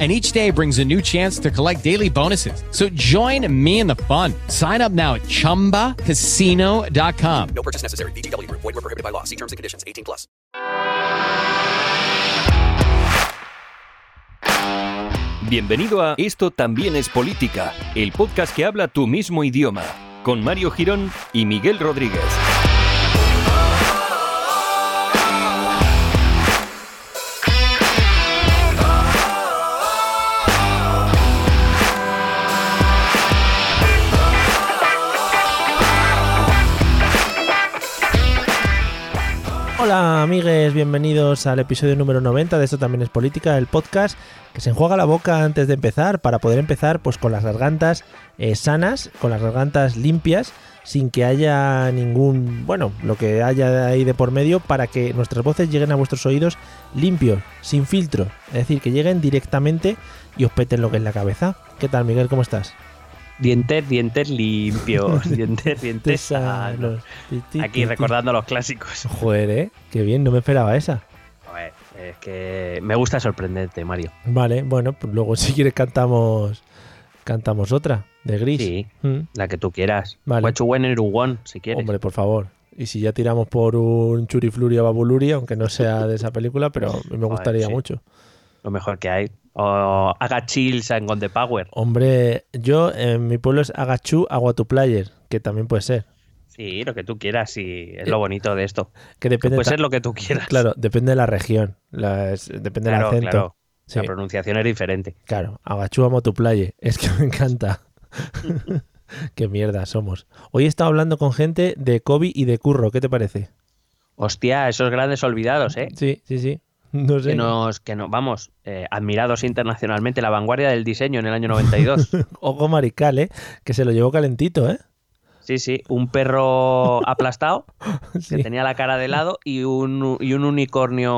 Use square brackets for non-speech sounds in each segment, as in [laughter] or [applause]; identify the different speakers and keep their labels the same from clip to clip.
Speaker 1: and each day brings a new chance to collect daily bonuses. So join me in the fun. Sign up now at ChumbaCasino.com.
Speaker 2: No purchase necessary. BGW. Void were prohibited by law. See terms and conditions. 18 plus.
Speaker 3: Bienvenido a Esto también es política, el podcast que habla tu mismo idioma, con Mario Girón y Miguel Rodríguez.
Speaker 4: Hola amigues, bienvenidos al episodio número 90 de Esto también es política, el podcast que se enjuaga la boca antes de empezar para poder empezar pues con las gargantas eh, sanas, con las gargantas limpias, sin que haya ningún, bueno, lo que haya ahí de por medio para que nuestras voces lleguen a vuestros oídos limpios, sin filtro, es decir, que lleguen directamente y os peten lo que es la cabeza. ¿Qué tal Miguel? ¿Cómo estás?
Speaker 5: Dientes, dientes limpios, [laughs] dientes, dientes sanos. Aquí recordando los clásicos.
Speaker 4: Joder, ¿eh? Qué bien, no me esperaba esa.
Speaker 5: Joder, es que me gusta sorprenderte, Mario.
Speaker 4: Vale, bueno, pues luego si quieres cantamos cantamos otra, de gris.
Speaker 5: Sí,
Speaker 4: Mm.
Speaker 5: la que tú quieras.
Speaker 4: Vale.
Speaker 5: One, si quieres.
Speaker 4: Hombre, por favor. Y si ya tiramos por un Churifluria Babuluri, aunque no sea de esa película, pero me gustaría
Speaker 5: sí.
Speaker 4: mucho.
Speaker 5: Lo mejor que hay. O haga chills and on the power.
Speaker 4: Hombre, yo en mi pueblo es Agachú Aguatuplayer, que también puede ser.
Speaker 5: Sí, lo que tú quieras, sí. Es lo bonito de esto.
Speaker 4: Que depende
Speaker 5: Puede ser lo que tú quieras.
Speaker 4: Claro, depende de la región, depende
Speaker 5: claro,
Speaker 4: del acento.
Speaker 5: claro.
Speaker 4: Sí,
Speaker 5: La pronunciación es diferente.
Speaker 4: claro, Agachú Aguatuplayer, [laughs] es que me encanta. [laughs] Qué mierda somos. Hoy he estado hablando con gente de Kobe y de Curro, ¿qué te parece?
Speaker 5: Hostia, esos grandes olvidados, ¿eh?
Speaker 4: Sí, sí, sí. [laughs] No sé.
Speaker 5: Que nos, que nos, vamos, eh, admirados internacionalmente, la vanguardia del diseño en el año 92. [laughs]
Speaker 4: Ojo marical, ¿eh? Que se lo llevó calentito, ¿eh?
Speaker 5: Sí, sí, un perro [laughs] aplastado
Speaker 4: Sí.
Speaker 5: que tenía la cara de lado y un, y un unicornio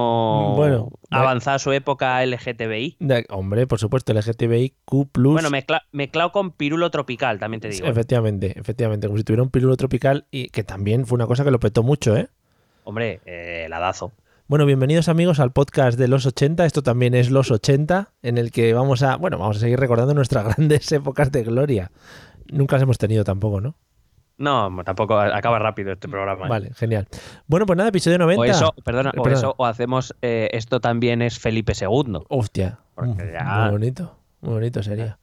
Speaker 4: Bueno,
Speaker 5: avanzada a su época LGTBI.
Speaker 4: De- hombre, por supuesto, LGTBIQ+.
Speaker 5: Bueno, mezcla- mezclado con pirulo tropical, también te digo.
Speaker 4: Efectivamente, efectivamente. Como si tuviera un pirulo tropical y que también fue una cosa que lo petó mucho, ¿eh?
Speaker 5: Hombre, eh, ladazo.
Speaker 4: Bueno, bienvenidos amigos al podcast de los 80. Esto también es los 80, en el que vamos a, bueno, vamos a seguir recordando nuestras [laughs] grandes épocas de gloria. Nunca las hemos tenido tampoco, ¿no?
Speaker 5: No, tampoco acaba rápido este programa. ¿eh?
Speaker 4: Vale, genial. Bueno, pues nada, episodio 90.
Speaker 5: O eso, perdona, o
Speaker 4: perdona.
Speaker 5: eso, o hacemos eh, esto también es Felipe II.
Speaker 4: Hostia,
Speaker 5: Porque ya-
Speaker 4: muy bonito, muy bonito sería.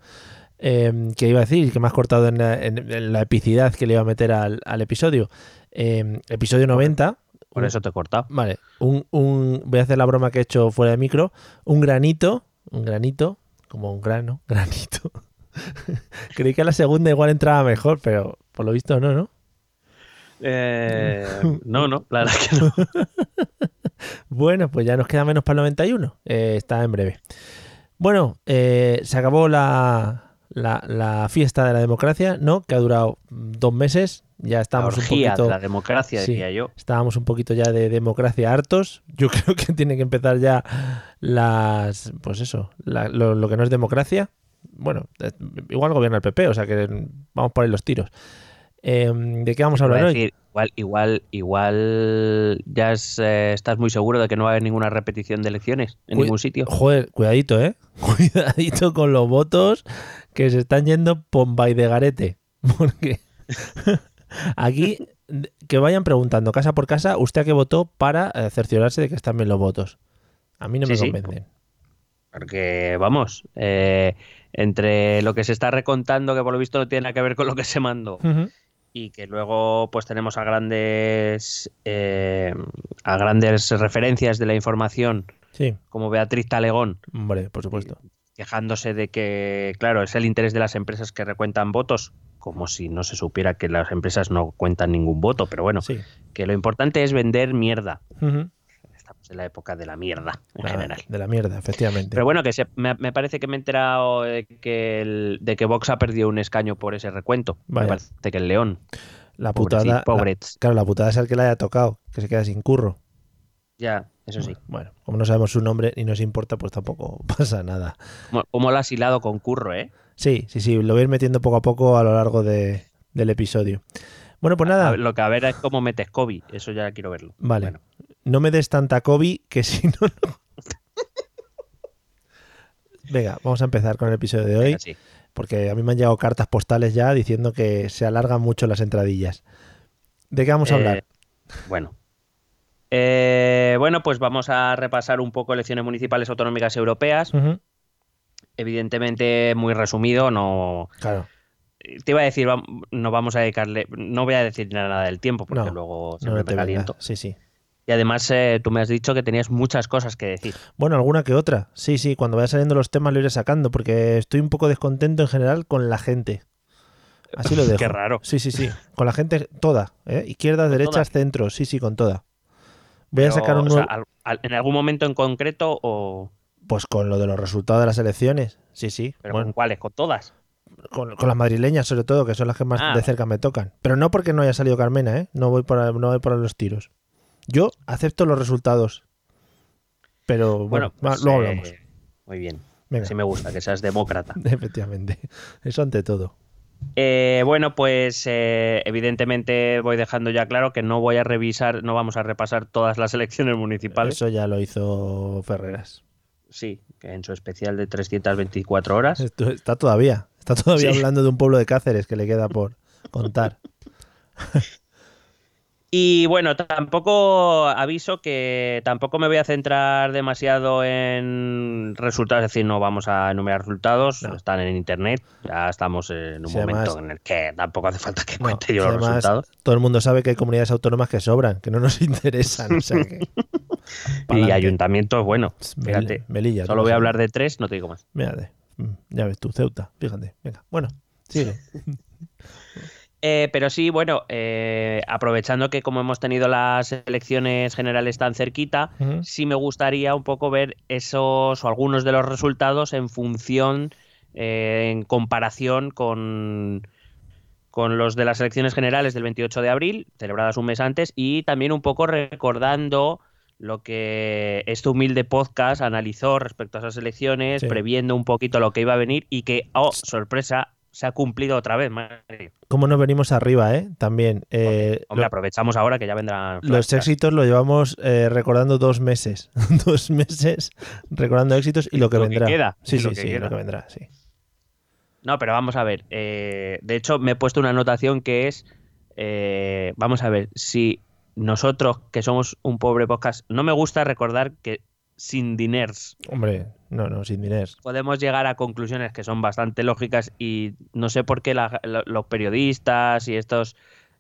Speaker 4: Eh, ¿Qué iba a decir? Que me has cortado en la, en- en la epicidad que le iba a meter al, al episodio. Eh, episodio 90.
Speaker 5: Por eso te he cortado.
Speaker 4: Vale, un, un- voy a hacer la broma que he hecho fuera de micro. Un granito, un granito, como un grano, [laughs] granito. [laughs] Creí que a la segunda igual entraba mejor, pero por lo visto no, ¿no?
Speaker 5: Eh, [laughs] no, no, la verdad que no.
Speaker 4: Bueno, pues ya nos queda menos para el 91. Eh, está en breve. Bueno, eh, se acabó la, la, la fiesta de la democracia, ¿no? Que ha durado mm, dos meses. Ya
Speaker 5: La
Speaker 4: estábamos un poquito.
Speaker 5: de la democracia,
Speaker 4: Sí.
Speaker 5: decía yo.
Speaker 4: Estábamos un poquito ya de democracia hartos. Yo [laughs] creo que tiene que empezar ya las. Pues eso, la- lo, lo que no es democracia. Bueno, eh, igual gobierna el PP, o sea que vamos por ahí los tiros. Eh, ¿De qué vamos a hablar hoy?
Speaker 5: igual, igual, igual ya es, eh, estás muy seguro de que no va a haber ninguna repetición de elecciones en ningún sitio.
Speaker 4: Joder, cuidadito, ¿eh? [laughs] Cuidadito con los votos que se están yendo Pombay de garete. [laughs] Porque aquí, que vayan preguntando casa por casa, ¿usted a qué votó para eh, cerciorarse de que están bien los votos? A mí no me
Speaker 5: sí.
Speaker 4: convencen.
Speaker 5: Porque, vamos, eh, entre lo que se está recontando, que por lo visto no tiene nada que ver con lo que se mandó, y que luego pues tenemos a grandes eh, a grandes referencias de la información,
Speaker 4: Sí,
Speaker 5: como Beatriz Talegón,
Speaker 4: hombre, por supuesto.
Speaker 5: Quejándose de que, claro, es el interés de las empresas que recuentan votos, como si no se supiera que las empresas no cuentan ningún voto, pero bueno,
Speaker 4: Sí.
Speaker 5: que lo importante es vender mierda. Estamos en la época de la mierda, en
Speaker 4: La-
Speaker 5: general.
Speaker 4: De la mierda, efectivamente.
Speaker 5: Pero bueno, que se- me, me parece que me he enterado de que, el- de que Vox ha perdido un escaño por ese recuento.
Speaker 4: Vaya.
Speaker 5: Me parece que el León.
Speaker 4: la
Speaker 5: Pobrecito,
Speaker 4: putada. la-
Speaker 5: pobrets.
Speaker 4: claro, la putada es el que le haya tocado, que se queda sin curro.
Speaker 5: Ya, eso sí.
Speaker 4: Bueno, como no sabemos su nombre y nos importa, pues tampoco [laughs] pasa nada.
Speaker 5: Como, como lo has hilado con curro, ¿eh?
Speaker 4: Sí, sí, sí, lo voy a ir metiendo poco a poco a lo largo de- del episodio. Bueno, pues nada,
Speaker 5: A Lo que a ver es cómo metes Kobe, eso ya quiero verlo.
Speaker 4: vale.
Speaker 5: Bueno,
Speaker 4: No me des tanta Kobe que [laughs] si no, no. Venga, vamos a empezar con el episodio de hoy,
Speaker 5: venga, sí.
Speaker 4: porque a mí me han llegado cartas postales ya diciendo que se alargan mucho las entradillas. ¿De qué vamos a
Speaker 5: Eh,
Speaker 4: hablar?
Speaker 5: Bueno. Eh, bueno, pues vamos a repasar un poco elecciones municipales autonómicas europeas. Evidentemente, muy resumido, no.
Speaker 4: Claro,
Speaker 5: Te iba a decir, no vamos a dedicarle. No voy a decir nada del tiempo, porque
Speaker 4: No,
Speaker 5: luego siempre
Speaker 4: no
Speaker 5: me caliento.
Speaker 4: Sí, sí.
Speaker 5: Y además, eh, tú me has dicho que tenías muchas cosas que decir.
Speaker 4: Bueno, alguna que otra. Sí, sí, cuando vaya saliendo los temas lo iré sacando, porque estoy un poco descontento en general con la gente. Así lo [laughs] dejo.
Speaker 5: Qué raro.
Speaker 4: Sí, sí, sí. Con la gente toda, ¿eh? Izquierdas,
Speaker 5: ¿Con
Speaker 4: derechas, centros. Sí, sí, con toda. Voy a sacar un
Speaker 5: o sea,
Speaker 4: nuevo...
Speaker 5: al- al- ¿En algún momento en concreto o.?
Speaker 4: Pues con lo de los resultados de las elecciones. Sí, sí.
Speaker 5: ¿Pero
Speaker 4: Bueno,
Speaker 5: con cuáles? ¿Con todas?
Speaker 4: con, con las madrileñas, sobre todo, que son las que más
Speaker 5: Ah.
Speaker 4: de cerca me tocan. Pero no porque no haya salido Carmena, ¿eh? No voy por, no voy por los tiros. Yo acepto los resultados. Pero bueno,
Speaker 5: pues,
Speaker 4: va, luego
Speaker 5: eh,
Speaker 4: hablamos.
Speaker 5: Muy bien.
Speaker 4: Venga,
Speaker 5: Así me gusta, que seas demócrata. [laughs]
Speaker 4: efectivamente. Eso ante todo.
Speaker 5: Eh, bueno, pues eh, evidentemente voy dejando ya claro que no voy a revisar, no vamos a repasar todas las [laughs] elecciones municipales.
Speaker 4: Eso ya lo hizo Ferreras.
Speaker 5: Sí, en su especial de 324 horas. [laughs]
Speaker 4: Esto está todavía. Está todavía
Speaker 5: Sí.
Speaker 4: hablando de un pueblo de Cáceres que le queda por contar. [laughs]
Speaker 5: Y bueno, tampoco aviso que tampoco me voy a centrar demasiado en resultados, es decir, no vamos a enumerar resultados,
Speaker 4: No.
Speaker 5: están en internet, ya estamos en un momento
Speaker 4: además-
Speaker 5: en el que tampoco hace falta que
Speaker 4: No,
Speaker 5: cuente yo los
Speaker 4: además,
Speaker 5: resultados.
Speaker 4: todo el mundo sabe que hay comunidades autónomas que sobran, que no nos [laughs] interesan. O sea que, [laughs]
Speaker 5: Y ayuntamientos, bueno, fíjate,
Speaker 4: Melilla.
Speaker 5: solo voy a hablar de tres, no te digo más.
Speaker 4: Mírate. Mm, Ya ves tú, Ceuta, fíjate. Venga, bueno, sigue. [laughs]
Speaker 5: Eh, pero sí, bueno, eh, aprovechando que como hemos tenido las elecciones generales tan cerquita, sí me gustaría un poco ver esos o algunos de los resultados en función, eh, en comparación con, con los de las elecciones generales del 28 de abril, celebradas un mes antes, y también un poco recordando lo que este humilde podcast analizó respecto a esas elecciones,
Speaker 4: Sí.
Speaker 5: previendo un poquito lo que iba a venir y que, oh, sorpresa, se ha cumplido otra vez, Mario.
Speaker 4: ¿Cómo nos venimos arriba, eh? También. eh,
Speaker 5: Hombre,
Speaker 4: lo-
Speaker 5: aprovechamos ahora que ya vendrán.
Speaker 4: los éxitos los llevamos eh, recordando dos meses. [laughs] dos meses recordando éxitos y lo que
Speaker 5: Lo que
Speaker 4: vendrá.
Speaker 5: queda,
Speaker 4: sí, sí,
Speaker 5: lo que
Speaker 4: sí,
Speaker 5: queda.
Speaker 4: lo que vendrá, sí.
Speaker 5: No, pero vamos a ver. eh, de hecho, me he puesto una anotación que es. vamos a ver, si nosotros, que somos un pobre podcast, no me gusta recordar que sin diners
Speaker 4: Hombre, no, no, sin dinero.
Speaker 5: podemos llegar a conclusiones que son bastante lógicas y no sé por qué la- los periodistas y estos.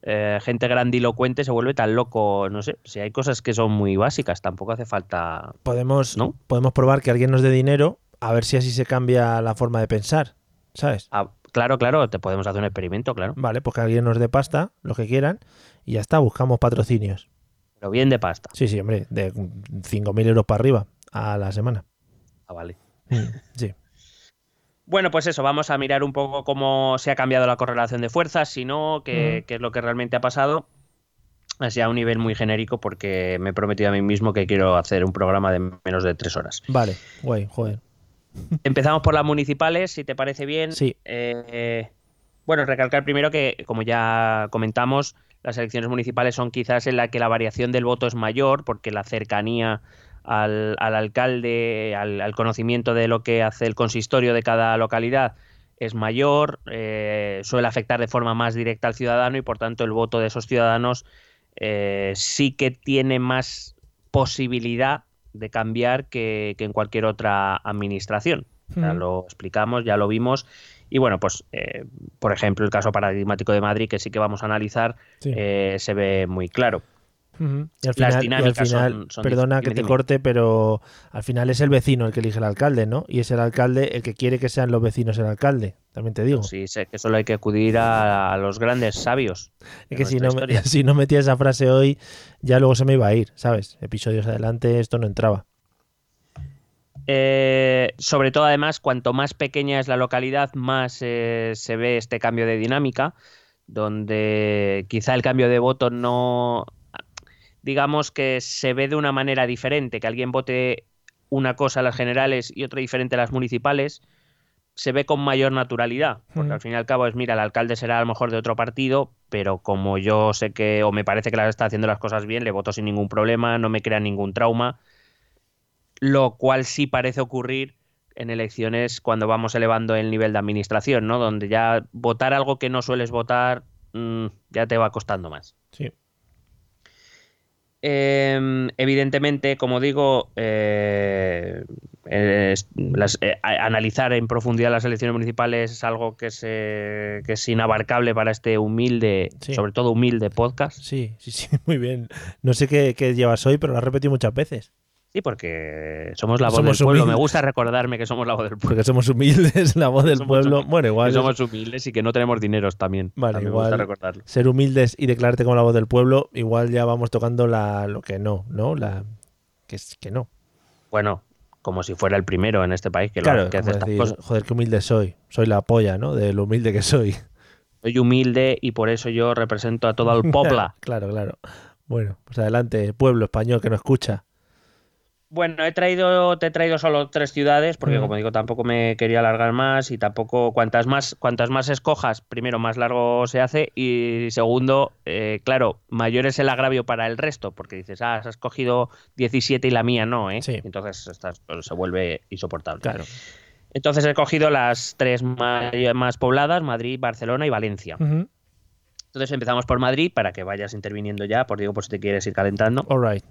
Speaker 5: eh, gente grandilocuente se vuelve tan loco, no sé, si hay cosas que son muy básicas, tampoco hace falta
Speaker 4: Podemos,
Speaker 5: ¿No?
Speaker 4: podemos probar que alguien nos dé dinero a ver si así se cambia la forma de pensar. ¿Sabes?
Speaker 5: Ah, claro, claro, te podemos hacer un experimento, claro.
Speaker 4: Vale, pues que alguien nos dé pasta, lo que quieran, y ya está, buscamos patrocinios.
Speaker 5: Pero bien de pasta.
Speaker 4: Sí, sí, hombre, de 5.000 euros para arriba a la semana.
Speaker 5: Ah, vale.
Speaker 4: Mm, Sí.
Speaker 5: Bueno, pues eso, vamos a mirar un poco cómo se ha cambiado la correlación de fuerzas, si no, qué,
Speaker 4: Mm.
Speaker 5: qué es lo que realmente ha pasado. Así a un nivel muy genérico, porque me he prometido a mí mismo que quiero hacer un programa de menos de tres horas.
Speaker 4: Vale, guay, joder.
Speaker 5: Empezamos por las municipales, si te parece bien.
Speaker 4: Sí.
Speaker 5: Eh, bueno, recalcar primero que, como ya comentamos, las elecciones municipales son quizás en la que la variación del voto es mayor, porque la cercanía al, al alcalde, al, al conocimiento de lo que hace el consistorio de cada localidad es mayor, eh, suele afectar de forma más directa al ciudadano y por tanto el voto de esos ciudadanos eh, sí que tiene más posibilidad de cambiar que, que en cualquier otra administración. Ya lo explicamos, ya lo vimos. Y bueno, pues, eh, por ejemplo, el caso paradigmático de Madrid, que sí que vamos a analizar,
Speaker 4: Sí.
Speaker 5: eh, se ve muy claro.
Speaker 4: Y al
Speaker 5: las
Speaker 4: final, y al
Speaker 5: dinámicas
Speaker 4: final
Speaker 5: son- son
Speaker 4: perdona que te
Speaker 5: dime.
Speaker 4: corte, pero al final es el vecino el que elige el alcalde, ¿no? Y es el alcalde el que quiere que sean los vecinos el alcalde, también te digo.
Speaker 5: Sí, sé que solo hay que acudir a, a los grandes sabios.
Speaker 4: es que si no,
Speaker 5: historia. [laughs]
Speaker 4: si no metía esa frase hoy, ya luego se me iba a ir, ¿sabes? Episodios adelante esto no entraba.
Speaker 5: Eh, sobre todo, además, cuanto más pequeña es la localidad, más eh, se ve este cambio de dinámica, donde quizá el cambio de voto no digamos que se ve de una manera diferente, que alguien vote una cosa a las generales y otra diferente a las municipales, se ve con mayor naturalidad, porque
Speaker 4: Mm.
Speaker 5: al fin y al cabo es, mira, el alcalde será a lo mejor de otro partido, pero como yo sé que, o me parece que las está haciendo las cosas bien, le voto sin ningún problema, no me crea ningún trauma, lo cual sí parece ocurrir en elecciones cuando vamos elevando el nivel de administración, ¿no? Donde ya votar algo que no sueles votar mm, ya te va costando más.
Speaker 4: Sí.
Speaker 5: Eh, evidentemente, como digo, eh, las- eh, analizar en profundidad las elecciones municipales es algo que, se, que es inabarcable para este humilde,
Speaker 4: Sí.
Speaker 5: sobre todo humilde podcast.
Speaker 4: Sí, sí, sí, [laughs] muy bien. No sé qué, qué llevas hoy, pero lo has repetido muchas veces.
Speaker 5: Sí, porque somos la voz
Speaker 4: Somos
Speaker 5: del pueblo. Me gusta recordarme que somos la voz del pueblo.
Speaker 4: Porque somos humildes, [laughs] la voz del
Speaker 5: Somos
Speaker 4: pueblo.
Speaker 5: humildes.
Speaker 4: Bueno, igual
Speaker 5: Que somos humildes y que no tenemos dineros también.
Speaker 4: Vale,
Speaker 5: También me gusta
Speaker 4: igual-
Speaker 5: recordarlo.
Speaker 4: ser humildes y declararte como la voz del pueblo, igual ya vamos tocando la lo que no, ¿no? La que es que no.
Speaker 5: Bueno, como si fuera el primero en este país que, lo-
Speaker 4: Claro,
Speaker 5: que hace estas cosas.
Speaker 4: joder, qué humilde soy. Soy la polla, ¿no? De lo humilde que soy.
Speaker 5: Soy humilde y por eso yo represento a todo el [laughs] pueblo.
Speaker 4: claro, claro. Bueno, pues adelante, pueblo español que no escucha.
Speaker 5: Bueno, he traído, te he traído solo tres ciudades, porque
Speaker 4: Mm.
Speaker 5: como digo, tampoco me quería alargar más y tampoco cuantas más, cuantas más escojas, primero más largo se hace y segundo, eh, claro, mayor es el agravio para el resto, porque dices, ah, has escogido 17 y la mía no, ¿eh?
Speaker 4: Sí.
Speaker 5: Entonces estás- pues, se vuelve insoportable.
Speaker 4: Claro.
Speaker 5: Entonces he cogido las tres más pobladas, Madrid, Barcelona y Valencia. Entonces empezamos por Madrid para que vayas interviniendo ya, por digo, por si te quieres ir calentando.
Speaker 4: All right.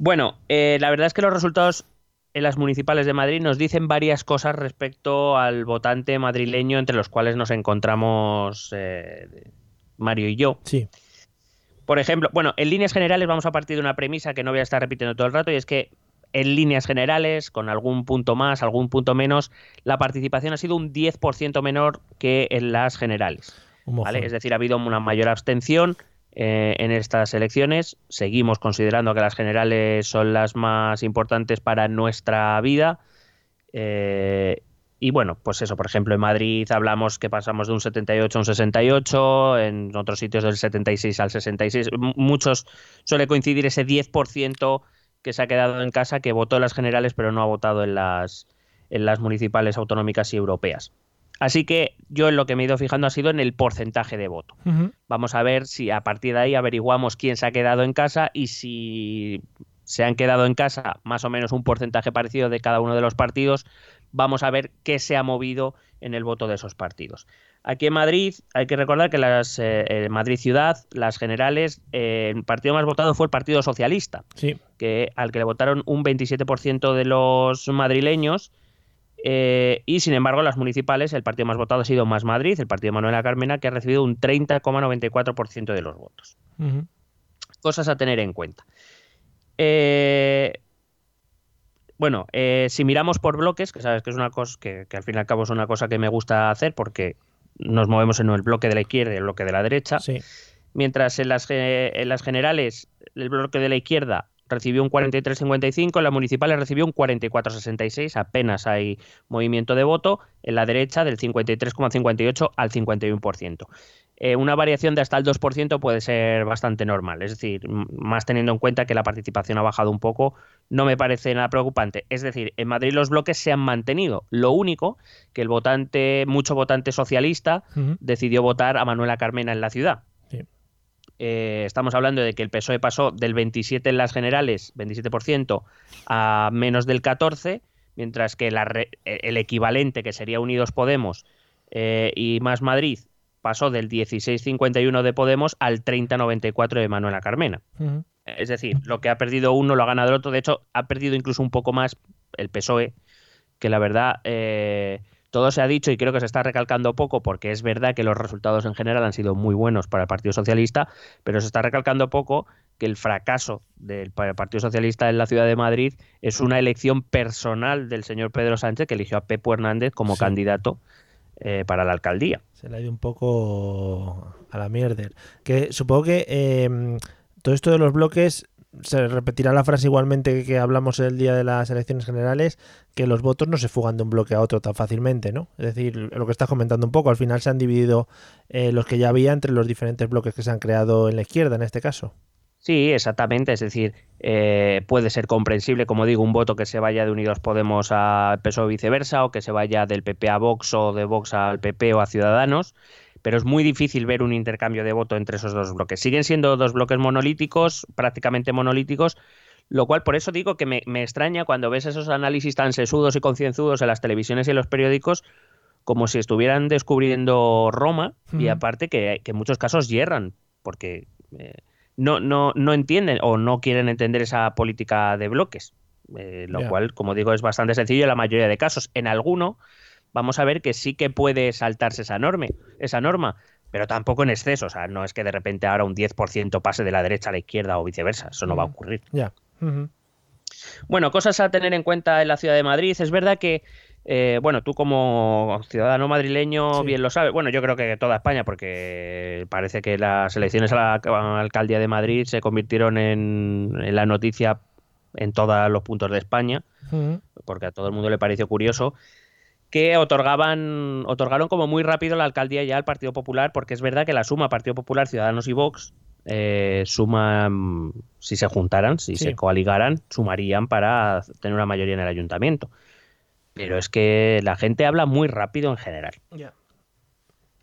Speaker 5: Bueno, eh, la verdad es que los resultados en las municipales de Madrid nos dicen varias cosas respecto al votante madrileño, entre los cuales nos encontramos eh, Mario y yo.
Speaker 4: Sí.
Speaker 5: Por ejemplo, bueno, en líneas generales vamos a partir de una premisa que no voy a estar repitiendo todo el rato, y es que en líneas generales, con algún punto más, algún punto menos, la participación ha sido un 10% menor que en las generales. ¿vale? Es decir, ha habido una mayor abstención eh, en estas elecciones. Seguimos considerando que las generales son las más importantes para nuestra vida. Eh, y bueno, pues eso, por ejemplo, en Madrid hablamos que pasamos de un 78 a un 68, en otros sitios del 76 al 66. M- Muchos suele coincidir ese 10% que se ha quedado en casa, que votó en las generales, pero no ha votado en las municipales autonómicas y europeas. Así que yo en lo que me he ido fijando ha sido en el porcentaje de voto. Vamos a ver si a partir de ahí averiguamos quién se ha quedado en casa y si se han quedado en casa más o menos un porcentaje parecido de cada uno de los partidos, vamos a ver qué se ha movido en el voto de esos partidos. Aquí en Madrid hay que recordar que las eh, eh, Madrid Ciudad, las generales, eh, el partido más votado fue el Partido Socialista,
Speaker 4: Sí.
Speaker 5: que al que le votaron un 27% de los madrileños. Eh, y sin embargo, las municipales, el partido más votado ha sido Más Madrid, el partido de Manuela Carmena, que ha recibido un 30,94% de los votos. Cosas a tener en cuenta. Eh, bueno, eh, si miramos por bloques, que sabes que es una cosa que, que al fin y al cabo es una cosa que me gusta hacer porque nos movemos en el bloque de la izquierda y el bloque de la derecha.
Speaker 4: Sí.
Speaker 5: Mientras en las, en las generales el bloque de la izquierda recibió un 43,55, en las municipales recibió un 44,66, apenas hay movimiento de voto, en la derecha del 53,58 al 51%. Eh, una variación de hasta el 2% puede ser bastante normal, es decir, más teniendo en cuenta que la participación ha bajado un poco, no me parece nada preocupante. Es decir, en Madrid los bloques se han mantenido, lo único que el votante, mucho votante socialista, decidió votar a Manuela Carmena en la ciudad. Eh, estamos hablando de que el PSOE E pasó del 27 en las generales, 27%, a menos del 14%, mientras que la re- el equivalente, que sería Unidos Podemos eh, y Más Madrid, pasó del 16,51 de Podemos al 30,94 de Manuela Carmena. Es decir, lo que ha perdido uno lo ha ganado el otro. De hecho, ha perdido incluso un poco más el PSOE, E, que la verdad eh, todo se ha dicho y creo que se está recalcando poco porque es verdad que los resultados en general han sido muy buenos para el Partido Socialista, pero se está recalcando poco que el fracaso del pa- Partido Socialista en la ciudad de Madrid es una elección personal del señor Pedro Sánchez que eligió a Pepo Hernández como
Speaker 4: Sí.
Speaker 5: candidato eh, para la alcaldía.
Speaker 4: Se le ha ido un poco a la mierda. Que supongo que eh, todo esto de los bloques se repetirá la frase igualmente que hablamos el día de las elecciones generales, que los votos no se fugan de un bloque a otro tan fácilmente, ¿no? Es decir, lo que estás comentando un poco, al final se han dividido eh, los que ya había entre los diferentes bloques que se han creado en la izquierda, en este caso.
Speaker 5: Sí, exactamente. Es decir, eh, puede ser comprensible, como digo, un voto que se vaya de Unidos Podemos a PSOE o viceversa, o que se vaya del PP a Vox o de Vox al PP o a Ciudadanos, pero es muy difícil ver un intercambio de voto entre esos dos bloques. Siguen siendo dos bloques monolíticos, prácticamente monolíticos, lo cual por eso digo que me, me extraña cuando ves esos análisis tan sesudos y concienzudos en las televisiones y en los periódicos, como si estuvieran descubriendo Roma, y aparte que, que en muchos casos hierran, porque eh, no, no, no entienden o no quieren entender esa política de bloques. eh, lo cual, como digo, es bastante sencillo en la mayoría de casos. En alguno vamos a ver que sí que puede saltarse esa norma, esa norma, pero tampoco en exceso. O sea, no es que de repente ahora un 10% pase de la derecha a la izquierda o viceversa. Eso no va a ocurrir.
Speaker 4: Ya.
Speaker 5: Bueno, cosas a tener en cuenta en la ciudad de Madrid. Es verdad que, eh, bueno, tú como ciudadano madrileño
Speaker 4: Sí.
Speaker 5: bien lo sabes. Bueno, yo creo que toda España, porque parece que las elecciones a la, a la alcaldía de Madrid se convirtieron en, en la noticia en todos los puntos de España, porque a todo el mundo le pareció curioso que otorgaban otorgaron como muy rápido la alcaldía ya al Partido Popular, porque es verdad que la suma Partido Popular, Ciudadanos y Vox eh, suman, si se juntaran, si
Speaker 4: Sí.
Speaker 5: se coaligaran, sumarían para tener una mayoría en el ayuntamiento. Pero es que la gente habla muy rápido en general.
Speaker 4: Ya.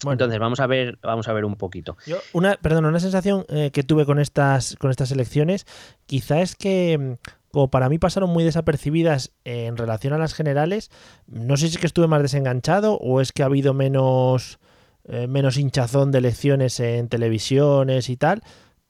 Speaker 4: Bueno.
Speaker 5: Entonces vamos a ver, vamos a ver un poquito.
Speaker 4: Yo, una, perdón, una sensación eh, que tuve con estas, con estas elecciones, quizá es que, mm, como para mí pasaron muy desapercibidas en relación a las generales, no sé si es que estuve más desenganchado o es que ha habido menos, eh, menos hinchazón de elecciones en televisiones y tal,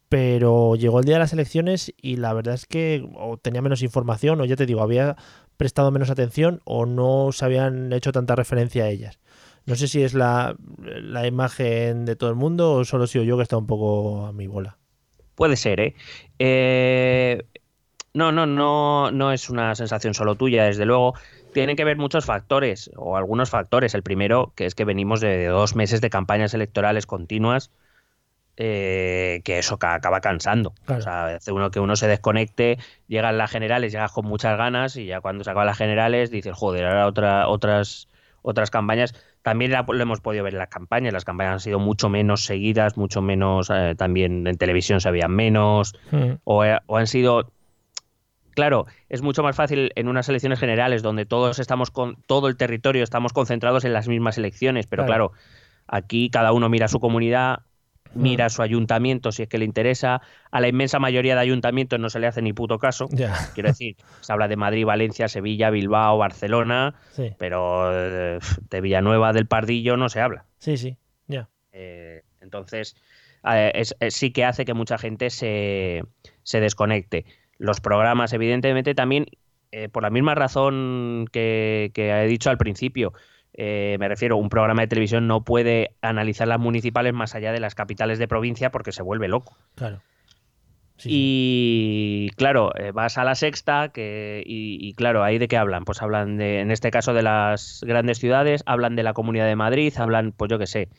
Speaker 4: pero llegó el día de las elecciones y la verdad es que tenía menos información o ya te digo, había prestado menos atención o no se habían hecho tanta referencia a ellas. No sé si es la, la imagen de todo el mundo o solo sido yo que está un poco a mi bola.
Speaker 5: Puede ser, ¿eh? Eh, no, no, no, no es una sensación solo tuya, desde luego. Tienen que ver muchos factores, o algunos factores. El primero, que es que venimos de dos meses de campañas electorales continuas, eh, que eso ca- acaba cansando.
Speaker 4: Claro.
Speaker 5: O sea, hace uno que uno se desconecte, llegan las generales, llegas con muchas ganas, y ya cuando se acaban las generales dices, joder, ahora otra, otras, otras campañas. También la- lo hemos podido ver en las campañas. Las campañas han sido mucho menos seguidas, mucho menos, eh, también en televisión se veían menos o, eh, o han sido claro es mucho más fácil en unas elecciones generales donde todos estamos con todo el territorio estamos concentrados en las mismas elecciones pero
Speaker 4: Claro.
Speaker 5: claro, aquí cada uno mira su comunidad mira su ayuntamiento si es que le interesa a la inmensa mayoría de ayuntamientos no se le hace ni puto caso quiero decir se habla de Madrid Valencia Sevilla Bilbao Barcelona
Speaker 4: sí,
Speaker 5: pero eh, de Villanueva del Pardillo no se habla
Speaker 4: sí, sí, ya.
Speaker 5: eh, entonces, eh, es- es- sí que hace que mucha gente se, se desconecte. Los programas, evidentemente, también, eh, por la misma razón que, que he dicho al principio, eh, me refiero, un programa de televisión no puede analizar las municipales más allá de las capitales de provincia porque se vuelve loco.
Speaker 4: Claro. Sí, sí.
Speaker 5: Y claro, eh, vas a la sexta que, y, y claro, ahí de qué hablan. Pues hablan de, en este caso de las grandes ciudades, hablan de la Comunidad de Madrid, hablan, pues yo qué sé,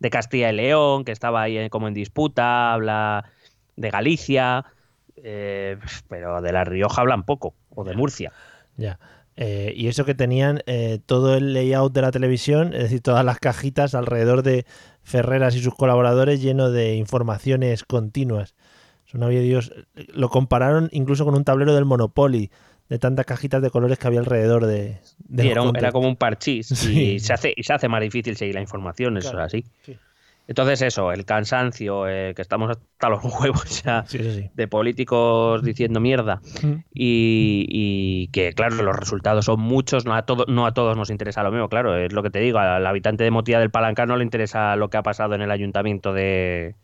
Speaker 5: de Castilla y León, que estaba ahí en- como en disputa, habla de Galicia, eh, pero de La Rioja hablan poco, o de Murcia.
Speaker 4: Ya. Eh, y eso que tenían eh, todo el layout de la televisión, es decir, todas las cajitas alrededor de Ferreras y sus colaboradores lleno de informaciones continuas. Eso no había Dios. Lo compararon incluso con un tablero del Monopoly, de tantas cajitas de colores que había alrededor de. de
Speaker 5: Sí,
Speaker 4: los
Speaker 5: era, como un parchís [laughs]
Speaker 4: Sí.
Speaker 5: y, se hace, y se hace más difícil seguir la información, eso es así.
Speaker 4: sí.
Speaker 5: Entonces eso, el cansancio, eh, que estamos hasta los [laughs] huevos ya
Speaker 4: Sí, sí, sí.
Speaker 5: de políticos diciendo mierda
Speaker 4: Mm.
Speaker 5: y, y que claro los resultados son muchos no a todos no a todos nos interesa lo mismo claro es lo que te digo al habitante de Motilla del Palancar no le interesa lo que ha pasado en el ayuntamiento de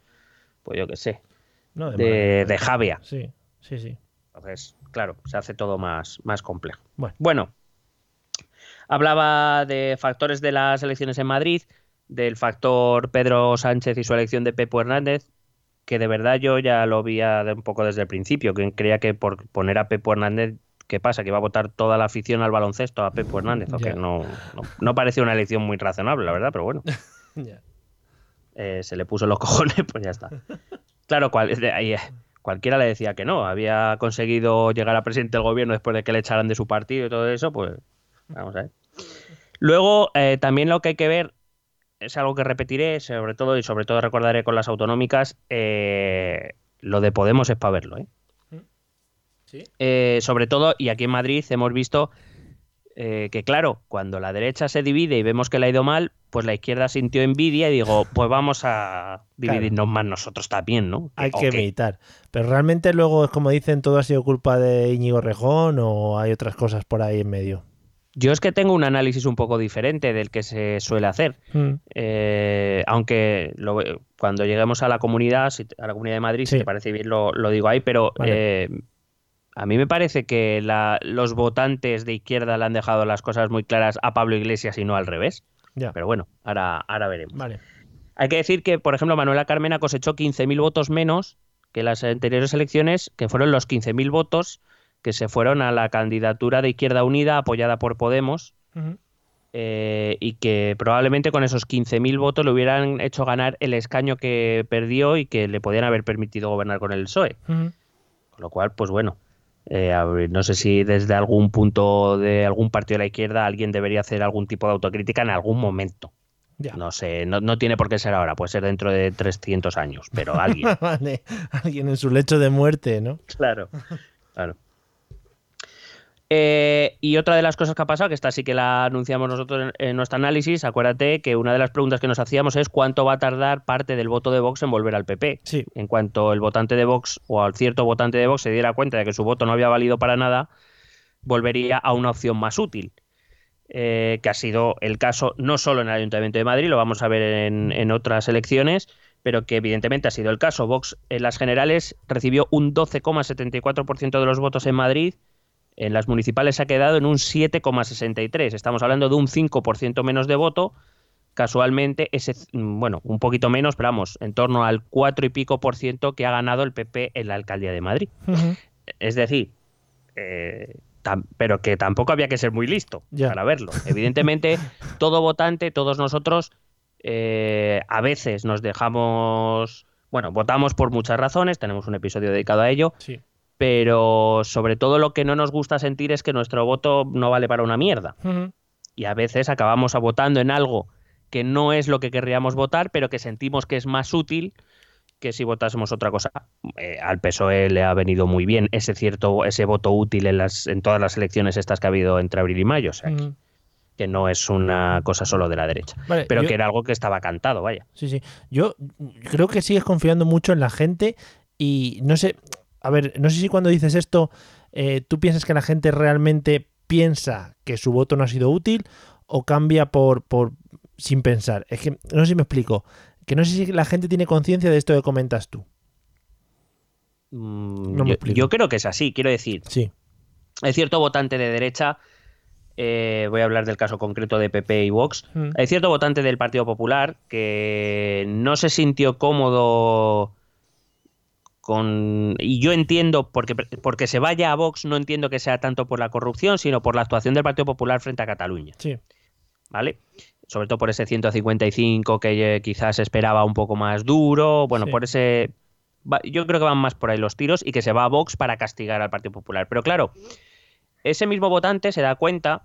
Speaker 5: pues yo qué sé
Speaker 4: No, de
Speaker 5: de,
Speaker 4: maravilla.
Speaker 5: de Javia
Speaker 4: Sí, sí, sí.
Speaker 5: entonces claro se hace todo más más complejo
Speaker 4: Bueno.
Speaker 5: bueno hablaba de factores de las elecciones en Madrid del factor Pedro Sánchez y su elección de Pepo Hernández que de verdad yo ya lo de un poco desde el principio, que creía que por poner a Pepo Hernández, ¿qué pasa? Que iba a votar toda la afición al baloncesto a Pepo Hernández, o
Speaker 4: Ya.
Speaker 5: que no, no, una elección muy razonable, la verdad, pero bueno, [laughs] eh, se le puso los [laughs] cojones, pues ya está. Claro, cual- de ahí, eh, cualquiera le decía que no, había conseguido llegar a presidente del gobierno después de que le echaran de su partido y todo eso, pues vamos a ver. Luego, eh, también lo que hay que ver es algo que repetiré, sobre todo y sobre todo recordaré con las autonómicas, eh, lo de Podemos es para verlo, ¿eh?
Speaker 4: Sí.
Speaker 5: Eh, sobre todo, y aquí en Madrid hemos visto eh, que, claro, cuando la derecha se divide y vemos que le ha ido mal, pues la izquierda sintió envidia y digo, pues vamos a dividirnos más nosotros también, ¿no?
Speaker 4: Hay
Speaker 5: ¿O
Speaker 4: que
Speaker 5: qué?
Speaker 4: meditar. Pero realmente luego es como dicen, todo ha sido culpa de Íñigo Rejón o hay otras cosas por ahí en medio.
Speaker 5: Yo es que tengo un análisis un poco diferente del que se suele hacer.
Speaker 4: Mm,
Speaker 5: Eh, aunque lo- cuando lleguemos a la comunidad, a la comunidad de Madrid,
Speaker 4: Sí.
Speaker 5: si te parece bien, lo, lo digo ahí, pero
Speaker 4: Vale.
Speaker 5: eh, a mí me parece que la- los votantes de izquierda le han dejado las cosas muy claras a Pablo Iglesias y no al revés.
Speaker 4: Ya.
Speaker 5: Pero bueno, ahora, ahora veremos.
Speaker 4: Vale.
Speaker 5: Hay que decir que, por ejemplo, Manuela Carmena cosechó 15.000 votos menos que las anteriores elecciones, que fueron los 15.000 votos que se fueron a la candidatura de Izquierda Unida apoyada por Podemos eh, y que probablemente con esos 15.000 votos le hubieran hecho ganar el escaño que perdió y que le podían haber permitido gobernar con el PSOE. Con lo cual, pues bueno, eh, no sé si desde algún punto de algún partido de la izquierda alguien debería hacer algún tipo de autocrítica en algún momento.
Speaker 4: Ya.
Speaker 5: No sé, no, no tiene por qué ser ahora, puede ser dentro de 300 años, pero [laughs] alguien.
Speaker 4: vale. Alguien en su lecho de muerte, ¿no?
Speaker 5: Claro, claro. Eh, y otra de las cosas que ha pasado, que esta sí que la anunciamos nosotros en, en nuestro análisis, acuérdate que una de las preguntas que nos hacíamos es cuánto va a tardar parte del voto de Vox en volver al PP.
Speaker 4: Sí.
Speaker 5: En cuanto el votante de Vox o al cierto votante de Vox se diera cuenta de que su voto no había valido para nada, volvería a una opción más útil. eh, que ha sido el caso no solo en el Ayuntamiento de Madrid, lo vamos a ver en, en otras elecciones, pero que evidentemente ha sido el caso. Vox en las generales recibió un 12,74% de los votos en Madrid, en las municipales se ha quedado en un 7,63%. Estamos hablando de un 5% menos de voto. Casualmente, ese, bueno, un poquito menos, pero vamos, en torno al 4 y pico por ciento que ha ganado el PP en la alcaldía de Madrid. Es decir, eh, pero que tampoco había que ser muy listo para verlo. Evidentemente, [laughs] todo votante, todos nosotros, eh, a veces nos dejamos, bueno, votamos por muchas razones, tenemos un episodio dedicado a ello,
Speaker 4: Sí.
Speaker 5: Pero sobre todo lo que no nos gusta sentir es que nuestro voto no vale para una mierda. Y a veces acabamos votando en algo que no es lo que querríamos votar, pero que sentimos que es más útil que si votásemos otra cosa. Eh, al PSOE le ha venido muy bien ese cierto, ese voto útil en las, en todas las elecciones estas que ha habido entre abril y mayo. O sea, que, no es una cosa solo de la derecha.
Speaker 4: Vale,
Speaker 5: Pero
Speaker 4: yo-
Speaker 5: que era algo que estaba cantado, vaya.
Speaker 4: Sí, sí. Yo creo que sigues confiando mucho en la gente y no sé, a ver, no sé si cuando dices esto, eh, tú piensas que la gente realmente piensa que su voto no ha sido útil o cambia por, por sin pensar. Es que no sé si me explico. Que no sé si la gente tiene conciencia de esto que comentas tú.
Speaker 5: Mm,
Speaker 4: No me
Speaker 5: yo,
Speaker 4: explico.
Speaker 5: yo creo que es así. Quiero decir,
Speaker 4: Sí.
Speaker 5: hay cierto votante de derecha, eh, voy a hablar del caso concreto de PP y Vox,
Speaker 4: Mm.
Speaker 5: hay cierto votante del Partido Popular que no se sintió cómodo con... Y yo entiendo, porque, porque se vaya a Vox, no entiendo que sea tanto por la corrupción, sino por la actuación del Partido Popular frente a Cataluña,
Speaker 4: Sí.
Speaker 5: ¿vale? Sobre todo por ese 155 que eh, quizás esperaba un poco más duro, bueno,
Speaker 4: Sí.
Speaker 5: por ese... Yo creo que van más por ahí los tiros y que se va a Vox para castigar al Partido Popular. Pero claro, ese mismo votante se da cuenta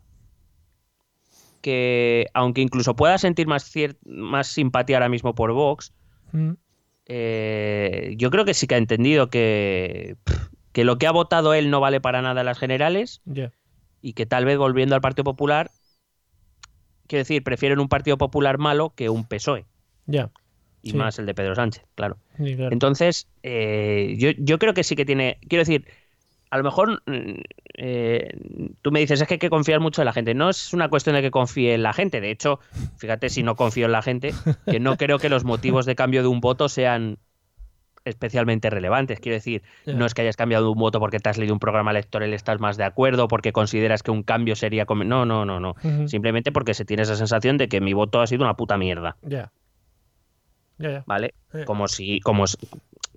Speaker 5: que, aunque incluso pueda sentir más, cier- más simpatía ahora mismo por Vox,
Speaker 4: Mm.
Speaker 5: Eh, yo creo que sí que ha entendido que, que lo que ha votado él no vale para nada en las generales y que tal vez volviendo al Partido Popular, quiero decir, prefieren un Partido Popular malo que un PSOE.
Speaker 4: Ya.
Speaker 5: Y
Speaker 4: Sí.
Speaker 5: más el de Pedro Sánchez, claro.
Speaker 4: Sí, claro.
Speaker 5: Entonces, eh, yo, yo creo que sí que tiene. Quiero decir, a lo mejor mm, eh, tú me dices es que hay que confiar mucho en la gente. No es una cuestión de que confíe en la gente. De hecho, fíjate si no confío en la gente, que no creo que los motivos de cambio de un voto sean especialmente relevantes. Quiero decir, no es que hayas cambiado un voto porque te has leído un programa electoral y estás más de acuerdo, porque consideras que un cambio sería... No, no, no, no. Simplemente porque se tiene esa sensación de que mi voto ha sido una puta mierda.
Speaker 4: Ya. Ya, ya.
Speaker 5: ¿vale? Como si, como si-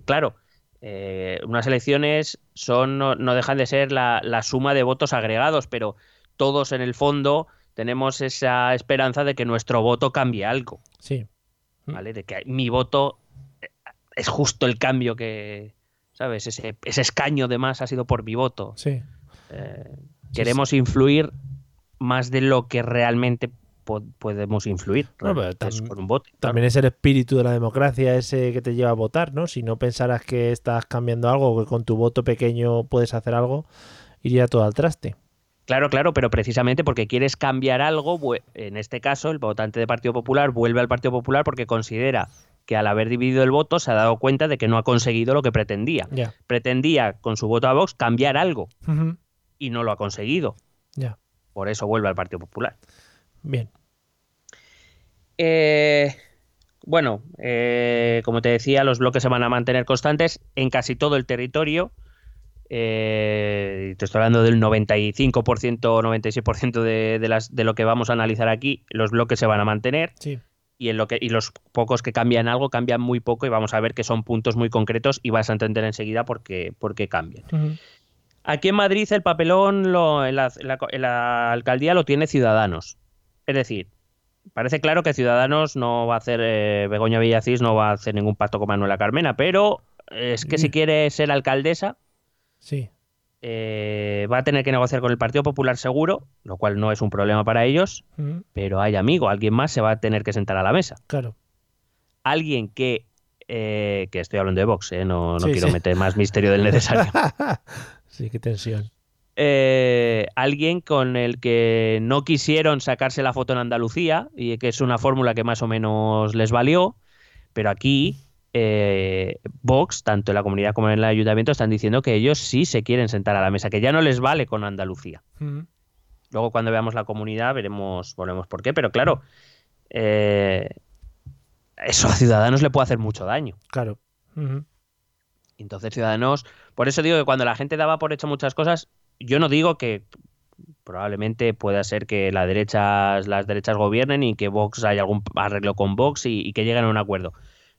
Speaker 5: claro, eh, unas elecciones son, no, no dejan de ser la, la suma de votos agregados, pero todos en el fondo tenemos esa esperanza de que nuestro voto cambie algo,
Speaker 4: Sí. Mm.
Speaker 5: ¿vale? De que mi voto eh, es justo el cambio que, ¿sabes? Ese, ese escaño de más ha sido por mi voto.
Speaker 4: Sí.
Speaker 5: Eh, queremos influir más de lo que realmente po- podemos influir
Speaker 4: No, tam-
Speaker 5: con un voto. claro.
Speaker 4: También es el espíritu de la democracia ese que te lleva a votar, ¿no? Si no pensaras que estás cambiando algo, que con tu voto pequeño puedes hacer algo, iría todo al traste.
Speaker 5: Claro, claro, pero precisamente porque quieres cambiar algo, en este caso el votante del Partido Popular vuelve al Partido Popular porque considera que al haber dividido el voto se ha dado cuenta de que no ha conseguido lo que pretendía. Pretendía con su voto a Vox cambiar algo y no lo ha conseguido.
Speaker 4: Ya.
Speaker 5: Por eso vuelve al Partido Popular.
Speaker 4: Bien.
Speaker 5: Eh, bueno, eh, como te decía, los bloques se van a mantener constantes en casi todo el territorio. Eh, te estoy hablando del 95% o 96% de, de, las, de lo que vamos a analizar aquí. Los bloques se van a mantener
Speaker 4: Sí.
Speaker 5: y, en lo que, y los pocos que cambian algo cambian muy poco y vamos a ver que son puntos muy concretos y vas a entender enseguida por qué, por qué cambian. Aquí en Madrid el papelón lo- en, la, en la- en la alcaldía lo tiene Ciudadanos. Es decir, parece claro que Ciudadanos no va a hacer, eh, Begoña Villacís no va a hacer ningún pacto con Manuela Carmena, pero es que si
Speaker 4: Mm.
Speaker 5: quiere ser alcaldesa
Speaker 4: Sí.
Speaker 5: eh, va a tener que negociar con el Partido Popular seguro, lo cual no es un problema para ellos,
Speaker 4: Ujú.
Speaker 5: pero hay amigo, alguien más se va a tener que sentar a la mesa.
Speaker 4: Claro.
Speaker 5: Alguien que, eh, que estoy hablando de Vox, eh, no, no
Speaker 4: Sí,
Speaker 5: quiero
Speaker 4: sí.
Speaker 5: meter más misterio del necesario. [laughs]
Speaker 4: sí, qué tensión.
Speaker 5: Eh, alguien con el que no quisieron sacarse la foto en Andalucía y que es una fórmula que más o menos les valió, pero aquí eh, Vox, tanto en la comunidad como en el ayuntamiento, están diciendo que ellos sí se quieren sentar a la mesa, que ya no les vale con Andalucía. Luego cuando veamos la comunidad veremos, volvemos por qué, pero claro, eh, eso a Ciudadanos le puede hacer mucho daño.
Speaker 4: Claro.
Speaker 5: Entonces, Ciudadanos, por eso digo que cuando la gente daba por hecho muchas cosas, yo no digo que probablemente pueda ser que la derecha, las derechas gobiernen y que Vox haya algún arreglo con Vox y, y que lleguen a un acuerdo.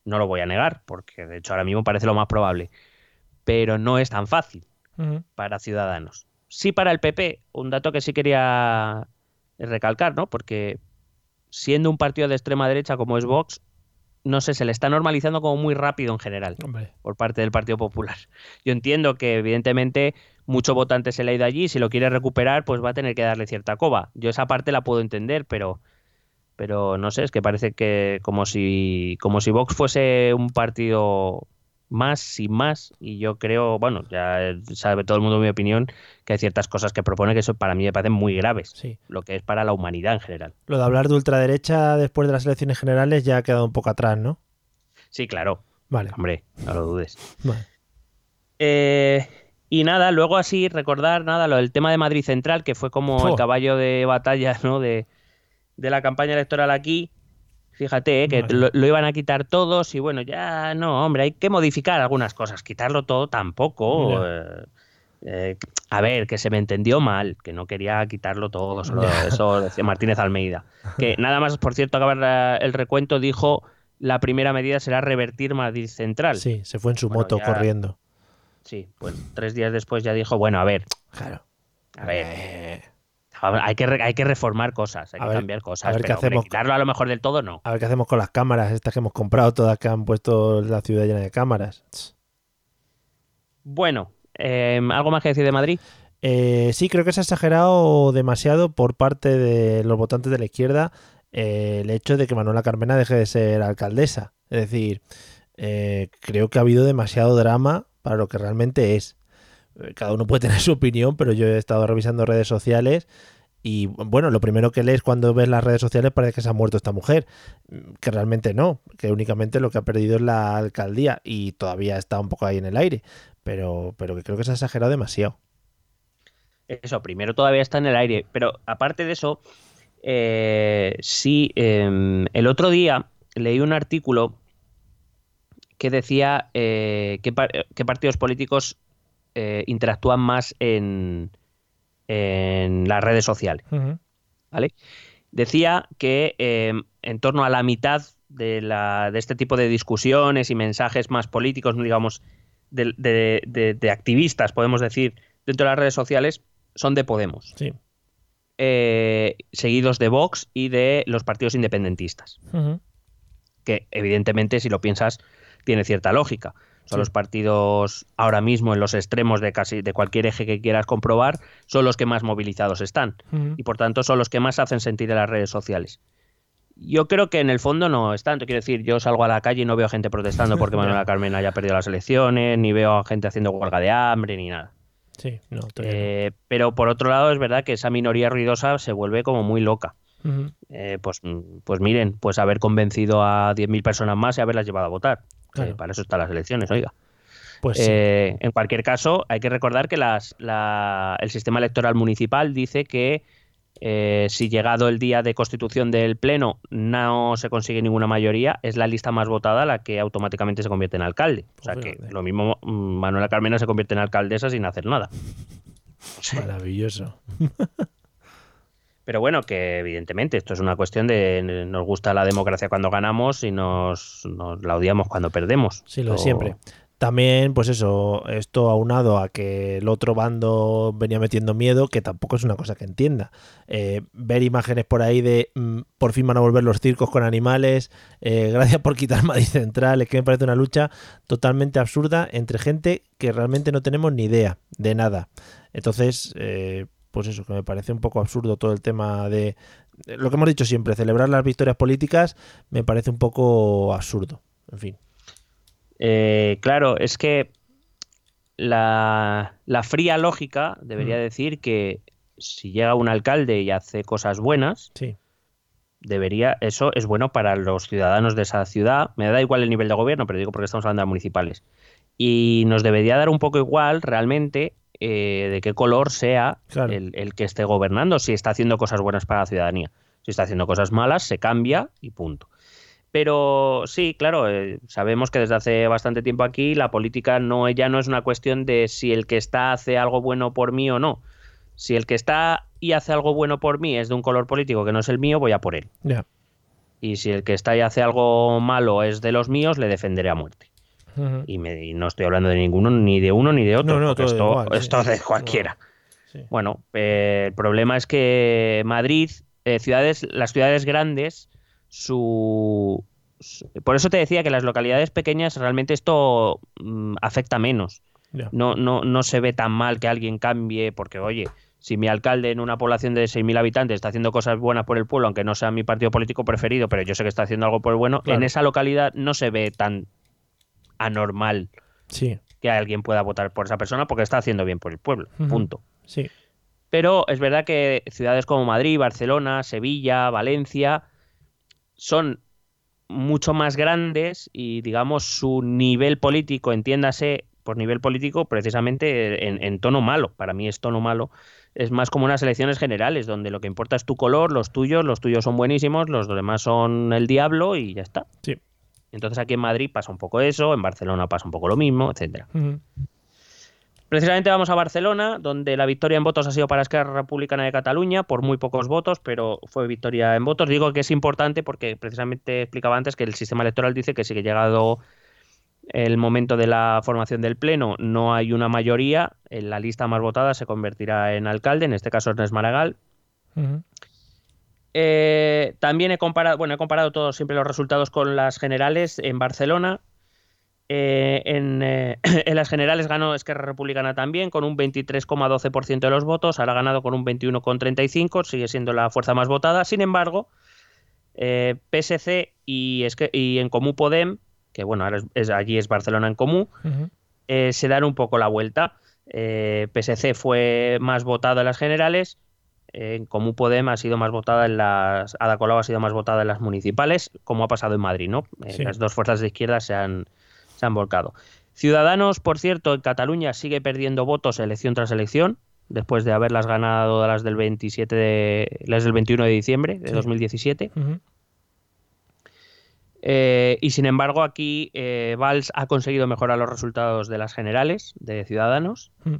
Speaker 5: No lo voy a negar, porque de hecho ahora mismo parece lo más probable. Pero no es tan fácil para Ciudadanos. Sí para el PP, un dato que sí quería recalcar, ¿no? Porque siendo un partido de extrema derecha como es Vox, no sé, se le está normalizando como muy rápido en general
Speaker 4: Hombre.
Speaker 5: por parte del Partido Popular. [laughs] Yo entiendo que evidentemente mucho votante se le ha ido allí, si lo quiere recuperar, pues va a tener que darle cierta coba. Yo esa parte la puedo entender, pero pero no sé, es que parece que como si como si Vox fuese un partido más y más y yo creo, bueno, ya sabe todo el mundo mi opinión, que hay ciertas cosas que propone que eso para mí me parecen muy graves,
Speaker 4: Sí.
Speaker 5: lo que es para la humanidad en general.
Speaker 4: Lo de hablar de ultraderecha después de las elecciones generales ya ha quedado un poco atrás, ¿no?
Speaker 5: Sí, claro,
Speaker 4: Vale.
Speaker 5: hombre, no lo dudes.
Speaker 4: Vale.
Speaker 5: Eh, y nada, luego así recordar nada lo del tema de Madrid Central, que fue como el caballo de batalla ¿no? de, de la campaña electoral aquí. Fíjate eh, que
Speaker 4: Vale.
Speaker 5: lo, lo iban a quitar todos y bueno, ya no, hombre, hay que modificar algunas cosas. Quitarlo todo tampoco. eh, eh, a ver, que se me entendió mal, que no quería quitarlo todo, [laughs] solo eso decía Martínez Almeida. Que [laughs] nada más, por cierto, acabar la- el recuento, dijo la primera medida será revertir Madrid Central.
Speaker 4: Sí, se fue en su
Speaker 5: Bueno,
Speaker 4: moto
Speaker 5: ya-
Speaker 4: corriendo.
Speaker 5: Sí, pues tres días después ya dijo, bueno, a ver,
Speaker 4: Claro.
Speaker 5: a ver, hay que, hay que reformar cosas, hay
Speaker 4: A
Speaker 5: que
Speaker 4: ver-
Speaker 5: cambiar cosas,
Speaker 4: a ver qué
Speaker 5: hombre,
Speaker 4: hacemos.
Speaker 5: quitarlo a lo mejor del todo no.
Speaker 4: a ver qué hacemos con las cámaras, estas que hemos comprado, todas que han puesto la ciudad llena de cámaras.
Speaker 5: Bueno, eh, ¿algo más que decir de Madrid?
Speaker 4: Eh, sí, creo que se ha exagerado demasiado por parte de los votantes de la izquierda eh, el hecho de que Manuela Carmena deje de ser alcaldesa. Es decir, eh, creo que ha habido demasiado drama para lo que realmente es. Eh, Cada uno puede [laughs] tener su opinión, pero yo he estado revisando redes sociales y bueno, lo primero que lees cuando ves las redes sociales parece que se ha muerto esta mujer, Mm, que realmente no, que únicamente lo que ha perdido es la alcaldía y todavía está un poco ahí en el aire, pero, pero que creo que se ha exagerado demasiado.
Speaker 5: Eso, primero todavía está en el aire, pero aparte de eso, eh, sí, eh, el otro día leí un artículo que decía eh, qué partidos políticos eh, interactúan más en, en las redes sociales. ¿vale? Decía que eh, en torno a la mitad de, la, de este tipo de discusiones y mensajes más políticos, digamos, de, de- activistas, podemos decir, dentro de las redes sociales, son de Podemos,
Speaker 4: Sí.
Speaker 5: eh, seguidos de Vox y de los partidos independentistas, que evidentemente, si lo piensas, tiene cierta lógica. Son los partidos ahora mismo en los extremos de casi de cualquier eje que quieras comprobar, son los que más movilizados están. Y por tanto son los que más hacen sentir en las redes sociales. Yo creo que en el fondo no es tanto. Quiero decir, yo salgo a la calle y no veo gente protestando porque [laughs] Manuela Carmen haya perdido las elecciones, ni veo a gente haciendo huelga de hambre, ni nada.
Speaker 4: Sí, no.
Speaker 5: Eh, pero por otro lado, es verdad que esa minoría ruidosa se vuelve como muy loca. Eh, pues, pues miren, pues haber convencido a 10.000 personas más y haberlas llevado a votar.
Speaker 4: Claro.
Speaker 5: Eh, para eso están las elecciones, oiga.
Speaker 4: Pues sí.
Speaker 5: Eh, en cualquier caso, hay que recordar que las, la- el sistema electoral municipal dice que eh, si llegado el día de constitución del Pleno no se consigue ninguna mayoría, es la lista más votada la que automáticamente se convierte en alcalde. O sea
Speaker 4: Pues
Speaker 5: que
Speaker 4: fíjate.
Speaker 5: lo mismo mm, Manuela Carmena se convierte en alcaldesa sin hacer nada. [laughs]
Speaker 4: Maravilloso. [laughs]
Speaker 5: Pero bueno, que evidentemente esto es una cuestión de nos gusta la democracia cuando ganamos y nos, nos la odiamos cuando perdemos.
Speaker 4: Sí, lo de
Speaker 5: O-
Speaker 4: siempre. También, pues eso, esto aunado a que el otro bando venía metiendo miedo, que tampoco es una cosa que entienda. Eh, ver imágenes por ahí de mm, por fin van a volver los circos con animales, eh, [laughs] gracias por quitar Madrid Central, es que me parece una lucha totalmente absurda entre gente que realmente no tenemos ni idea de nada. Entonces, eh, pues eso, que me parece un poco absurdo todo el tema de de lo que hemos dicho siempre, celebrar las victorias políticas me parece un poco absurdo. En fin.
Speaker 5: Eh, claro, es que la, la fría lógica debería
Speaker 4: Mm.
Speaker 5: decir que si llega un alcalde y hace cosas buenas,
Speaker 4: Sí.
Speaker 5: debería, eso es bueno para los ciudadanos de esa ciudad. Me da igual el nivel de gobierno, pero digo porque estamos hablando de municipales. Y nos debería dar un poco igual realmente eh, de qué color sea
Speaker 4: Claro.
Speaker 5: el, el que esté gobernando, si está haciendo cosas buenas para la ciudadanía. Si está haciendo cosas malas, se cambia y punto. Pero sí, claro, eh, sabemos que desde hace bastante tiempo aquí la política no ya no es una cuestión de si el que está hace algo bueno por mí o no. Si el que está y hace algo bueno por mí es de un color político que no es el mío, voy a por él. Y si el que está y hace algo malo es de los míos, le defenderé a muerte. Y, me- y no estoy hablando de ninguno, ni de uno ni de otro.
Speaker 4: No, no,
Speaker 5: porque
Speaker 4: todo
Speaker 5: esto,
Speaker 4: igual, sí.
Speaker 5: de cualquiera.
Speaker 4: Sí.
Speaker 5: Bueno, eh, el problema es que Madrid, eh, ciudades, las ciudades grandes, su, su- por eso te decía que las localidades pequeñas realmente esto mm, afecta menos. No, no, no se ve tan mal que alguien cambie, porque oye, si mi alcalde en una población de 6.000 habitantes está haciendo cosas buenas por el pueblo, aunque no sea mi partido político preferido, pero yo sé que está haciendo algo por el bueno,
Speaker 4: Claro.
Speaker 5: en esa localidad no se ve tan anormal
Speaker 4: Sí,
Speaker 5: que alguien pueda votar por esa persona porque está haciendo bien por el pueblo. Punto.
Speaker 4: sí.
Speaker 5: Pero es verdad que ciudades como Madrid, Barcelona, Sevilla, Valencia son mucho más grandes y digamos su nivel político, entiéndase por nivel político precisamente en, en tono malo, para mí es tono malo, es más como unas elecciones generales donde lo que importa es tu color, los tuyos, los tuyos son buenísimos, los demás son el diablo y ya está.
Speaker 4: Sí.
Speaker 5: Entonces aquí en Madrid pasa un poco eso, en Barcelona pasa un poco lo mismo, etcétera. Precisamente vamos a Barcelona, donde la victoria en votos ha sido para Esquerra Republicana de Cataluña por muy pocos votos, pero fue victoria en votos. Digo que es importante porque precisamente explicaba antes que el sistema electoral dice que si que llegado el momento de la formación del pleno no hay una mayoría, en la lista más votada se convertirá en alcalde, en este caso Ernest Maragall.
Speaker 4: Ujú.
Speaker 5: Eh, también he comparado, bueno, he comparado todos siempre los resultados con las generales en Barcelona. Eh, en, eh, [clears throat] en las generales ganó Esquerra Republicana también con un 23,12% de los votos, ahora ha ganado con un 21,35%, sigue siendo la fuerza más votada. Sin embargo, PSC y, Esque- y en Comú Podem, que bueno, ahora es- es- allí es Barcelona en Comú, se dan un poco la vuelta. PSC fue más votado en las generales, en Comú Podem ha sido más votada en las. Ada Colau ha sido más votada en las municipales, como ha pasado en Madrid, ¿no? Eh,
Speaker 4: Sí.
Speaker 5: Las dos fuerzas de izquierda se han, se han volcado. Ciudadanos, por cierto, en Cataluña sigue perdiendo votos elección tras elección, después de haberlas ganado las del 27 de, las del 21 de diciembre de
Speaker 4: Sí.
Speaker 5: 2017.
Speaker 4: Ujú.
Speaker 5: Eh, y sin embargo, aquí eh, Valls ha conseguido mejorar los resultados de las generales de Ciudadanos.
Speaker 4: Mm.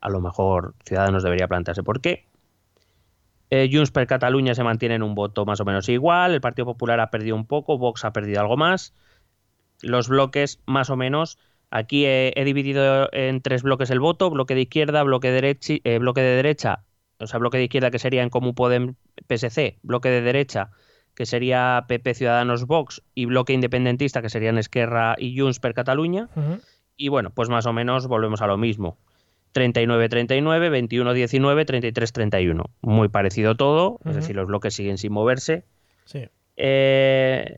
Speaker 5: A lo mejor Ciudadanos debería plantearse por qué. Eh, Junts per Cataluña se mantiene en un voto más o menos igual. El Partido Popular ha perdido un poco. Vox ha perdido algo más. Los bloques, más o menos. Aquí he, he dividido en tres bloques el voto: bloque de izquierda, bloque de, derecha, eh, bloque de derecha, o sea, bloque de izquierda que sería en Comú Podem PSC, bloque de derecha que sería PP Ciudadanos Vox y bloque independentista que serían Esquerra y Junts per Cataluña. Y bueno, pues más o menos volvemos a lo mismo. 39-39, 21-19, 33-31. Muy parecido todo, es
Speaker 4: Ujú.
Speaker 5: decir, los bloques siguen sin moverse.
Speaker 4: Sí.
Speaker 5: Eh,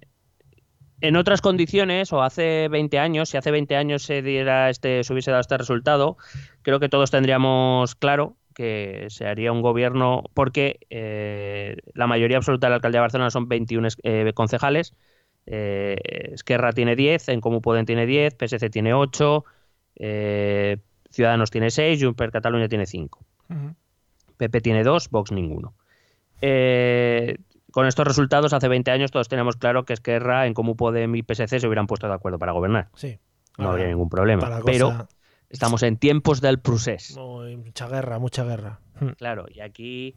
Speaker 5: en otras condiciones, o hace 20 años, si hace 20 años se diera este, se hubiese dado este resultado, creo que todos tendríamos claro que se haría un gobierno, porque eh, la mayoría absoluta de la alcaldía de Barcelona son 21 es- eh, concejales. Eh, Esquerra tiene 10, En Comú Podem tiene 10, PSC tiene 8, eh, Ciudadanos tiene 6, Junts per Catalunya tiene 5.
Speaker 4: Ujú.
Speaker 5: PP tiene dos, Vox ninguno. Eh, con estos resultados, hace 20 años todos teníamos claro que Esquerra, en Comú Podem y PSC se hubieran puesto de acuerdo para gobernar.
Speaker 4: Sí.
Speaker 5: No
Speaker 4: Ahora,
Speaker 5: habría ningún problema. Pero
Speaker 4: cosa-
Speaker 5: estamos en tiempos del procés.
Speaker 4: Mucha guerra, mucha guerra.
Speaker 5: Claro, y aquí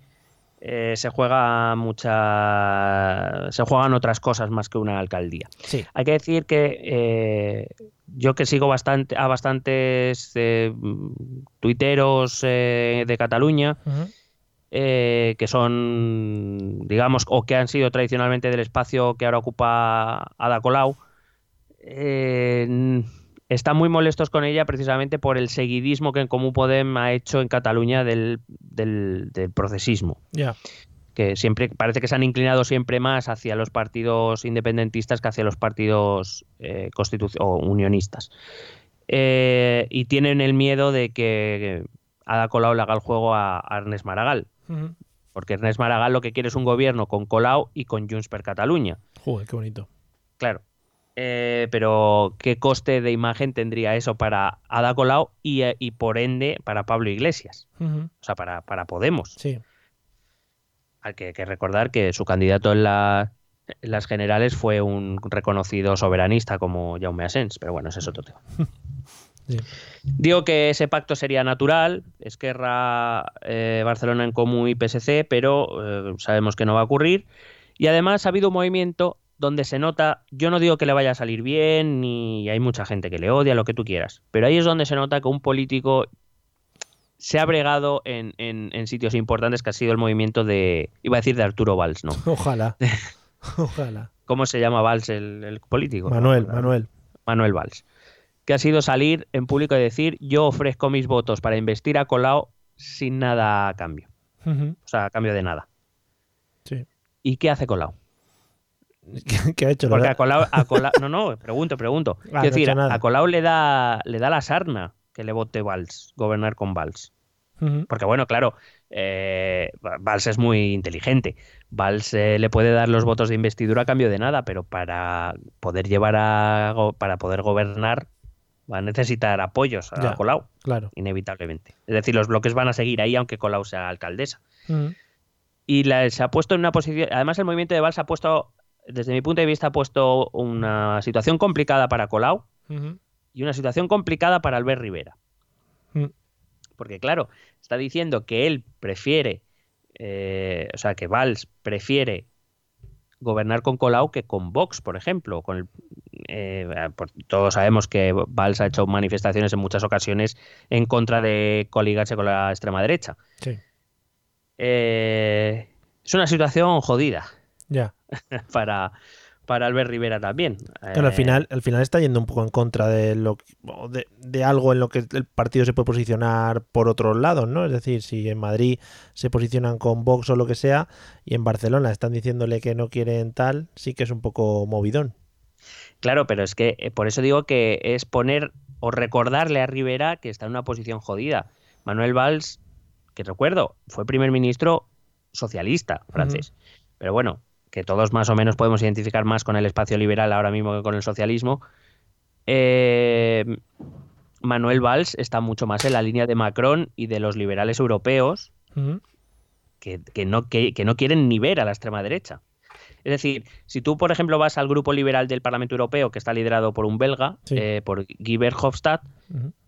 Speaker 5: eh, se juega mucha. Se juegan otras cosas más que una alcaldía.
Speaker 4: Sí.
Speaker 5: Hay que decir que eh, yo que sigo bastante a bastantes eh, tuiteros de Cataluña, que son, digamos, o que han sido tradicionalmente del espacio que ahora ocupa Ada Colau, eh, están muy molestos con ella precisamente por el seguidismo que en Comú Podem ha hecho en Cataluña del, del- del procesismo que siempre parece que se han inclinado siempre más hacia los partidos independentistas que hacia los partidos eh, o unionistas. Eh, y tienen el miedo de que Ada Colau le haga el juego a, a Ernest Maragall, porque Ernest Maragall lo que quiere es un gobierno con Colau y con Junts per Catalunya.
Speaker 4: Joder, qué bonito.
Speaker 5: Claro. Eh, pero ¿qué coste de imagen tendría eso para Ada Colau y, eh, y por ende para Pablo Iglesias? O sea, para, para Podemos.
Speaker 4: Sí.
Speaker 5: Hay que, que recordar que su candidato en, la- en las generales fue un reconocido soberanista como Jaume Asens, pero bueno, ese es otro tema. [laughs]
Speaker 4: Sí.
Speaker 5: Digo que ese pacto sería natural, Esquerra, eh, Barcelona en Comú y PSC, pero eh, sabemos que no va a ocurrir. Y además ha habido un movimiento donde se nota, yo no digo que le vaya a salir bien, ni hay mucha gente que le odia, lo que tú quieras, pero ahí es donde se nota que un político se ha bregado en, en- en sitios importantes, que ha sido el movimiento de, iba a decir de Arturo Valls, ¿no? [laughs]
Speaker 4: Ojalá. [laughs] Ojalá.
Speaker 5: ¿Cómo se llama Valls el, el político?
Speaker 4: Manuel,
Speaker 5: No,
Speaker 4: Manuel.
Speaker 5: Manuel Valls, que ha sido salir en público y decir yo ofrezco mis votos para investir a Colau sin nada a cambio, o sea, a cambio de nada.
Speaker 4: Sí.
Speaker 5: ¿Y qué hace Colau?
Speaker 4: ¿Qué- ¿Qué ha hecho?
Speaker 5: Porque
Speaker 4: ¿Lo-
Speaker 5: a Colau, a Colau- no, no, pregunto, pregunto. [laughs]
Speaker 4: Ah,
Speaker 5: Quiero
Speaker 4: no
Speaker 5: decir, a Colau le da, le da la sarna que le vote Valls, gobernar con Valls. Porque bueno, claro, eh, Valls es muy inteligente. Valls eh, le puede dar los votos de investidura a cambio de nada, pero para poder llevar a para poder gobernar va a necesitar apoyos a
Speaker 4: Ya.
Speaker 5: Colau,
Speaker 4: Claro.
Speaker 5: inevitablemente. Es decir, los bloques van a seguir ahí aunque Colau sea alcaldesa. Y la- se ha puesto en una posición, además el movimiento de Valls ha puesto, desde mi punto de vista, ha puesto una situación complicada para Colau y una situación complicada para Albert Rivera.
Speaker 4: Mm.
Speaker 5: Porque claro, está diciendo que él prefiere, eh, o sea, que Valls prefiere gobernar con Colau que con Vox, por ejemplo. Con el- eh, por- todos sabemos que Valls ha hecho manifestaciones en muchas ocasiones en contra de coligarse con la extrema derecha.
Speaker 4: Sí.
Speaker 5: Eh, es una situación jodida
Speaker 4: Ya. [laughs]
Speaker 5: para, para Albert Rivera también.
Speaker 4: Claro, al
Speaker 5: Eh,
Speaker 4: final, al final está yendo un poco en contra de lo de, de algo en lo que el partido se puede posicionar por otros lados, ¿no? Es decir, si en Madrid se posicionan con Vox o lo que sea, y en Barcelona están diciéndole que no quieren tal, sí que es un poco movidón.
Speaker 5: Claro, pero es que eh, por eso digo que es poner o recordarle a Rivera que está en una posición jodida. Manuel Valls, que recuerdo, fue primer ministro socialista francés. Pero bueno, que todos más o menos podemos identificar más con el espacio liberal ahora mismo que con el socialismo. Eh, Manuel Valls está mucho más en la línea de Macron y de los liberales europeos que, que no, que, que no quieren ni ver a la extrema derecha. Es decir, si tú, por ejemplo, vas al grupo liberal del Parlamento Europeo, que está liderado por un belga,
Speaker 4: Sí.
Speaker 5: eh, por Guy Verhofstadt,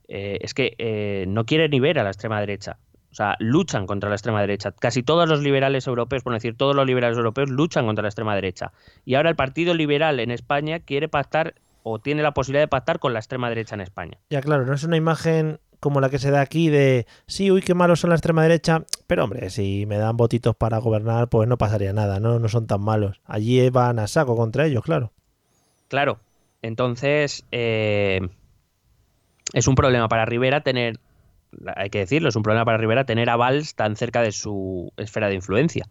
Speaker 5: eh, es que no quieren ni ver a la extrema derecha. O sea, luchan contra la extrema derecha. Casi todos los liberales europeos, por decir todos los liberales europeos, luchan contra la extrema derecha. Y ahora el Partido Liberal en España quiere pactar o tiene la posibilidad de pactar con la extrema derecha en España.
Speaker 4: Ya, claro, no es una imagen como la que se da aquí de, sí, uy, qué malos son la extrema derecha, pero hombre, si me dan votitos para gobernar, pues no pasaría nada, ¿no? No son tan malos. Allí van a saco contra ellos, claro.
Speaker 5: Claro. Entonces, eh, es un problema para Rivera tener, hay que decirlo, es un problema para Rivera tener a Valls tan cerca de su esfera de influencia.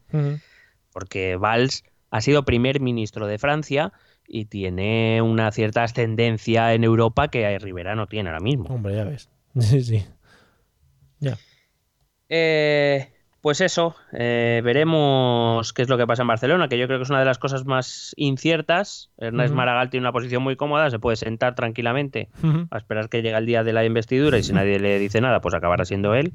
Speaker 5: Porque Valls ha sido primer ministro de Francia y tiene una cierta ascendencia en Europa que Rivera no tiene ahora mismo.
Speaker 4: Hombre, ya ves. [laughs] Sí, sí. Ya.
Speaker 5: Eh, pues eso, eh, veremos qué es lo que pasa en Barcelona, que yo creo que es una de las cosas más inciertas. Ernest
Speaker 4: Ujú.
Speaker 5: Maragall tiene una posición muy cómoda, se puede sentar tranquilamente a esperar que llegue el día de la investidura y si nadie le dice nada, pues acabará siendo él.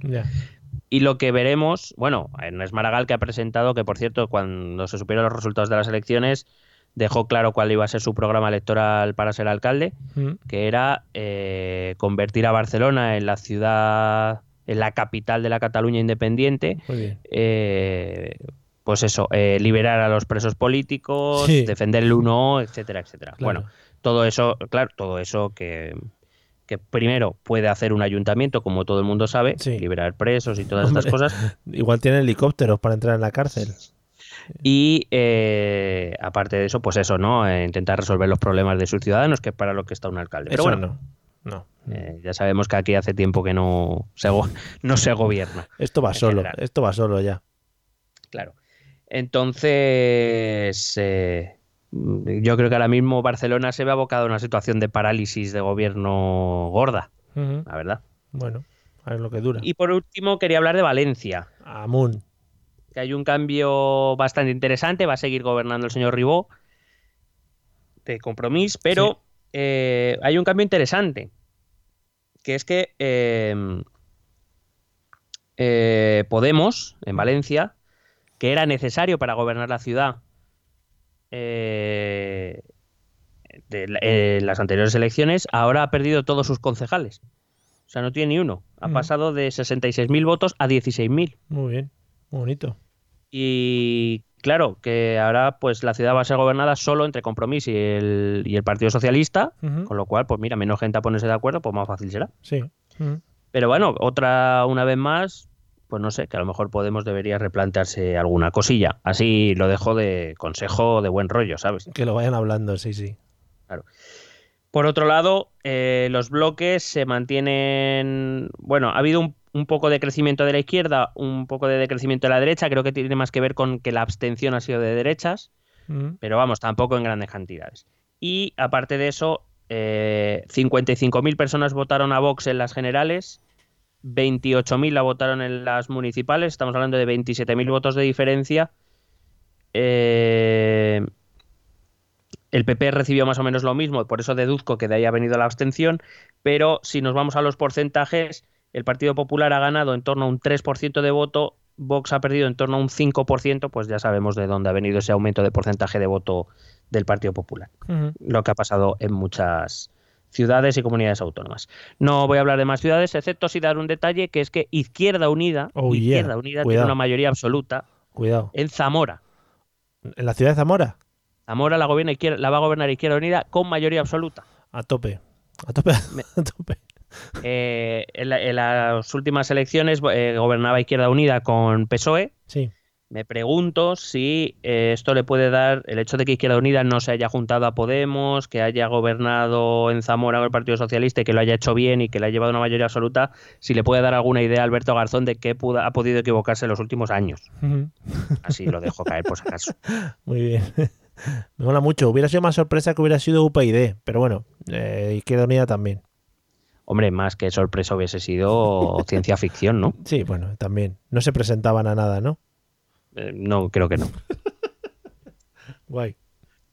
Speaker 5: Y lo que veremos, bueno, Ernest Maragall que ha presentado, que por cierto, cuando se supieron los resultados de las elecciones, dejó claro cuál iba a ser su programa electoral para ser alcalde, que era eh, convertir a Barcelona en la ciudad, en la capital de la Cataluña independiente, eh, pues eso, eh, liberar a los presos políticos,
Speaker 4: Sí.
Speaker 5: defender el 1 etcétera, etcétera.
Speaker 4: Claro.
Speaker 5: Bueno, todo eso, claro, todo eso que, que primero puede hacer un ayuntamiento, como todo el mundo sabe,
Speaker 4: Sí.
Speaker 5: liberar presos y todas
Speaker 4: Hombre.
Speaker 5: estas cosas. [laughs]
Speaker 4: Igual tiene helicópteros para entrar en la cárcel.
Speaker 5: Y eh, aparte de eso, pues eso, ¿no? Eh, intentar resolver los problemas de sus ciudadanos, que es para lo que está un alcalde. Pero
Speaker 4: Eso
Speaker 5: bueno,
Speaker 4: no. No.
Speaker 5: Eh, ya sabemos que aquí hace tiempo que no se, [laughs] no se gobierna. [laughs]
Speaker 4: Esto va solo.
Speaker 5: general.
Speaker 4: Esto va solo ya.
Speaker 5: Claro. Entonces, eh, yo creo que ahora mismo Barcelona se ve abocado a una situación de parálisis de gobierno gorda, la verdad.
Speaker 4: Bueno, a ver lo que dura.
Speaker 5: Y por último, quería hablar de Valencia,
Speaker 4: Amun.
Speaker 5: que hay un cambio bastante interesante. Va a seguir gobernando el señor Ribó de compromiso, pero
Speaker 4: Sí.
Speaker 5: eh, hay un cambio interesante, que es que eh, eh, Podemos, en Valencia, que era necesario para gobernar la ciudad eh, de la- eh, las anteriores elecciones, ahora ha perdido todos sus concejales. O sea, no tiene ni uno. Ha
Speaker 4: Mm.
Speaker 5: pasado de 66.000 votos a 16.000.
Speaker 4: Muy bien. Bonito.
Speaker 5: Y claro, que ahora pues la ciudad va a ser gobernada solo entre Compromís y el, y el Partido Socialista, con lo cual, pues mira, menos gente a ponerse de acuerdo, pues más fácil será.
Speaker 4: Sí.
Speaker 5: Pero bueno, otra, una vez más, pues no sé, que a lo mejor Podemos debería replantearse alguna cosilla. Así lo dejo de consejo de buen rollo, ¿sabes?
Speaker 4: Que lo vayan hablando, sí, sí.
Speaker 5: Por otro lado, eh, los bloques se mantienen. Bueno, ha habido un, un poco de crecimiento de la izquierda, un poco de decrecimiento de la derecha. Creo que tiene más que ver con que la abstención ha sido de derechas,
Speaker 4: Ujú.
Speaker 5: pero vamos, tampoco en grandes cantidades. Y aparte de eso, eh, 55.000 personas votaron a Vox en las generales, 28.000 la votaron en las municipales. Estamos hablando de 27.000 votos de diferencia. Eh, el PP recibió más o menos lo mismo, por eso deduzco que de ahí ha venido la abstención, pero si nos vamos a los porcentajes, el Partido Popular ha ganado en torno a un 3% de voto, Vox ha perdido en torno a un 5%, pues ya sabemos de dónde ha venido ese aumento de porcentaje de voto del Partido Popular, lo que ha pasado en muchas ciudades y comunidades autónomas. No voy a hablar de más ciudades, excepto si dar un detalle, que es que Izquierda Unida,
Speaker 4: Oh, yeah.
Speaker 5: Izquierda Unida
Speaker 4: Cuidado.
Speaker 5: tiene una mayoría absoluta
Speaker 4: Cuidado.
Speaker 5: en Zamora.
Speaker 4: ¿En la ciudad de Zamora?
Speaker 5: Zamora la, gobierna izquierda, la va a gobernar Izquierda Unida con mayoría absoluta.
Speaker 4: A tope. A tope. [laughs] A tope.
Speaker 5: Eh, en, la- en las últimas elecciones eh, gobernaba Izquierda Unida con PSOE.
Speaker 4: Sí.
Speaker 5: Me pregunto si eh, esto le puede dar el hecho de que Izquierda Unida no se haya juntado a Podemos, que haya gobernado en Zamora con el Partido Socialista y que lo haya hecho bien y que le haya llevado una mayoría absoluta, si le puede dar alguna idea a Alberto Garzón de pudo- ha podido equivocarse en los últimos años. Así lo dejo caer por si acaso. [laughs]
Speaker 4: Muy bien. [laughs] Me mola mucho. Hubiera sido más sorpresa que hubiera sido UPyD, pero bueno, eh, Izquierda Unida también.
Speaker 5: Hombre, más que sorpresa hubiese sido [laughs] ciencia ficción, ¿no?
Speaker 4: Sí, bueno, también. No se presentaban a nada, ¿no?
Speaker 5: Eh, no, creo que no. [laughs]
Speaker 4: Guay.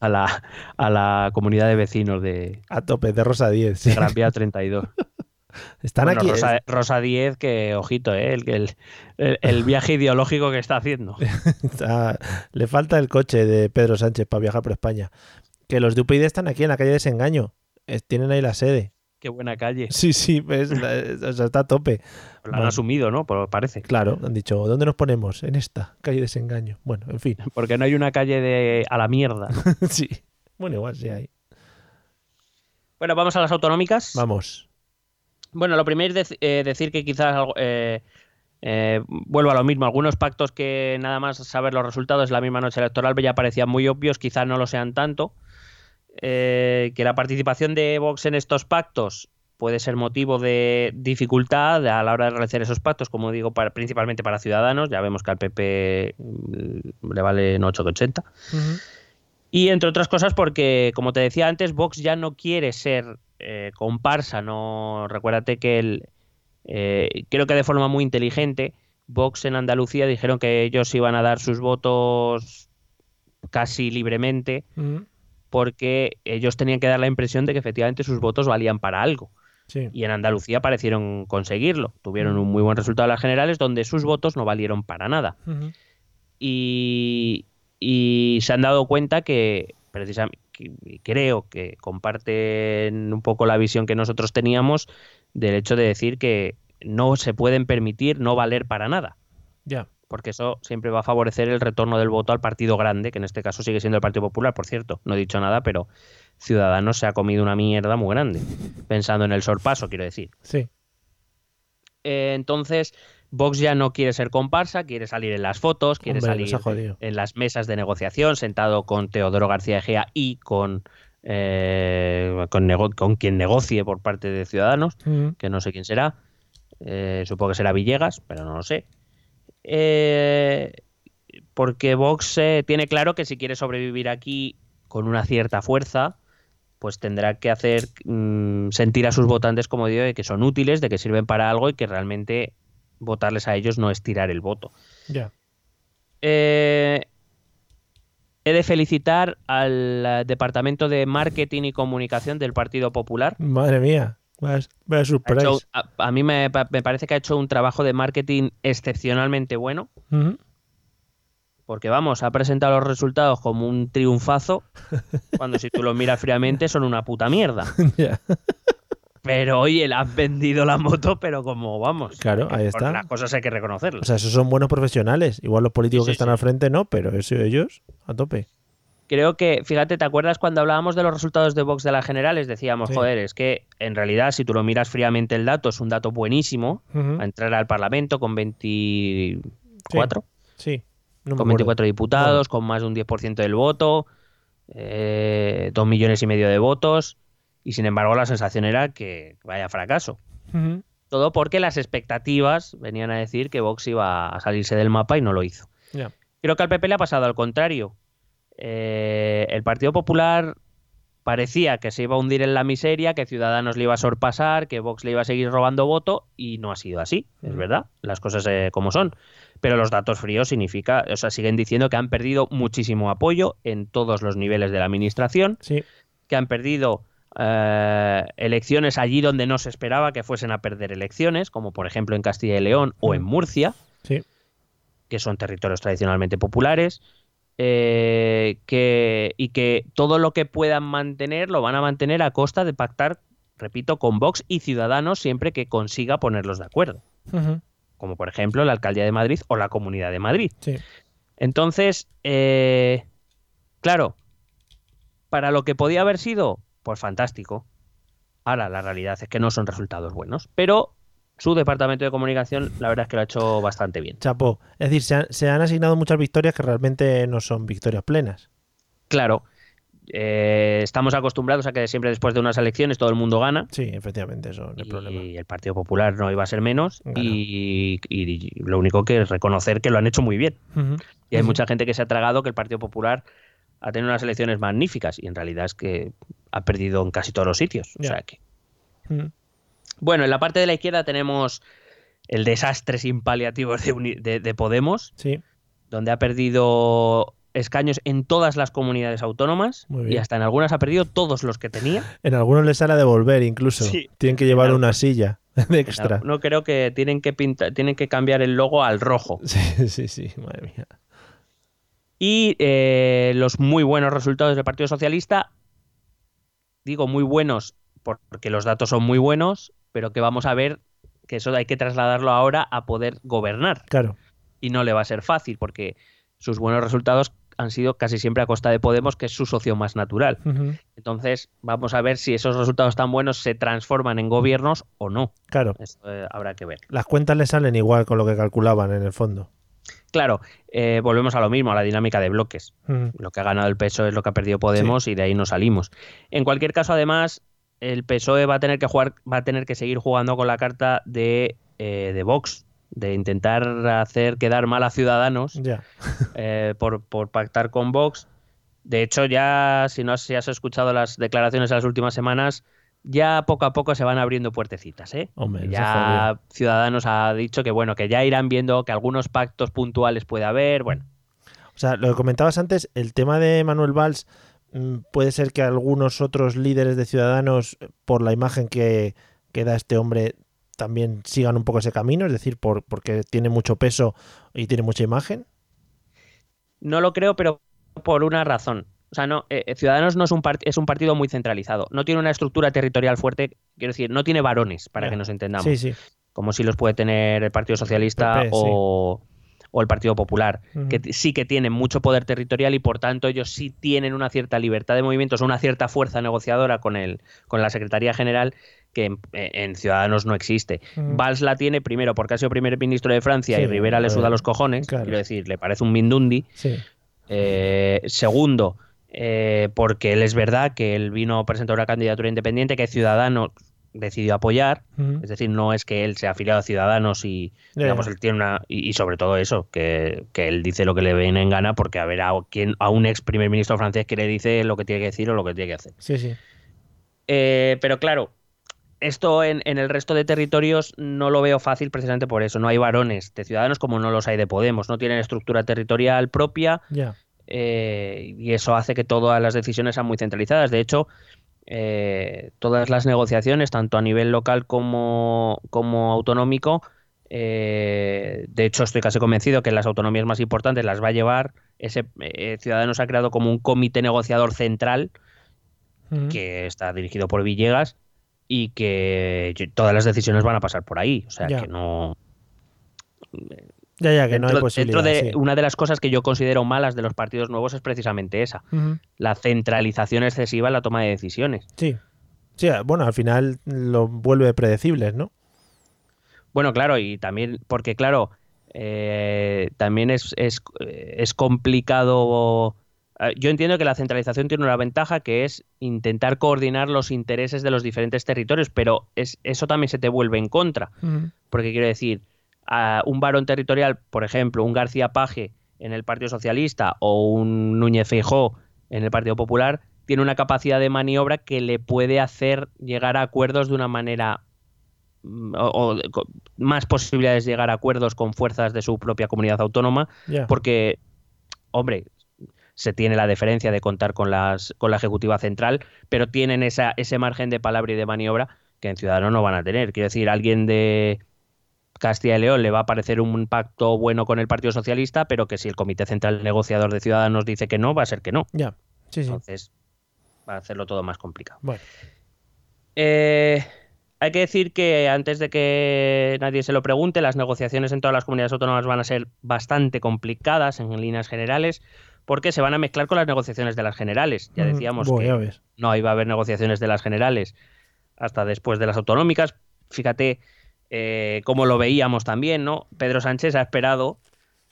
Speaker 5: A la, a la comunidad de vecinos de,
Speaker 4: A tope, de Rosa 10. sí.
Speaker 5: de Gran Vía 32. [laughs]
Speaker 4: Están
Speaker 5: Bueno,
Speaker 4: aquí.
Speaker 5: Rosa, Rosa 10, que ojito, ¿eh? el, el, viaje ideológico que está haciendo.
Speaker 4: está- le falta el coche de Pedro Sánchez para viajar por España. Que los de UPyD están aquí en la calle Desengaño. Eh, Tienen ahí la sede.
Speaker 5: Qué buena calle.
Speaker 4: Sí, sí, o sea, está a tope.
Speaker 5: Lo han
Speaker 4: Bueno.
Speaker 5: asumido, ¿no? Por- parece.
Speaker 4: Claro, han dicho, ¿dónde nos ponemos? En esta, calle Desengaño. Bueno, en fin. [laughs]
Speaker 5: Porque no hay una calle de a la mierda. ¿no? [laughs]
Speaker 4: sí. Bueno, igual sí hay.
Speaker 5: Bueno, vamos a las autonómicas.
Speaker 4: Vamos.
Speaker 5: Bueno, lo primero es eh, decir que quizás algo- eh, eh, vuelvo a lo mismo. Algunos pactos que nada más saber los resultados la misma noche electoral ya parecían muy obvios, quizás no lo sean tanto. Eh, que la participación de Vox en estos pactos puede ser motivo de dificultad a la hora de realizar esos pactos, como digo, para, principalmente para ciudadanos. Ya vemos que al PP mm, le vale 8,80.
Speaker 4: Ujú.
Speaker 5: Y entre otras cosas porque, como te decía antes, Vox ya no quiere ser eh, comparsa. No, recuérdate que el, eh, creo que de forma muy inteligente, Vox en Andalucía dijeron que ellos iban a dar sus votos casi libremente. Porque ellos tenían que dar la impresión de que efectivamente sus votos valían para algo.
Speaker 4: Sí.
Speaker 5: Y en Andalucía parecieron conseguirlo. Tuvieron un muy buen resultado en las generales donde sus votos no valieron para nada. Y se han dado cuenta que precisamente creo que comparten un poco la visión que nosotros teníamos del hecho de decir que no se pueden permitir no valer para nada
Speaker 4: Ya.
Speaker 5: Porque eso siempre va a favorecer el retorno del voto al partido grande, que en este caso sigue siendo el Partido Popular, por cierto. No he dicho nada, pero Ciudadanos se ha comido una mierda muy grande, pensando en el sorpaso, quiero decir.
Speaker 4: Sí.
Speaker 5: Eh, entonces, Vox ya no quiere ser comparsa, quiere salir en las fotos, quiere
Speaker 4: Hombre,
Speaker 5: salir en las mesas de negociación, sentado con Teodoro García Egea y con, eh, con, quien negocie por parte de Ciudadanos que no sé quién será. Eh, supongo que será Villegas, pero no lo sé. Eh, porque Vox eh, tiene claro que si quiere sobrevivir aquí con una cierta fuerza, pues tendrá que hacer mm, sentir a sus votantes, como digo, de que son útiles, de que sirven para algo y que realmente votarles a ellos no es tirar el voto.
Speaker 4: Ya.
Speaker 5: Eh, he de felicitar al Departamento de Marketing y Comunicación del Partido Popular,
Speaker 4: Madre mía. Vaya, surprise.
Speaker 5: hecho- a, a mí me, me parece que ha hecho un trabajo de marketing excepcionalmente bueno, porque vamos, ha presentado los resultados como un triunfazo, [laughs] cuando si tú los miras fríamente son una puta mierda. [laughs] Pero oye, le han vendido la moto, pero como vamos.
Speaker 4: Claro, ahí está.
Speaker 5: Las cosas hay que reconocerlas.
Speaker 4: O sea, esos son buenos profesionales. Igual los políticos
Speaker 5: Sí,
Speaker 4: que
Speaker 5: sí,
Speaker 4: están
Speaker 5: sí.
Speaker 4: al frente no, pero eso ellos a tope.
Speaker 5: Creo que, fíjate, ¿te acuerdas cuando hablábamos de los resultados de Vox de las generales? Decíamos,
Speaker 4: Sí.
Speaker 5: joder, es que en realidad si tú lo miras fríamente el dato, es un dato buenísimo, a entrar al Parlamento con 24.
Speaker 4: Sí. No me
Speaker 5: con
Speaker 4: acuerdo.
Speaker 5: 24 diputados, con más de un 10% del voto, eh, dos millones y medio de votos, y sin embargo la sensación era que vaya fracaso. Todo porque las expectativas venían a decir que Vox iba a salirse del mapa y no lo hizo. Creo que al PP le ha pasado al contrario. Eh, el Partido Popular parecía que se iba a hundir en la miseria, que Ciudadanos le iba a sorpasar, que Vox le iba a seguir robando voto y no ha sido así, es
Speaker 4: Mm.
Speaker 5: verdad, las cosas eh, como son. Pero los datos fríos significa, o sea, siguen diciendo que han perdido muchísimo apoyo en todos los niveles de la administración,
Speaker 4: Sí.
Speaker 5: que han perdido eh, elecciones allí donde no se esperaba que fuesen a perder elecciones, como por ejemplo en Castilla y León o en
Speaker 4: Mm.
Speaker 5: Murcia
Speaker 4: Sí.
Speaker 5: que son territorios tradicionalmente populares, eh, que, y que todo lo que puedan mantener lo van a mantener a costa de pactar, repito, con Vox y Ciudadanos siempre que consiga ponerlos de acuerdo, como por ejemplo la Alcaldía de Madrid o la Comunidad de Madrid.
Speaker 4: Sí.
Speaker 5: Entonces, eh, claro, para lo que podía haber sido, pues fantástico. Ahora, la realidad es que no son resultados buenos, pero su departamento de comunicación, la verdad es que lo ha hecho bastante bien.
Speaker 4: Chapo. Es decir, se han, se han asignado muchas victorias que realmente no son victorias plenas.
Speaker 5: Claro, eh, estamos acostumbrados a que siempre después de unas elecciones todo el mundo gana.
Speaker 4: Sí, efectivamente, eso no es
Speaker 5: y
Speaker 4: problema.
Speaker 5: el Partido Popular no iba a ser menos y, y lo único que es reconocer que lo han hecho muy bien. Y hay mucha gente que se ha tragado que el Partido Popular ha tenido unas elecciones magníficas y en realidad es que ha perdido en casi todos los sitios. O sea que... Bueno, en la parte de la izquierda tenemos el desastre sin paliativos de, Uni- de- de Podemos,
Speaker 4: Sí.
Speaker 5: donde ha perdido escaños en todas las comunidades autónomas y hasta en algunas ha perdido todos los que tenía.
Speaker 4: En algunos les sale a devolver incluso.
Speaker 5: Sí.
Speaker 4: Tienen que llevar una silla [laughs] de extra.
Speaker 5: No creo que tienen que pintar, tienen que cambiar el logo al rojo.
Speaker 4: Sí, sí, sí, madre mía.
Speaker 5: Y eh, los muy buenos resultados del Partido Socialista, digo muy buenos porque los datos son muy buenos, pero que vamos a ver que eso hay que trasladarlo ahora a poder gobernar.
Speaker 4: Claro.
Speaker 5: Y no le va a ser fácil porque sus buenos resultados han sido casi siempre a costa de Podemos, que es su socio más natural. Entonces, vamos a ver si esos resultados tan buenos se transforman en gobiernos o no.
Speaker 4: Claro.
Speaker 5: Eso eh, habrá que ver.
Speaker 4: Las cuentas les salen igual con lo que calculaban en el fondo.
Speaker 5: Claro, eh, volvemos a lo mismo, a la dinámica de bloques. Lo que ha ganado el peso es lo que ha perdido Podemos y de ahí no salimos. En cualquier caso, además, el PSOE va a tener que jugar, va a tener que seguir jugando con la carta de, eh, de Vox, de intentar hacer quedar mal a Ciudadanos [laughs] eh, por, por pactar con Vox. De hecho, ya si no has, si has escuchado las declaraciones de las últimas semanas, ya poco a poco se van abriendo puertecitas, ¿eh?
Speaker 4: Hombre,
Speaker 5: ya Ciudadanos ha dicho que bueno, que ya irán viendo que algunos pactos puntuales puede haber, bueno.
Speaker 4: O sea, lo que comentabas antes, el tema de Manuel Valls, puede ser que algunos otros líderes de Ciudadanos, eh, por la imagen que, que da este hombre, también sigan un poco ese camino, es decir, por, porque tiene mucho peso y tiene mucha imagen.
Speaker 5: No lo creo, pero por una razón. O sea, no, eh, Ciudadanos no es un, es un partido muy centralizado. No tiene una estructura territorial fuerte, quiero decir, no tiene varones, para que nos entendamos.
Speaker 4: Sí, sí.
Speaker 5: Como si los puede tener el Partido Socialista
Speaker 4: PP, sí.
Speaker 5: O, el Partido Popular. Que sí que tienen mucho poder territorial y por tanto ellos sí tienen una cierta libertad de movimientos, una cierta fuerza negociadora con el con la Secretaría General que en, en Ciudadanos no existe. Valls la tiene primero porque ha sido primer ministro de Francia
Speaker 4: Sí,
Speaker 5: y Rivera le suda los cojones,
Speaker 4: claro.
Speaker 5: quiero decir, le parece un mindundi.
Speaker 4: Sí.
Speaker 5: Eh, segundo, eh, porque él es verdad que él vino a presentar una candidatura independiente que Ciudadanos decidió apoyar, es decir, no es que él sea afiliado a Ciudadanos y, digamos, él tiene una. Y, y sobre todo eso, que, que él dice lo que le viene en gana, porque a ver a, quién, a un ex primer ministro francés que le dice lo que tiene que decir o lo que tiene que hacer.
Speaker 4: Sí, sí.
Speaker 5: Eh, pero claro, esto en, en el resto de territorios no lo veo fácil precisamente por eso. No hay varones de Ciudadanos como no los hay de Podemos. No tienen estructura territorial propia eh, y eso hace que todas las decisiones sean muy centralizadas. De hecho, eh, todas las negociaciones, tanto a nivel local como, como autonómico, eh, de hecho estoy casi convencido que las autonomías más importantes las va a llevar. Ese eh, Ciudadanos ha creado como un comité negociador central que está dirigido por Villegas y que todas las decisiones van a pasar por ahí. O sea
Speaker 4: Ya.
Speaker 5: que no.
Speaker 4: Ya, ya, que no hay
Speaker 5: Dentro,
Speaker 4: posibilidad.
Speaker 5: dentro de
Speaker 4: sí.
Speaker 5: una de las cosas que yo considero malas de los partidos nuevos es precisamente esa, la centralización excesiva en la toma de decisiones.
Speaker 4: Sí. Sí, bueno, al final lo vuelve predecibles, ¿no?
Speaker 5: Bueno, claro, y también, porque claro, eh, también es, es, es complicado. eh, Yo entiendo que la centralización tiene una ventaja que es intentar coordinar los intereses de los diferentes territorios, pero es, eso también se te vuelve en contra. Porque quiero decir, a un varón territorial, por ejemplo, un García Paje en el Partido Socialista o un Núñez Feijó en el Partido Popular, tiene una capacidad de maniobra que le puede hacer llegar a acuerdos de una manera mm, o, más posibilidades de llegar a acuerdos con fuerzas de su propia comunidad autónoma, porque, hombre, se tiene la deferencia de contar con, las, con la Ejecutiva Central, pero tienen esa, ese margen de palabra y de maniobra que en Ciudadanos no van a tener. Quiero decir, alguien de Castilla y León le va a parecer un pacto bueno con el Partido Socialista, pero que si el Comité Central Negociador de Ciudadanos dice que no, va a ser que no.
Speaker 4: Ya. Sí, sí.
Speaker 5: Entonces, va a hacerlo todo más complicado.
Speaker 4: Bueno.
Speaker 5: Eh, hay que decir que antes de que nadie se lo pregunte, las negociaciones en todas las comunidades autónomas van a ser bastante complicadas en líneas generales, porque se van a mezclar con las negociaciones de las generales. Ya
Speaker 4: Ujú.
Speaker 5: decíamos que
Speaker 4: ya
Speaker 5: no iba a haber negociaciones de las generales hasta después de las autonómicas. Fíjate eh, cómo lo veíamos también, ¿no? Pedro Sánchez ha esperado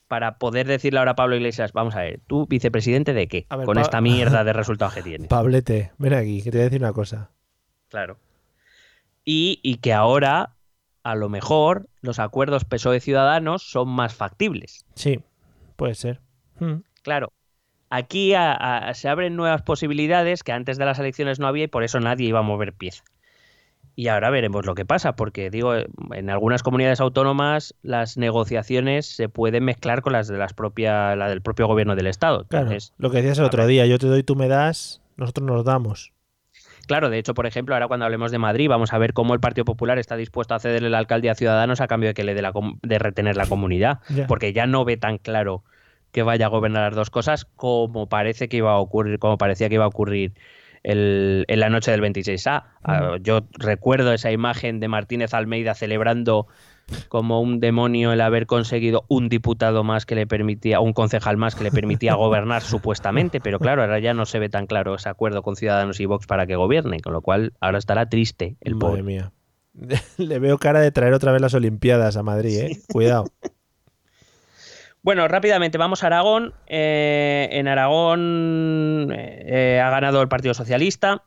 Speaker 5: para poder decirle ahora a Pablo Iglesias, vamos a ver, ¿tú vicepresidente de qué?
Speaker 4: Ver,
Speaker 5: Con
Speaker 4: Pa-
Speaker 5: esta mierda de resultados que tienes. [laughs]
Speaker 4: Pablete, ven aquí, que te voy a decir una cosa.
Speaker 5: Claro. Y, y que ahora, a lo mejor, los acuerdos PSOE E Ciudadanos son más factibles.
Speaker 4: Sí, puede ser. Mm.
Speaker 5: Claro. Aquí a- a- se abren nuevas posibilidades que antes de las elecciones no había y por eso nadie iba a mover pieza. Y ahora veremos lo que pasa, porque digo, en algunas comunidades autónomas las negociaciones se pueden mezclar con las de las propia, la del propio gobierno del Estado.
Speaker 4: Claro,
Speaker 5: Entonces,
Speaker 4: lo que decías el otro día, yo te doy, tú me das, nosotros nos damos.
Speaker 5: Claro, de hecho, por ejemplo, ahora cuando hablemos de Madrid, vamos a ver cómo el Partido Popular está dispuesto a cederle la alcaldía a Ciudadanos a cambio de que le dé la de retener la comunidad, porque ya no ve tan claro que vaya a gobernar las dos cosas como parece que iba a ocurrir, como parecía que iba a ocurrir el- en la noche del 26A. Ah, yo recuerdo esa imagen de Martínez Almeida celebrando como un demonio el haber conseguido un diputado más que le permitía, un concejal más que le permitía [laughs] gobernar supuestamente, pero claro, ahora ya no se ve tan claro ese acuerdo con Ciudadanos y Vox para que gobierne, con lo cual ahora estará triste el
Speaker 4: Madre
Speaker 5: pobre.
Speaker 4: mía. [laughs] Le veo cara de traer otra vez las Olimpiadas a Madrid, ¿eh? Cuidado. [laughs]
Speaker 5: Bueno, rápidamente vamos a Aragón. Eh, en Aragón eh, ha ganado el Partido Socialista.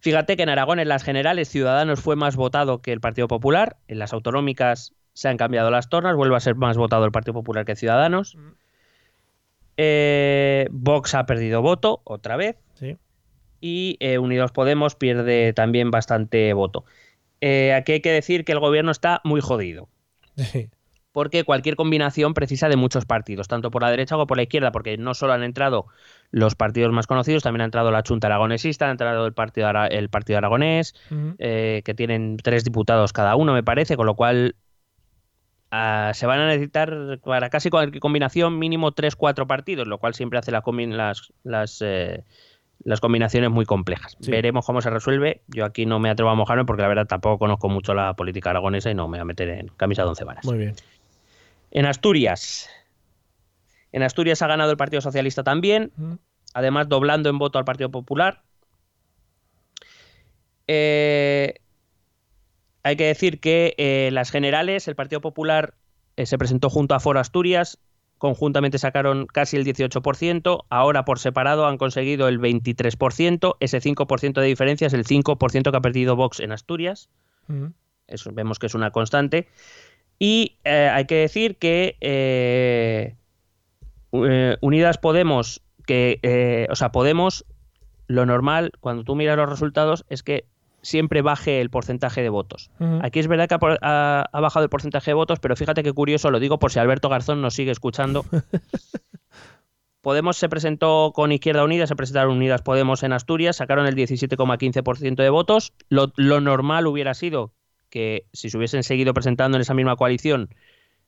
Speaker 5: Fíjate que en Aragón en las generales Ciudadanos fue más votado que el Partido Popular, en las autonómicas se han cambiado las tornas, vuelve a ser más votado el Partido Popular que Ciudadanos. Eh, Vox ha perdido voto otra vez
Speaker 4: Sí.
Speaker 5: y eh, Unidos Podemos pierde también bastante voto. Eh, aquí hay que decir que el gobierno está muy jodido
Speaker 4: Sí.
Speaker 5: Porque cualquier combinación precisa de muchos partidos, tanto por la derecha como por la izquierda, porque no solo han entrado los partidos más conocidos, también ha entrado la Junta Aragonesista, ha entrado el Partido, Ara- el partido Aragonés, eh, que tienen tres diputados cada uno, me parece, con lo cual ah, se van a necesitar para casi cualquier combinación mínimo tres, cuatro partidos, lo cual siempre hace la combi- las, las, eh, las combinaciones muy complejas.
Speaker 4: Sí.
Speaker 5: Veremos cómo se resuelve. Yo aquí no me atrevo a mojarme porque la verdad tampoco conozco mucho la política aragonesa y no me voy a meter en camisa de once varas.
Speaker 4: Muy bien.
Speaker 5: En Asturias. En Asturias ha ganado el Partido Socialista también, además doblando en voto al Partido Popular. Eh, hay que decir que eh, las generales, el Partido Popular eh, se presentó junto a Foro Asturias, conjuntamente sacaron casi el 18%, ahora por separado han conseguido el 23%, ese 5% de diferencia es el 5% que ha perdido Vox en Asturias eso vemos que es una constante. Y eh, hay que decir que eh, eh, Unidas Podemos, que, o sea, Podemos, lo normal, cuando tú miras los resultados, es que siempre baje el porcentaje de votos. Aquí es verdad que ha, por- ha- ha bajado el porcentaje de votos, pero fíjate qué curioso, lo digo por si Alberto Garzón nos sigue escuchando. [laughs] Podemos se presentó con Izquierda Unida, se presentaron Unidas Podemos en Asturias, sacaron el 17,15% de votos. Lo, lo normal hubiera sido que si se hubiesen seguido presentando en esa misma coalición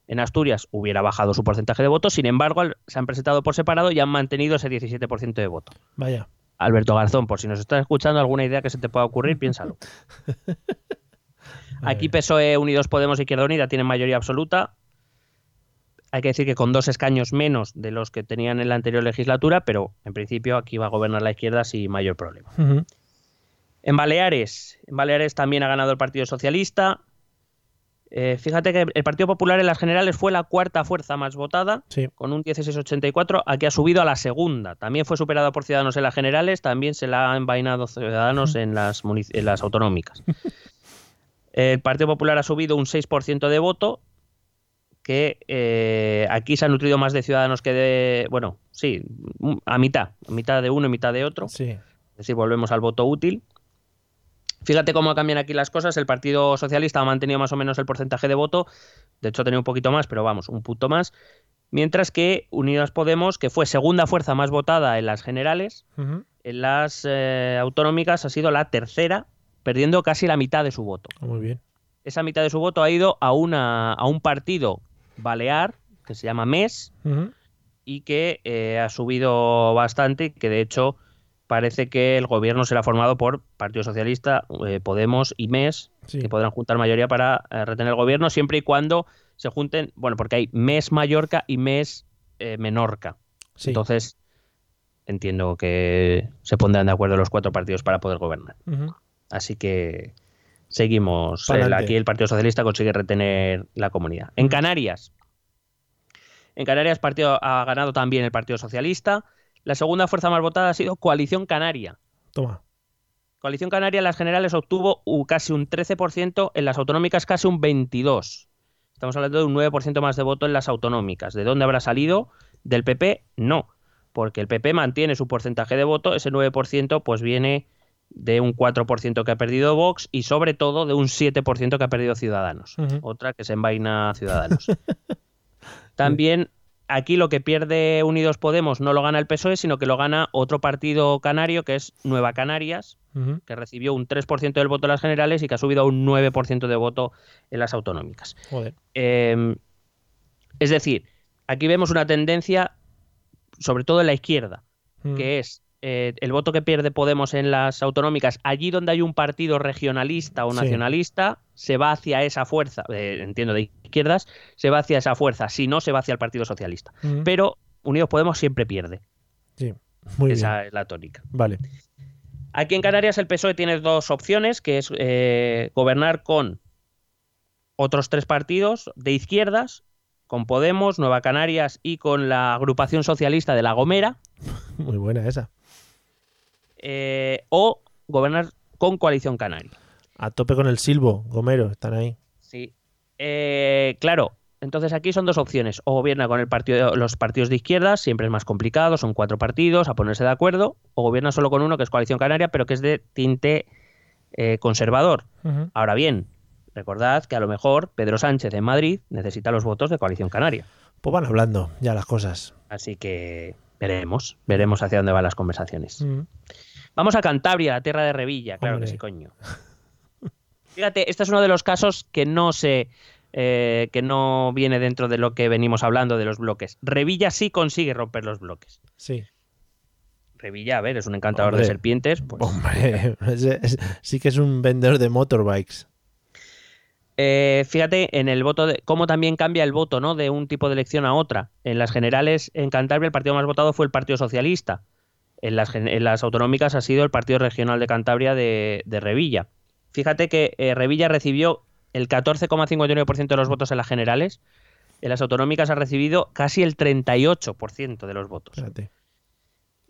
Speaker 5: en Asturias hubiera bajado su porcentaje de votos. Sin embargo, se han presentado por separado y han mantenido ese 17% de voto.
Speaker 4: Vaya.
Speaker 5: Alberto Garzón, por si nos estás escuchando, alguna idea que se te pueda ocurrir, piénsalo. [laughs] Aquí PSOE, Unidos Podemos y Izquierda Unida tienen mayoría absoluta. Hay que decir que con dos escaños menos de los que tenían en la anterior legislatura, pero en principio aquí va a gobernar la izquierda sin mayor problema. En Baleares, en Baleares también ha ganado el Partido Socialista. Eh, fíjate que el Partido Popular en las generales fue la cuarta fuerza más votada,
Speaker 4: Sí.
Speaker 5: con un 16,84. Aquí ha subido a la segunda. También fue superado por Ciudadanos en las generales, también se la ha envainado Ciudadanos en las, munic- en las autonómicas. [laughs] El Partido Popular ha subido un 6% de voto, que eh, aquí se ha nutrido más de Ciudadanos que de. Bueno, sí, a mitad, a mitad de uno y mitad de otro.
Speaker 4: Sí.
Speaker 5: Es decir, volvemos al voto útil. Fíjate cómo cambian aquí las cosas. El Partido Socialista ha mantenido más o menos el porcentaje de voto. De hecho, ha tenido un poquito más, pero vamos, un punto más. Mientras que Unidas Podemos, que fue segunda fuerza más votada en las generales, en las eh, autonómicas ha sido la tercera, perdiendo casi la mitad de su voto.
Speaker 4: Muy bien.
Speaker 5: Esa mitad de su voto ha ido a, una, a un partido balear que se llama MES, y que eh, ha subido bastante, que de hecho parece que el gobierno será formado por Partido Socialista, eh, Podemos y MES,
Speaker 4: Sí.
Speaker 5: que podrán juntar mayoría para eh, retener el gobierno, siempre y cuando se junten, bueno, porque hay MES Mallorca y MES eh, Menorca.
Speaker 4: Sí.
Speaker 5: Entonces, entiendo que se pondrán de acuerdo los cuatro partidos para poder gobernar. Así que seguimos. El- aquí el Partido Socialista consigue retener la comunidad. En Canarias. En Canarias partido, ha ganado también el Partido Socialista. La segunda fuerza más votada ha sido Coalición Canaria.
Speaker 4: Toma.
Speaker 5: Coalición Canaria en las generales obtuvo casi un 13%, en las autonómicas casi un 22%. Estamos hablando de un 9% más de voto en las autonómicas. ¿De dónde habrá salido? ¿Del PP? No, porque el PP mantiene su porcentaje de voto, ese 9% pues viene de un 4% que ha perdido Vox y sobre todo de un 7% que ha perdido Ciudadanos. Otra que se envaina Ciudadanos. [laughs] También aquí lo que pierde Unidos Podemos no lo gana el PSOE, sino que lo gana otro partido canario que es Nueva Canarias, que recibió un 3% del voto en las generales y que ha subido a un 9% de voto en las autonómicas.
Speaker 4: Joder.
Speaker 5: Eh, es decir, aquí vemos una tendencia, sobre todo en la izquierda, que es eh, el voto que pierde Podemos en las autonómicas, allí donde hay un partido regionalista o
Speaker 4: Sí.
Speaker 5: nacionalista, se va hacia esa fuerza, eh, entiendo de izquierdas, se va hacia esa fuerza, si no, se va hacia el Partido Socialista. Pero Unidos Podemos siempre pierde,
Speaker 4: Sí. Muy
Speaker 5: esa
Speaker 4: bien.
Speaker 5: es la tónica.
Speaker 4: Vale.
Speaker 5: Aquí en Canarias el PSOE tiene dos opciones, que es eh, gobernar con otros tres partidos de izquierdas, con Podemos, Nueva Canarias y con la agrupación socialista de La Gomera, [laughs]
Speaker 4: Muy buena esa.
Speaker 5: Eh, o gobernar con Coalición Canaria.
Speaker 4: A tope con el silbo, Gomero, están ahí.
Speaker 5: Sí. Eh, claro, entonces aquí son dos opciones. O gobierna con el partido, los partidos de izquierda, siempre es más complicado, son cuatro partidos, a ponerse de acuerdo. O gobierna solo con uno, que es Coalición Canaria, pero que es de tinte eh, conservador. Ahora bien, recordad que a lo mejor Pedro Sánchez en Madrid necesita los votos de Coalición Canaria.
Speaker 4: Pues van hablando ya las cosas.
Speaker 5: Así que veremos, veremos hacia dónde van las conversaciones. Vamos a Cantabria, la tierra de Revilla, claro
Speaker 4: Hombre.
Speaker 5: que sí, coño. Fíjate, este es uno de los casos que no se. eh, que no viene dentro de lo que venimos hablando de los bloques. Revilla sí consigue romper los bloques.
Speaker 4: Sí.
Speaker 5: Revilla, a ver, es un encantador
Speaker 4: Hombre.
Speaker 5: de serpientes. pues,
Speaker 4: Hombre, [laughs] sí que es un vendedor de motorbikes.
Speaker 5: Eh, fíjate en el voto de cómo también cambia el voto, ¿no? De un tipo de elección a otra. En las generales en Cantabria el partido más votado fue el Partido Socialista. En las, en las autonómicas ha sido el Partido Regional de Cantabria de, de Revilla. Fíjate que eh, Revilla recibió el 14,59% de los votos en las generales. En las autonómicas ha recibido casi el 38% de los votos.
Speaker 4: Fíjate.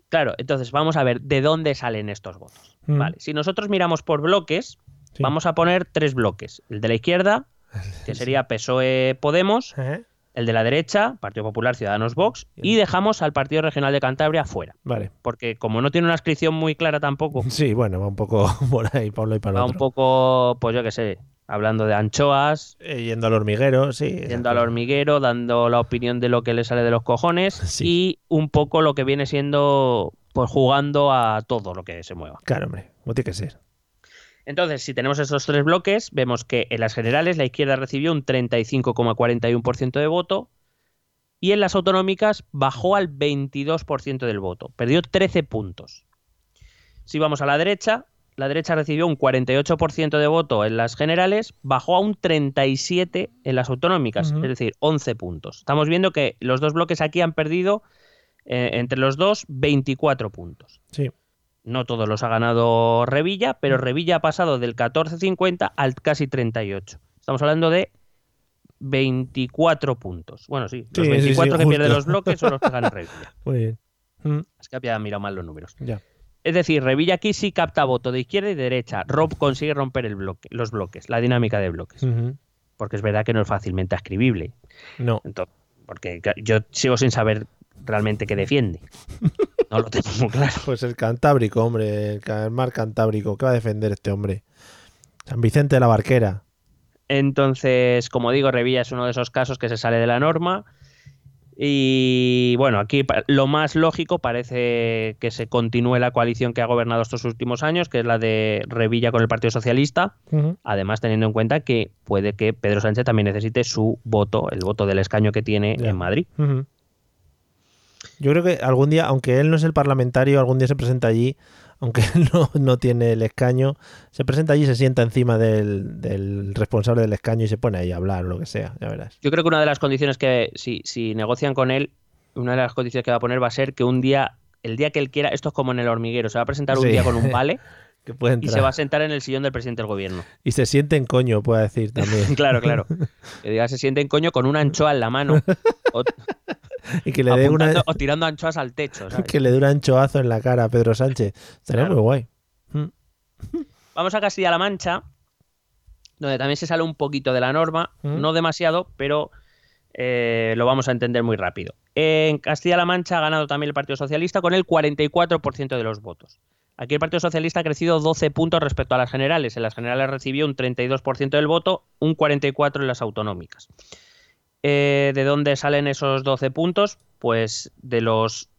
Speaker 5: Claro, entonces vamos a ver de dónde salen estos votos.
Speaker 4: Mm.
Speaker 5: Vale, si nosotros miramos por bloques,
Speaker 4: Sí.
Speaker 5: vamos a poner tres bloques. El de la izquierda, [laughs] que sería PSOE Podemos,
Speaker 4: ¿Eh?
Speaker 5: El de la derecha, Partido Popular, Ciudadanos Vox, y dejamos al Partido Regional de Cantabria fuera.
Speaker 4: Vale.
Speaker 5: Porque como no tiene una inscripción muy clara tampoco, [laughs]
Speaker 4: Sí, bueno, va un poco [laughs] por ahí, Pablo y para
Speaker 5: va
Speaker 4: el
Speaker 5: un
Speaker 4: otro.
Speaker 5: poco, pues yo qué sé, hablando de anchoas,
Speaker 4: Eh, yendo al hormiguero, sí.
Speaker 5: yendo al hormiguero, dando la opinión de lo que le sale de los cojones, [laughs]
Speaker 4: Sí.
Speaker 5: y un poco lo que viene siendo, pues jugando a todo lo que se mueva.
Speaker 4: Claro, hombre, como tiene que ser.
Speaker 5: Entonces, si tenemos estos tres bloques, vemos que en las generales la izquierda recibió un 35,41% de voto y en las autonómicas bajó al 22% del voto, perdió 13 puntos. Si vamos a la derecha, la derecha recibió un 48% de voto en las generales, bajó a un 37 en las autonómicas, es decir, 11 puntos. Estamos viendo que los dos bloques aquí han perdido eh, entre los dos 24 puntos.
Speaker 4: Sí.
Speaker 5: No todos los ha ganado Revilla, pero Revilla ha pasado del 14.50 al casi 38. Estamos hablando de 24 puntos. Bueno, sí, los
Speaker 4: Sí, sí,
Speaker 5: 24
Speaker 4: sí,
Speaker 5: que pierden los bloques son los que gana Revilla. [laughs]
Speaker 4: Muy bien. Mm,
Speaker 5: Es que había mirado mal los números.
Speaker 4: ya.
Speaker 5: Es decir, Revilla aquí sí capta voto de izquierda y de derecha. Rob consigue romper el bloque, los bloques, la dinámica de bloques. Porque es verdad que no es fácilmente escribible.
Speaker 4: No.
Speaker 5: Entonces, porque yo sigo sin saber realmente qué defiende. [laughs] [laughs] No lo tengo muy claro.
Speaker 4: Pues el Cantábrico, hombre, el mar Cantábrico. ¿Qué va a defender este hombre? San Vicente de la Barquera.
Speaker 5: Entonces, como digo, Revilla es uno de esos casos que se sale de la norma. Y bueno, aquí lo más lógico parece que se continúe la coalición que ha gobernado estos últimos años, que es la de Revilla con el Partido Socialista. Además, teniendo en cuenta que puede que Pedro Sánchez también necesite su voto, el voto del escaño que tiene en Madrid.
Speaker 4: Yo creo que algún día, aunque él no es el parlamentario, algún día se presenta allí, aunque [laughs] él no, no tiene el escaño, se presenta allí y se sienta encima del, del responsable del escaño y se pone ahí a hablar o lo que sea, ya verás.
Speaker 5: Yo creo que una de las condiciones que, si, si negocian con él, una de las condiciones que va a poner va a ser que un día, el día que él quiera, esto es como en el hormiguero, se va a presentar un
Speaker 4: Sí.
Speaker 5: día con un vale [laughs]
Speaker 4: Que puede
Speaker 5: y se va a sentar en el sillón del presidente del gobierno.
Speaker 4: Y se siente en coño, puede decir también. [laughs]
Speaker 5: Claro, claro. Que diga, se siente en coño con una anchoa en la mano
Speaker 4: y que le dé una,
Speaker 5: o tirando anchoas al techo. ¿sabes?
Speaker 4: que le dé un anchoazo en la cara a Pedro Sánchez. Estaría
Speaker 5: Claro.
Speaker 4: muy guay.
Speaker 5: Vamos a Castilla-La Mancha, donde también se sale un poquito de la norma,
Speaker 4: ¿Mm?
Speaker 5: no demasiado, pero eh, lo vamos a entender muy rápido. En Castilla-La Mancha ha ganado también el Partido Socialista con el 44% de los votos. Aquí el Partido Socialista ha crecido 12 puntos respecto a las generales. En las generales recibió un 32% del voto, un 44% en las autonómicas. Eh, ¿De dónde salen esos 12 puntos? Pues de los,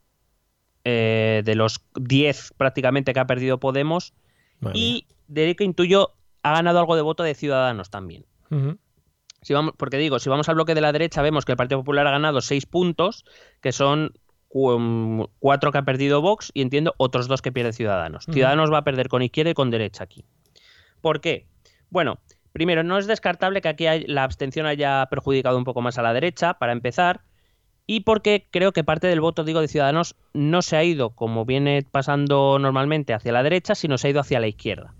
Speaker 5: eh, de los 10 prácticamente que ha perdido Podemos,
Speaker 4: Madre
Speaker 5: y de que intuyo ha ganado algo de voto de Ciudadanos también. Si vamos, porque digo, si vamos al bloque de la derecha, vemos que el Partido Popular ha ganado seis puntos, que son cu- cuatro que ha perdido Vox y entiendo otros dos que pierde Ciudadanos. Ciudadanos va a perder con izquierda y con derecha aquí. ¿Por qué? Bueno, primero, no es descartable que aquí hay- la abstención haya perjudicado un poco más a la derecha, para empezar, y porque creo que parte del voto, digo, de Ciudadanos no se ha ido, como viene pasando normalmente, hacia la derecha, sino se ha ido hacia la izquierda.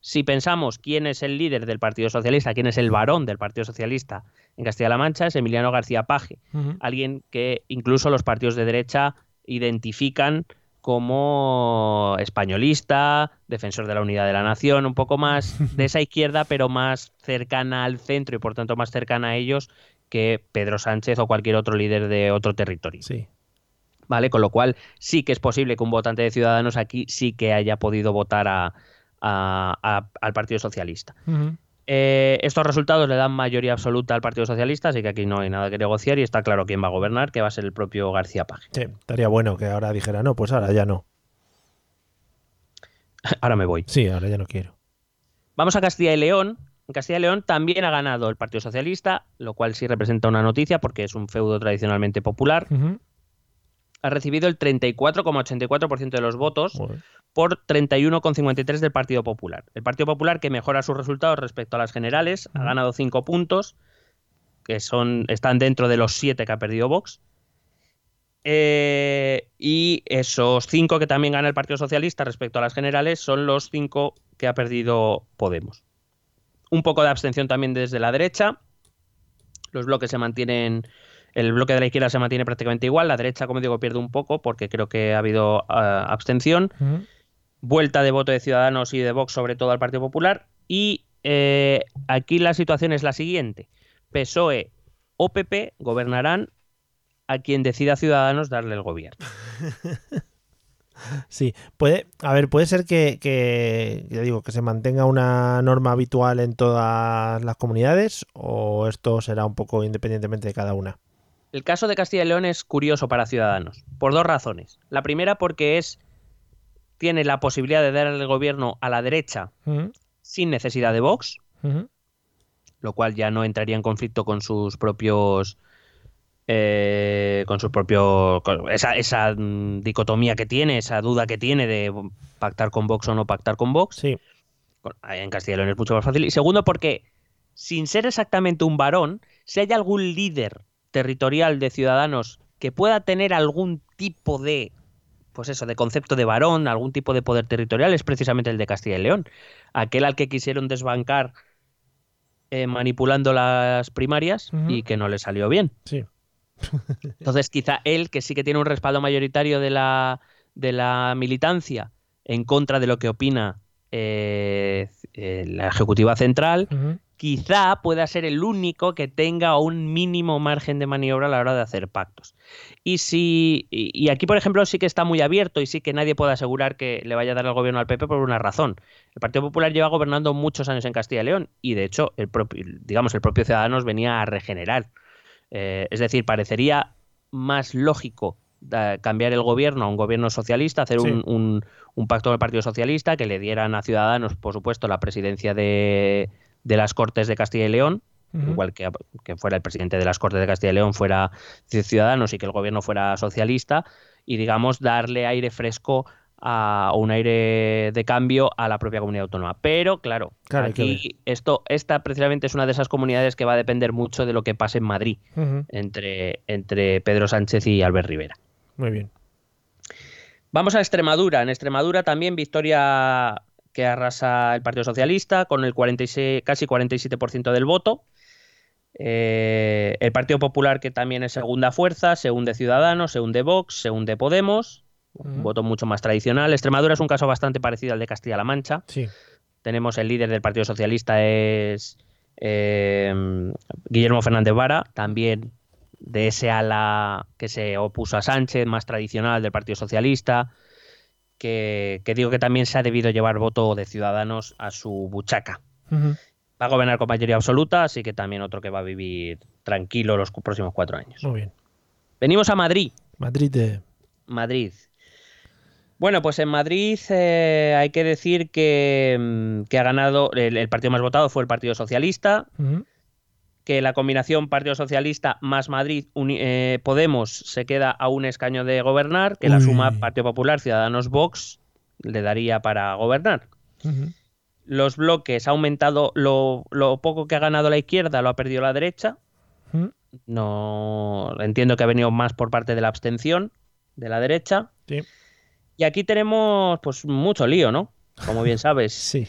Speaker 5: Si pensamos quién es el líder del Partido Socialista, quién es el varón del Partido Socialista en Castilla-La Mancha, es Emiliano García Paje, alguien que incluso los partidos de derecha identifican como españolista, defensor de la unidad de la nación, un poco más [laughs] de esa izquierda, pero más cercana al centro y por tanto más cercana a ellos que Pedro Sánchez o cualquier otro líder de otro territorio.
Speaker 4: Sí.
Speaker 5: ¿Vale? Con lo cual sí que es posible que un votante de Ciudadanos aquí sí que haya podido votar a- a- a- al Partido Socialista.
Speaker 4: Ujú.
Speaker 5: Eh, estos resultados le dan mayoría absoluta al Partido Socialista, así que aquí no hay nada que negociar y está claro quién va a gobernar, que va a ser el propio García Paje.
Speaker 4: Sí, estaría bueno que ahora dijera, no, pues ahora ya no. [laughs]
Speaker 5: Ahora me voy.
Speaker 4: Sí, ahora ya no quiero.
Speaker 5: Vamos a Castilla y León. En Castilla y León también ha ganado el Partido Socialista, lo cual sí representa una noticia porque es un feudo tradicionalmente popular.
Speaker 4: Ujú.
Speaker 5: Ha recibido el 34,84% de los votos por 31,53% del Partido Popular. El Partido Popular que mejora sus resultados respecto a las generales, ha ganado 5 puntos, que son, están dentro de los 7 que ha perdido Vox. Eh, y esos 5 que también gana el Partido Socialista respecto a las generales son los 5 que ha perdido Podemos. Un poco de abstención también desde la derecha. Los bloques se mantienen. El bloque de la izquierda se mantiene prácticamente igual. La derecha, como digo, pierde un poco porque creo que ha habido ah, abstención vuelta de voto de Ciudadanos y de Vox, sobre todo al Partido Popular. Y eh, aquí la situación es la siguiente. PSOE o PP gobernarán a quien decida Ciudadanos darle el gobierno. [laughs]
Speaker 4: Sí, puede, a ver, puede ser que, que, ya digo, que se mantenga una norma habitual en todas las comunidades o esto será un poco independientemente de cada una.
Speaker 5: El caso de Castilla y León es curioso para Ciudadanos, por dos razones. La primera porque es tiene la posibilidad de dar el gobierno a la derecha sin necesidad de Vox, lo cual ya no entraría en conflicto con sus propios eh, con sus propios con esa, esa mm, dicotomía que tiene, esa duda que tiene de pactar con Vox o no pactar con Vox.
Speaker 4: Sí,
Speaker 5: En Castilla y León es mucho más fácil. Y segundo, porque sin ser exactamente un varón, si hay algún líder territorial de ciudadanos que pueda tener algún tipo de pues eso, de concepto de varón, algún tipo de poder territorial, es precisamente el de Castilla y León. Aquel al que quisieron desbancar eh, manipulando las primarias y que no le salió bien.
Speaker 4: sí. [laughs]
Speaker 5: Entonces, quizá él, que sí que tiene un respaldo mayoritario de la, de la militancia en contra de lo que opina eh, eh, la Ejecutiva Central. Quizá pueda ser el único que tenga un mínimo margen de maniobra a la hora de hacer pactos. Y si y aquí, por ejemplo, sí que está muy abierto y sí que nadie puede asegurar que le vaya a dar el gobierno al PP por una razón. El Partido Popular lleva gobernando muchos años en Castilla y León y, de hecho, el propio, digamos, el propio Ciudadanos venía a regenerar. Eh, es decir, parecería más lógico da- cambiar el gobierno a un gobierno socialista, hacer
Speaker 4: Sí.
Speaker 5: un, un- un pacto con el Partido Socialista, que le dieran a Ciudadanos, por supuesto, la presidencia de, de las Cortes de Castilla y León, igual que, que fuera el presidente de las Cortes de Castilla y León fuera Ciudadanos y que el gobierno fuera socialista, y digamos darle aire fresco a o un aire de cambio a la propia comunidad autónoma. Pero claro, aquí esto, esta precisamente es una de esas comunidades que va a depender mucho de lo que pase en Madrid entre, entre Pedro Sánchez y Albert Rivera.
Speaker 4: Muy bien.
Speaker 5: Vamos a Extremadura. En Extremadura también victoria que arrasa el Partido Socialista con el 46, casi 47% del voto. Eh, el Partido Popular, que también es segunda fuerza, se hunde Ciudadanos, se hunde Vox, se hunde Podemos. Un voto mucho más tradicional. Extremadura es un caso bastante parecido al de Castilla-La Mancha.
Speaker 4: Sí.
Speaker 5: Tenemos el líder del Partido Socialista es eh, Guillermo Fernández Vara, también de ese ala que se opuso a Sánchez, más tradicional del Partido Socialista, que, que digo que también se ha debido llevar voto de Ciudadanos a su buchaca. Va a gobernar con mayoría absoluta, así que también otro que va a vivir tranquilo los próximos cuatro años.
Speaker 4: Muy bien.
Speaker 5: Venimos a Madrid.
Speaker 4: Madrid de...
Speaker 5: Madrid. Bueno, pues en Madrid eh, hay que decir que, mm, que ha ganado, el, el partido más votado fue el Partido Socialista. Que la combinación Partido Socialista más Madrid eh, Podemos se queda a un escaño de gobernar, que la suma Partido Popular Ciudadanos Vox le daría para gobernar. Los bloques ha aumentado lo, lo poco que ha ganado la izquierda, lo ha perdido la derecha. No entiendo que ha venido más por parte de la abstención de la derecha.
Speaker 4: Sí.
Speaker 5: Y aquí tenemos pues mucho lío, ¿no? Como bien sabes. [laughs]
Speaker 4: Sí.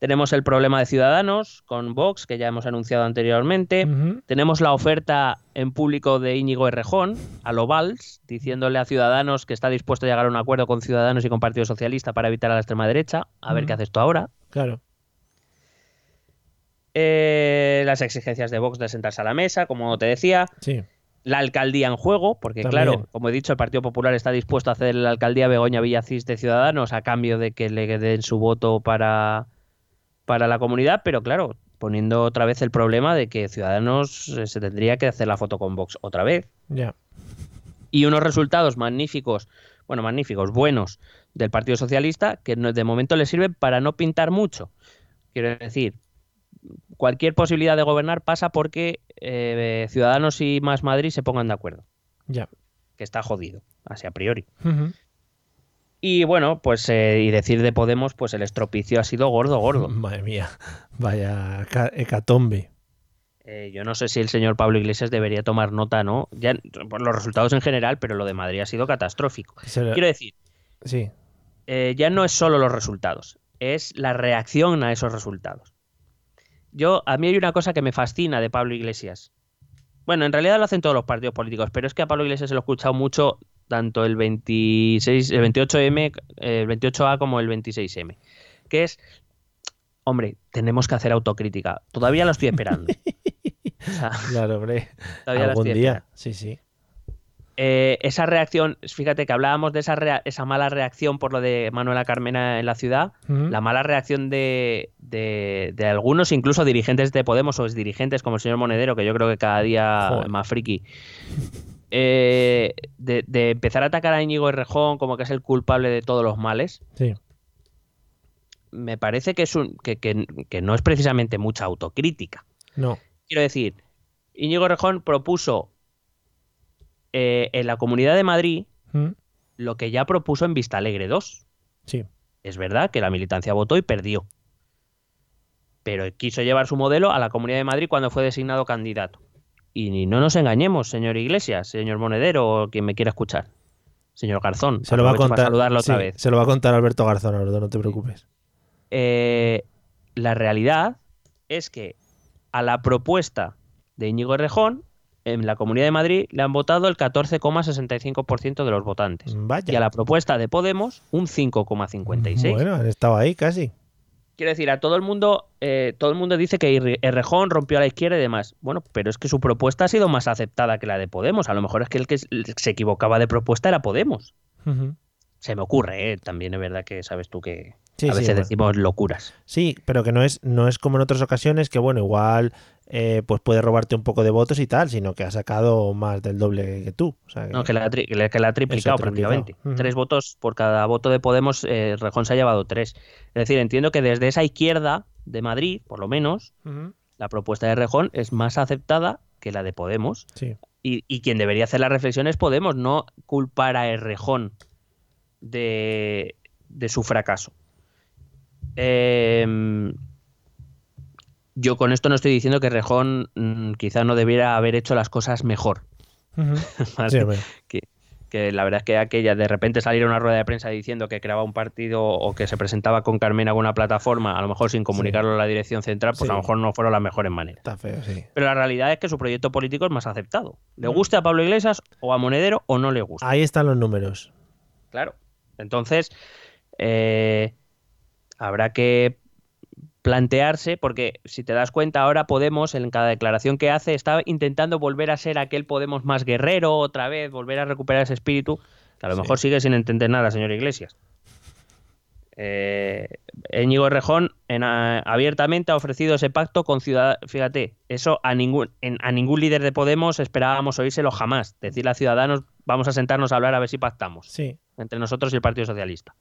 Speaker 5: Tenemos el problema de Ciudadanos con Vox, que ya hemos anunciado anteriormente. Tenemos la oferta en público de Íñigo Errejón a lo Valls, diciéndole a Ciudadanos que está dispuesto a llegar a un acuerdo con Ciudadanos y con Partido Socialista para evitar a la extrema derecha. A ver qué haces tú ahora.
Speaker 4: Claro.
Speaker 5: Eh, las exigencias de Vox de sentarse a la mesa, como te decía.
Speaker 4: Sí.
Speaker 5: La alcaldía en juego, porque
Speaker 4: También.
Speaker 5: claro, como he dicho, el Partido Popular está dispuesto a hacer la alcaldía Begoña Villacís de Ciudadanos a cambio de que le den su voto para, para la comunidad, pero claro, poniendo otra vez el problema de que Ciudadanos eh, se tendría que hacer la foto con Vox otra vez.
Speaker 4: Ya.
Speaker 5: Y unos resultados magníficos, bueno, magníficos, buenos del Partido Socialista, que de momento le sirven para no pintar mucho. Quiero decir, cualquier posibilidad de gobernar pasa porque eh, Ciudadanos y Más Madrid se pongan de acuerdo
Speaker 4: Ya.
Speaker 5: que está jodido, así a priori.
Speaker 4: Ujú.
Speaker 5: Y bueno, pues eh, y decir de Podemos, pues el estropicio ha sido gordo, gordo. [laughs]
Speaker 4: Madre mía. Vaya ca- hecatombe.
Speaker 5: Eh, yo no sé si el señor Pablo Iglesias debería tomar nota, ¿no? Ya por los resultados en general, pero lo de Madrid ha sido catastrófico.
Speaker 4: Lo-
Speaker 5: Quiero decir,
Speaker 4: Sí.
Speaker 5: eh, ya no es solo los resultados, es la reacción a esos resultados. Yo, a mí hay una cosa que me fascina de Pablo Iglesias. Bueno, en realidad lo hacen todos los partidos políticos, pero es que a Pablo Iglesias se lo he escuchado mucho tanto el 26, el 28M, el 28A como el 26M, que es, hombre, tenemos que hacer autocrítica. Todavía lo estoy esperando. [laughs] O sea,
Speaker 4: Claro, hombre.
Speaker 5: todavía lo
Speaker 4: Algún
Speaker 5: estoy
Speaker 4: día.
Speaker 5: esperando.
Speaker 4: Sí, sí.
Speaker 5: Eh, esa reacción, fíjate que hablábamos de esa, rea- esa mala reacción por lo de Manuela Carmena en la ciudad, la mala reacción de, de- de algunos, incluso dirigentes de Podemos o dirigentes como el señor Monedero, que yo creo que cada día
Speaker 4: Joder.
Speaker 5: es más friki, eh, de, de empezar a atacar a Íñigo Errejón como que es el culpable de todos los males,
Speaker 4: Sí.
Speaker 5: me parece que, es un, que, que- que no es precisamente mucha autocrítica.
Speaker 4: No.
Speaker 5: Quiero decir, Íñigo Errejón propuso eh, en la Comunidad de Madrid
Speaker 4: Ujú.
Speaker 5: lo que ya propuso en Vista Alegre 2.
Speaker 4: Sí.
Speaker 5: Es verdad que la militancia votó y perdió. Pero quiso llevar su modelo a la Comunidad de Madrid cuando fue designado candidato. Y no nos engañemos, señor Iglesias, señor Monedero, o quien me quiera escuchar. Señor Garzón,
Speaker 4: Se lo va a contar.
Speaker 5: saludarlo otra vez.
Speaker 4: Se lo va a contar Alberto Garzón, Alberto, no te preocupes.
Speaker 5: Eh, la realidad es que a la propuesta de Íñigo Errejón, en la Comunidad de Madrid le han votado el 14,65% de los votantes.
Speaker 4: Vaya.
Speaker 5: Y a la propuesta de Podemos, un 5,56%.
Speaker 4: Bueno, han estado ahí casi.
Speaker 5: Quiero decir, a todo el mundo, eh, todo el mundo dice que Errejón rompió a la izquierda y demás. Bueno, pero es que su propuesta ha sido más aceptada que la de Podemos. A lo mejor es que el que se equivocaba de propuesta era Podemos. Se me ocurre, ¿eh? También es verdad que sabes tú que
Speaker 4: Sí,
Speaker 5: a
Speaker 4: sí,
Speaker 5: veces
Speaker 4: bueno.
Speaker 5: decimos locuras.
Speaker 4: Sí, pero que no es, no es como en otras ocasiones que, bueno, igual eh, pues puede robarte un poco de votos y tal, sino que ha sacado más del doble que tú. O sea, que-
Speaker 5: No, que la, ha tri- que la- que la ha triplicado prácticamente. Tres votos por cada voto de Podemos, eh, Rejón se ha llevado tres. Es decir, entiendo que desde esa izquierda de Madrid, por lo menos, la propuesta de Rejón es más aceptada que la de Podemos.
Speaker 4: Sí.
Speaker 5: Y, y quien debería hacer la reflexión es Podemos, no culpar a Errejón de, de su fracaso. Em, yo con esto no estoy diciendo que Errejón mm, quizá no debiera haber hecho las cosas mejor. [laughs]
Speaker 4: Sí, hombre.
Speaker 5: que, que la verdad es que aquella de repente salir a una rueda de prensa diciendo que creaba un partido o que se presentaba con Carmen a alguna plataforma, a lo mejor sin comunicarlo a la dirección central, pues
Speaker 4: Sí.
Speaker 5: a lo mejor no fueron las mejores maneras.
Speaker 4: Está feo, sí.
Speaker 5: Pero la realidad es que su proyecto político es más aceptado. Le guste a Pablo Iglesias o a Monedero o no le gusta.
Speaker 4: Ahí están los números.
Speaker 5: Claro. Entonces, eh, habrá que plantearse, porque si te das cuenta, ahora Podemos, en cada declaración que hace, está intentando volver a ser aquel Podemos más guerrero otra vez, volver a recuperar ese espíritu, que a lo
Speaker 4: Sí.
Speaker 5: mejor sigue sin entender nada, señor Iglesias. Eh, Íñigo Errejón en, a- abiertamente ha ofrecido ese pacto con Ciudadanos. Fíjate, eso a ningún, en- a ningún líder de Podemos esperábamos oírselo jamás. Decirle a Ciudadanos, vamos a sentarnos a hablar a ver si pactamos
Speaker 4: Sí.
Speaker 5: entre nosotros y el Partido Socialista.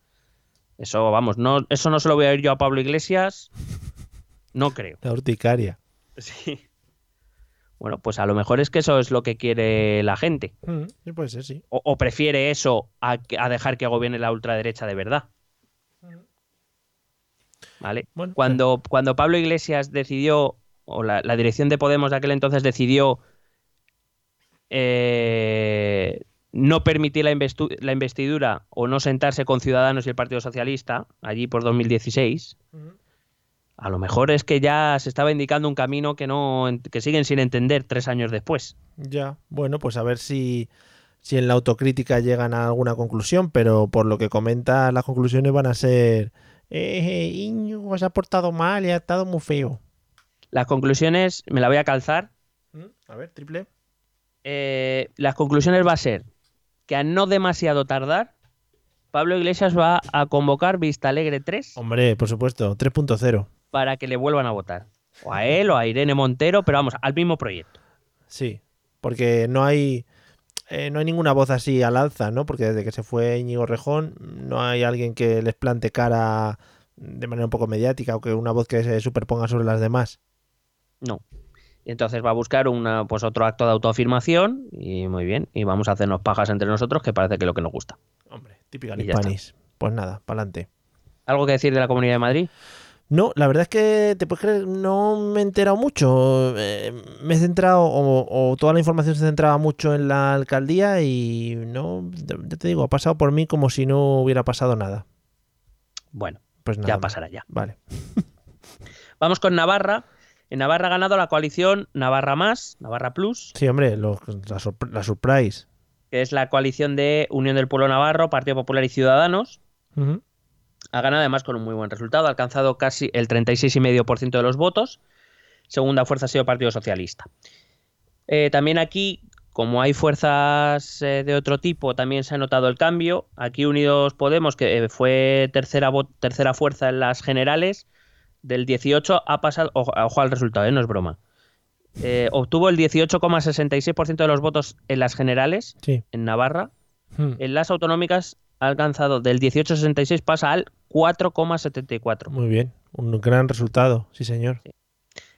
Speaker 5: Eso, vamos, no, eso no se lo voy a oír yo a Pablo Iglesias. No creo.
Speaker 4: La urticaria.
Speaker 5: Sí. Bueno, pues a lo mejor es que eso es lo que quiere la gente.
Speaker 4: Mm, sí, puede ser, sí.
Speaker 5: O, o prefiere eso a, dejar que gobierne la ultraderecha de verdad. ¿Vale?
Speaker 4: Bueno,
Speaker 5: cuando, cuando Pablo Iglesias decidió, o la, la dirección de Podemos de aquel entonces decidió eh, no permitir la, investidura o no sentarse con Ciudadanos y el Partido Socialista, allí por 2016, a lo mejor es que ya se estaba indicando un camino que no que siguen sin entender tres años después.
Speaker 4: Ya, bueno, pues a ver si, si en la autocrítica llegan a alguna conclusión, pero por lo que comenta, las conclusiones van a ser eh, Íñigo se ha portado mal y ha estado muy feo.
Speaker 5: Las conclusiones, me la voy a calzar.
Speaker 4: ¿Mm? A ver, triple.
Speaker 5: Eh, las conclusiones va a ser que a no demasiado tardar, Pablo Iglesias va a convocar Vista Alegre 3
Speaker 4: Hombre, por supuesto, 3.0.
Speaker 5: para que le vuelvan a votar. O a él o a Irene Montero, pero vamos, al mismo proyecto.
Speaker 4: Sí, porque no hay eh, no hay ninguna voz así al alza, ¿no? Porque desde que se fue Íñigo Rejón no hay alguien que les plante cara de manera un poco mediática o que una voz que se superponga sobre las demás.
Speaker 5: No. Y entonces va a buscar una, pues otro acto de autoafirmación y muy bien. Y vamos a hacernos pajas entre nosotros, que parece que es lo que nos gusta.
Speaker 4: Hombre, típica Hispanis. Pues nada, para adelante.
Speaker 5: ¿Algo que decir de la Comunidad de Madrid?
Speaker 4: No, la verdad es que te puedes creer, no me he enterado mucho. Eh, me he centrado, o, o toda la información se centraba mucho en la alcaldía y no, ya te digo, ha pasado por mí como si no hubiera pasado nada.
Speaker 5: Bueno,
Speaker 4: Pues nada.
Speaker 5: ya pasará ya.
Speaker 4: Vale. [laughs]
Speaker 5: Vamos con Navarra. En Navarra ha ganado la coalición Navarra Más, Navarra Plus,
Speaker 4: Sí, hombre, lo- la, surprise.
Speaker 5: que es la coalición de Unión del Pueblo Navarro, Partido Popular y Ciudadanos. Ha ganado además con un muy buen resultado, ha alcanzado casi el 36,5% de los votos. Segunda fuerza ha sido Partido Socialista. Eh, también aquí, como hay fuerzas eh, de otro tipo, también se ha notado el cambio. Aquí Unidos Podemos, que eh, fue tercera, tercera fuerza en las generales, del 18 ha pasado, ojo, ojo al resultado, eh, no es broma. Eh, obtuvo el 18,66% de los votos en las generales
Speaker 4: Sí.
Speaker 5: en Navarra.
Speaker 4: Mm.
Speaker 5: En las autonómicas ha alcanzado del 18,66 pasa al 4,74.
Speaker 4: Muy bien. Un gran resultado, sí, señor.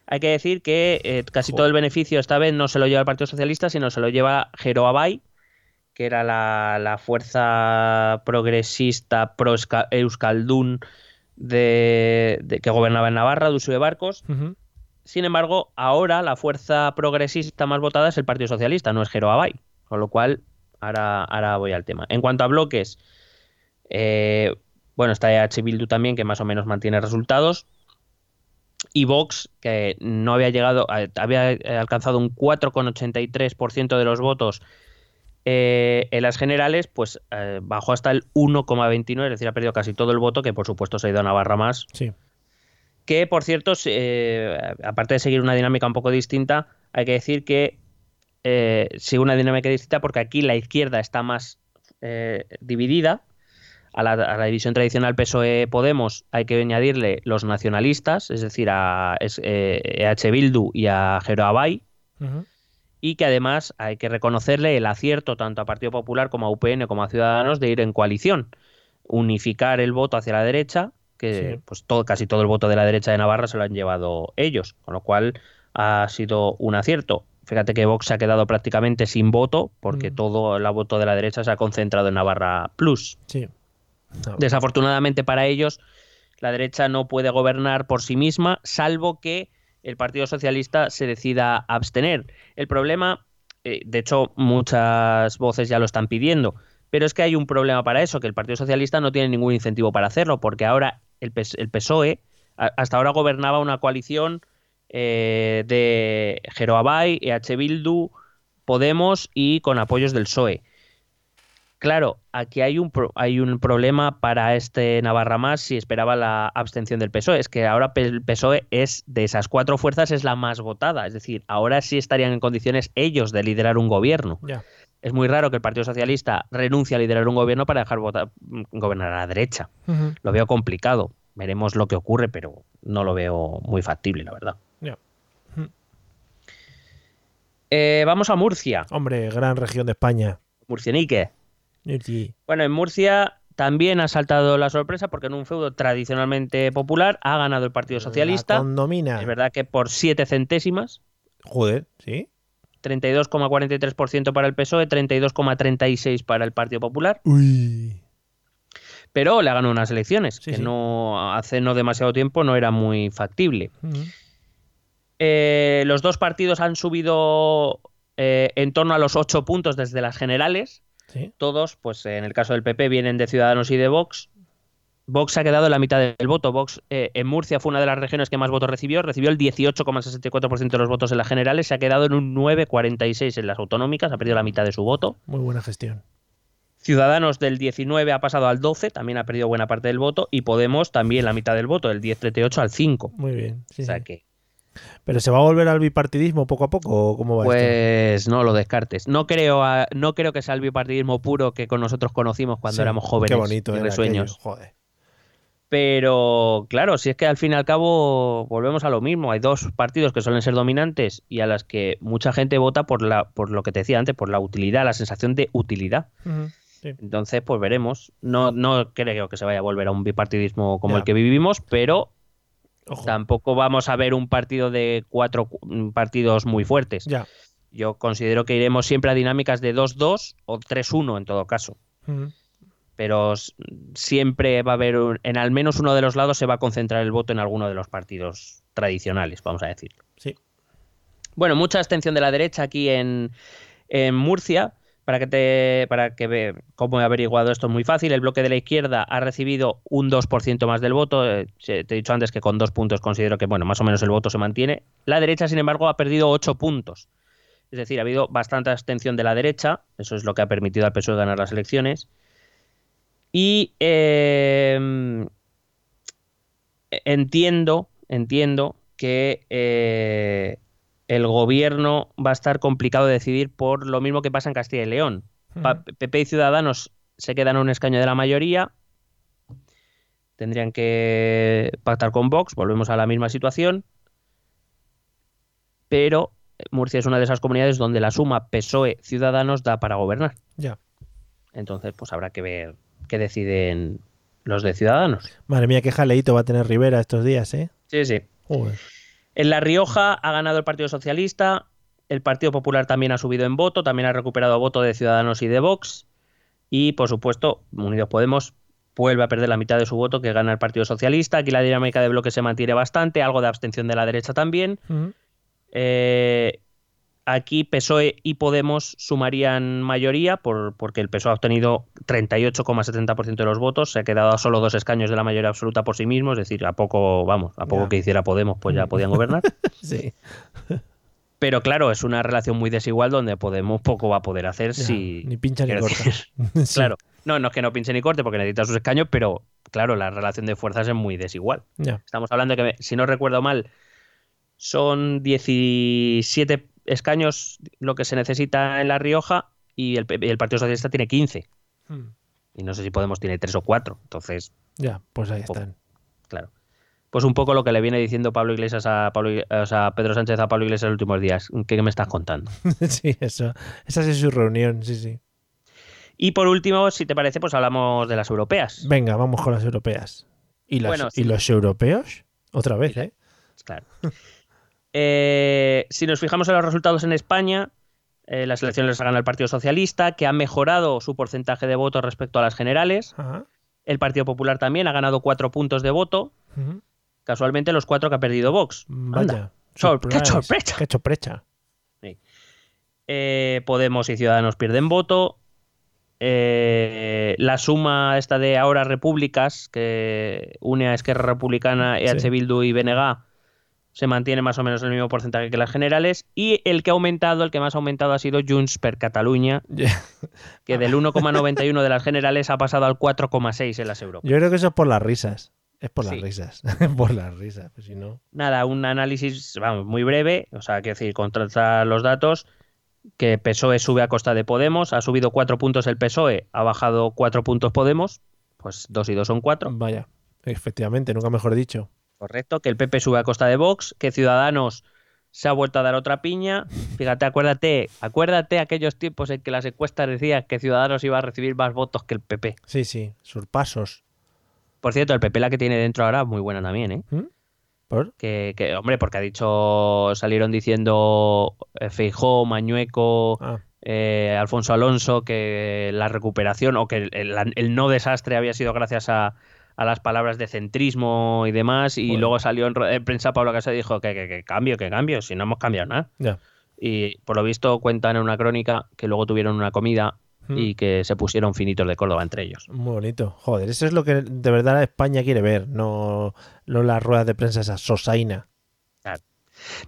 Speaker 5: Hay que decir que eh, casi todo el beneficio esta vez no se lo lleva el Partido Socialista, sino se lo lleva Jero Abay, que era la, la fuerza progresista pro Euska- Euskaldun de, de- que gobernaba en Navarra, de uso de barcos. Sin embargo, ahora la fuerza progresista más votada es el Partido Socialista, no es Jero Abay. Con lo cual, ahora, ahora voy al tema. En cuanto a bloques, eh, bueno, está EH Bildu también, que más o menos mantiene resultados. Y Vox, que no había llegado, había eh, alcanzado un 4,83% de los votos eh, en las generales, pues eh, bajó hasta el 1,29, es decir, ha perdido casi todo el voto, que por supuesto se ha ido a Navarra más,
Speaker 4: Sí.
Speaker 5: que por cierto, eh, aparte de seguir una dinámica un poco distinta, hay que decir que sigue una dinámica distinta porque aquí la izquierda está más dividida. A la, a la división tradicional PSOE-Podemos hay que añadirle los nacionalistas, es decir, a eh, EH Bildu y a Jero Abay. Y que además hay que reconocerle el acierto tanto a Partido Popular como a UPN como a Ciudadanos de ir en coalición, unificar el voto hacia la derecha, que
Speaker 4: Sí.
Speaker 5: pues todo, casi todo el voto de la derecha de Navarra se lo han llevado ellos, con lo cual ha sido un acierto. Fíjate que Vox se ha quedado prácticamente sin voto porque
Speaker 4: Mm.
Speaker 5: todo el voto de la derecha se ha concentrado en Navarra Plus.
Speaker 4: Sí. No.
Speaker 5: Desafortunadamente para ellos, la derecha no puede gobernar por sí misma, salvo que el Partido Socialista se decida abstener. El problema, eh, de hecho, muchas voces ya lo están pidiendo, pero es que hay un problema para eso, que el Partido Socialista no tiene ningún incentivo para hacerlo, porque ahora el, PS el PSOE hasta ahora gobernaba una coalición eh, de Jero Abay, EH Bildu, Podemos y con apoyos del PSOE. Claro, aquí hay un, pro- hay un problema para este Navarra más si esperaba la abstención del PSOE. Es que ahora el PSOE es de esas cuatro fuerzas es la más votada. Es decir, ahora sí estarían en condiciones ellos de liderar un gobierno. Es muy raro que el Partido Socialista renuncie a liderar un gobierno para dejar votar, gobernar a la derecha. Lo veo complicado. Veremos lo que ocurre, pero no lo veo muy factible, la verdad. Eh, vamos a Murcia.
Speaker 4: Hombre, gran región de España.
Speaker 5: Murcianique.
Speaker 4: Sí.
Speaker 5: Bueno, en Murcia también ha saltado la sorpresa porque en un feudo tradicionalmente popular ha ganado el Partido
Speaker 4: La
Speaker 5: Socialista.
Speaker 4: condomina.
Speaker 5: Es verdad que por siete centésimas,
Speaker 4: Joder, sí.
Speaker 5: 32,43% para el PSOE, 32,36% para el Partido Popular,
Speaker 4: Uy.
Speaker 5: pero le ha ganado unas elecciones,
Speaker 4: Sí,
Speaker 5: que
Speaker 4: sí.
Speaker 5: no hace no demasiado tiempo no era muy factible. Eh, los dos partidos han subido eh, en torno a los ocho puntos desde las generales.
Speaker 4: Sí.
Speaker 5: Todos, pues en el caso del PP, vienen de Ciudadanos y de Vox. Vox ha quedado en la mitad del voto. Vox eh, en Murcia fue una de las regiones que más votos recibió. Recibió el 18,64% de los votos en las generales. Se ha quedado en un 9,46% en las autonómicas. Ha perdido la mitad de su voto.
Speaker 4: Muy buena gestión.
Speaker 5: Ciudadanos del 19 ha pasado al 12, también ha perdido buena parte del voto. Y Podemos también la mitad del voto, del 10,38 al 5.
Speaker 4: Muy bien. sí,
Speaker 5: o sea
Speaker 4: sí.
Speaker 5: que,
Speaker 4: ¿Pero se va a volver al bipartidismo poco a poco o cómo va esto?
Speaker 5: pues no lo descartes. No creo, a- no creo que sea el bipartidismo puro que con nosotros conocimos cuando
Speaker 4: Sí,
Speaker 5: éramos jóvenes
Speaker 4: Qué bonito
Speaker 5: y
Speaker 4: aquello, Joder.
Speaker 5: Pero claro, si es que al fin y al cabo volvemos a lo mismo. Hay dos partidos que suelen ser dominantes y a las que mucha gente vota por la, por lo que te decía antes, por la utilidad, la sensación de utilidad.
Speaker 4: Sí.
Speaker 5: Entonces, pues veremos. No, no creo que se vaya a volver a un bipartidismo como
Speaker 4: Ya.
Speaker 5: el que vivimos, pero
Speaker 4: Ojo.
Speaker 5: tampoco vamos a ver un partido de cuatro cu- partidos muy fuertes.
Speaker 4: Ya.
Speaker 5: Yo considero que iremos siempre a dinámicas de 2-2 o 3-1 en todo caso. Pero siempre va a haber, un- en al menos uno de los lados se va a concentrar el voto en alguno de los partidos tradicionales, vamos a decir.
Speaker 4: Sí.
Speaker 5: Bueno, mucha abstención de la derecha aquí en, en Murcia. Para que te para que ve cómo he averiguado esto es muy fácil. El bloque de la izquierda ha recibido un 2% más del voto. Eh, Te he dicho antes que con dos puntos considero que bueno, más o menos el voto se mantiene. La derecha, sin embargo, ha perdido 8 puntos. Es decir, ha habido bastante abstención de la derecha. Eso es lo que ha permitido al PSOE ganar las elecciones. Y eh, entiendo, entiendo que eh, el gobierno va a estar complicado de decidir por lo mismo que pasa en Castilla y León. Pa- PP y Ciudadanos se quedan a un escaño de la mayoría. Tendrían que pactar con Vox, volvemos a la misma situación. Pero Murcia es una de esas comunidades donde la suma PSOE-Ciudadanos da para gobernar.
Speaker 4: Ya.
Speaker 5: Entonces, pues habrá que ver qué deciden los de Ciudadanos.
Speaker 4: Madre mía, qué jaleíto va a tener Rivera estos días, ¿eh?
Speaker 5: Sí, sí.
Speaker 4: Joder.
Speaker 5: En La Rioja ha ganado el Partido Socialista, el Partido Popular también ha subido en voto, también ha recuperado voto de Ciudadanos y de Vox. Y, por supuesto, Unidos Podemos vuelve a perder la mitad de su voto que gana el Partido Socialista. Aquí la dinámica de bloque se mantiene bastante, algo de abstención de la derecha también. Eh, aquí PSOE y Podemos sumarían mayoría por, porque el PSOE ha obtenido 38,70% de los votos, se ha quedado a solo dos escaños de la mayoría absoluta por sí mismo, es decir, a poco, vamos, a poco que hiciera Podemos, pues ya podían gobernar. [laughs]
Speaker 4: Sí.
Speaker 5: Pero claro, es una relación muy desigual donde Podemos poco va a poder hacer
Speaker 4: Ya,
Speaker 5: si...
Speaker 4: Ni pincha ni corta. [laughs] Sí.
Speaker 5: Claro, no, no es que no pinche ni corte porque necesita sus escaños, pero claro, la relación de fuerzas es muy desigual.
Speaker 4: Ya.
Speaker 5: Estamos hablando de que, si no recuerdo mal, son 17 escaños lo que se necesita en La Rioja y el, Partido Socialista tiene 15.
Speaker 4: Mm.
Speaker 5: Y no sé si Podemos tiene 3 o 4. Entonces,
Speaker 4: Ya, pues ahí están.
Speaker 5: claro. Pues un poco lo que le viene diciendo Pablo Iglesias a Pablo, o sea, Pedro Sánchez a Pablo Iglesias en los últimos días. ¿Qué, qué me estás contando? [laughs]
Speaker 4: sí, eso. Esa es su reunión, sí, sí.
Speaker 5: Y por último, si te parece, pues hablamos de las europeas.
Speaker 4: Venga, vamos con las europeas. ¿Y, las-
Speaker 5: Bueno,
Speaker 4: ¿y
Speaker 5: sí.
Speaker 4: los europeos? Otra vez, ¿eh?
Speaker 5: Claro. Eh, si nos fijamos en los resultados en España, eh, las elecciones las ha ganado el Partido Socialista, que ha mejorado su porcentaje de votos respecto a las generales.
Speaker 4: Ajá.
Speaker 5: El Partido Popular también ha ganado cuatro puntos de voto. Casualmente los cuatro que ha perdido Vox.
Speaker 4: Vaya.
Speaker 5: ¡Qué sorpresa!
Speaker 4: ¡Qué sorpresa!
Speaker 5: Eh, Podemos y Ciudadanos pierden voto. Eh, la suma esta de ahora repúblicas, que une a Esquerra Republicana, EH
Speaker 4: Sí.
Speaker 5: Bildu y BNG, se mantiene más o menos el mismo porcentaje que las generales. Y el que ha aumentado, el que más ha aumentado ha sido Junts per Cataluña, que del 1,91 de las generales ha pasado al 4,6 en las Europeas.
Speaker 4: Yo creo que eso es por las risas. Es por las
Speaker 5: Sí.
Speaker 4: risas. [laughs] por las risas. Pues si no.
Speaker 5: Nada, un análisis vamos, muy breve, o sea, quiero decir, contrastar los datos, que PSOE sube a costa de Podemos, ha subido cuatro puntos el PSOE, ha bajado cuatro puntos Podemos, pues dos y dos son cuatro,
Speaker 4: Vaya. Efectivamente, nunca mejor dicho.
Speaker 5: Correcto, que el PP sube a costa de Vox, que Ciudadanos se ha vuelto a dar otra piña, fíjate, acuérdate, acuérdate aquellos tiempos en que las encuestas decían que Ciudadanos iba a recibir más votos que el PP.
Speaker 4: Sí, sí. Surpasos.
Speaker 5: Por cierto, el PP la que tiene dentro ahora, muy buena también, ¿eh?
Speaker 4: ¿Mm? ¿Por?
Speaker 5: Que, que, hombre, porque ha dicho, salieron diciendo eh, Feijó, Mañueco,
Speaker 4: Ah,
Speaker 5: eh, Alfonso Alonso, que la recuperación o que el, el- el no desastre había sido gracias a, a las palabras de centrismo y demás, y luego salió en, prensa Pablo Casado y dijo que, que, que cambio, que cambio, si no hemos cambiado nada. Y por lo visto cuentan en una crónica que luego tuvieron una comida
Speaker 4: Mm.
Speaker 5: y que se pusieron finitos de Córdoba entre ellos.
Speaker 4: Muy bonito. Joder, eso es lo que de verdad España quiere ver, no, no las ruedas de prensa esa sosaina.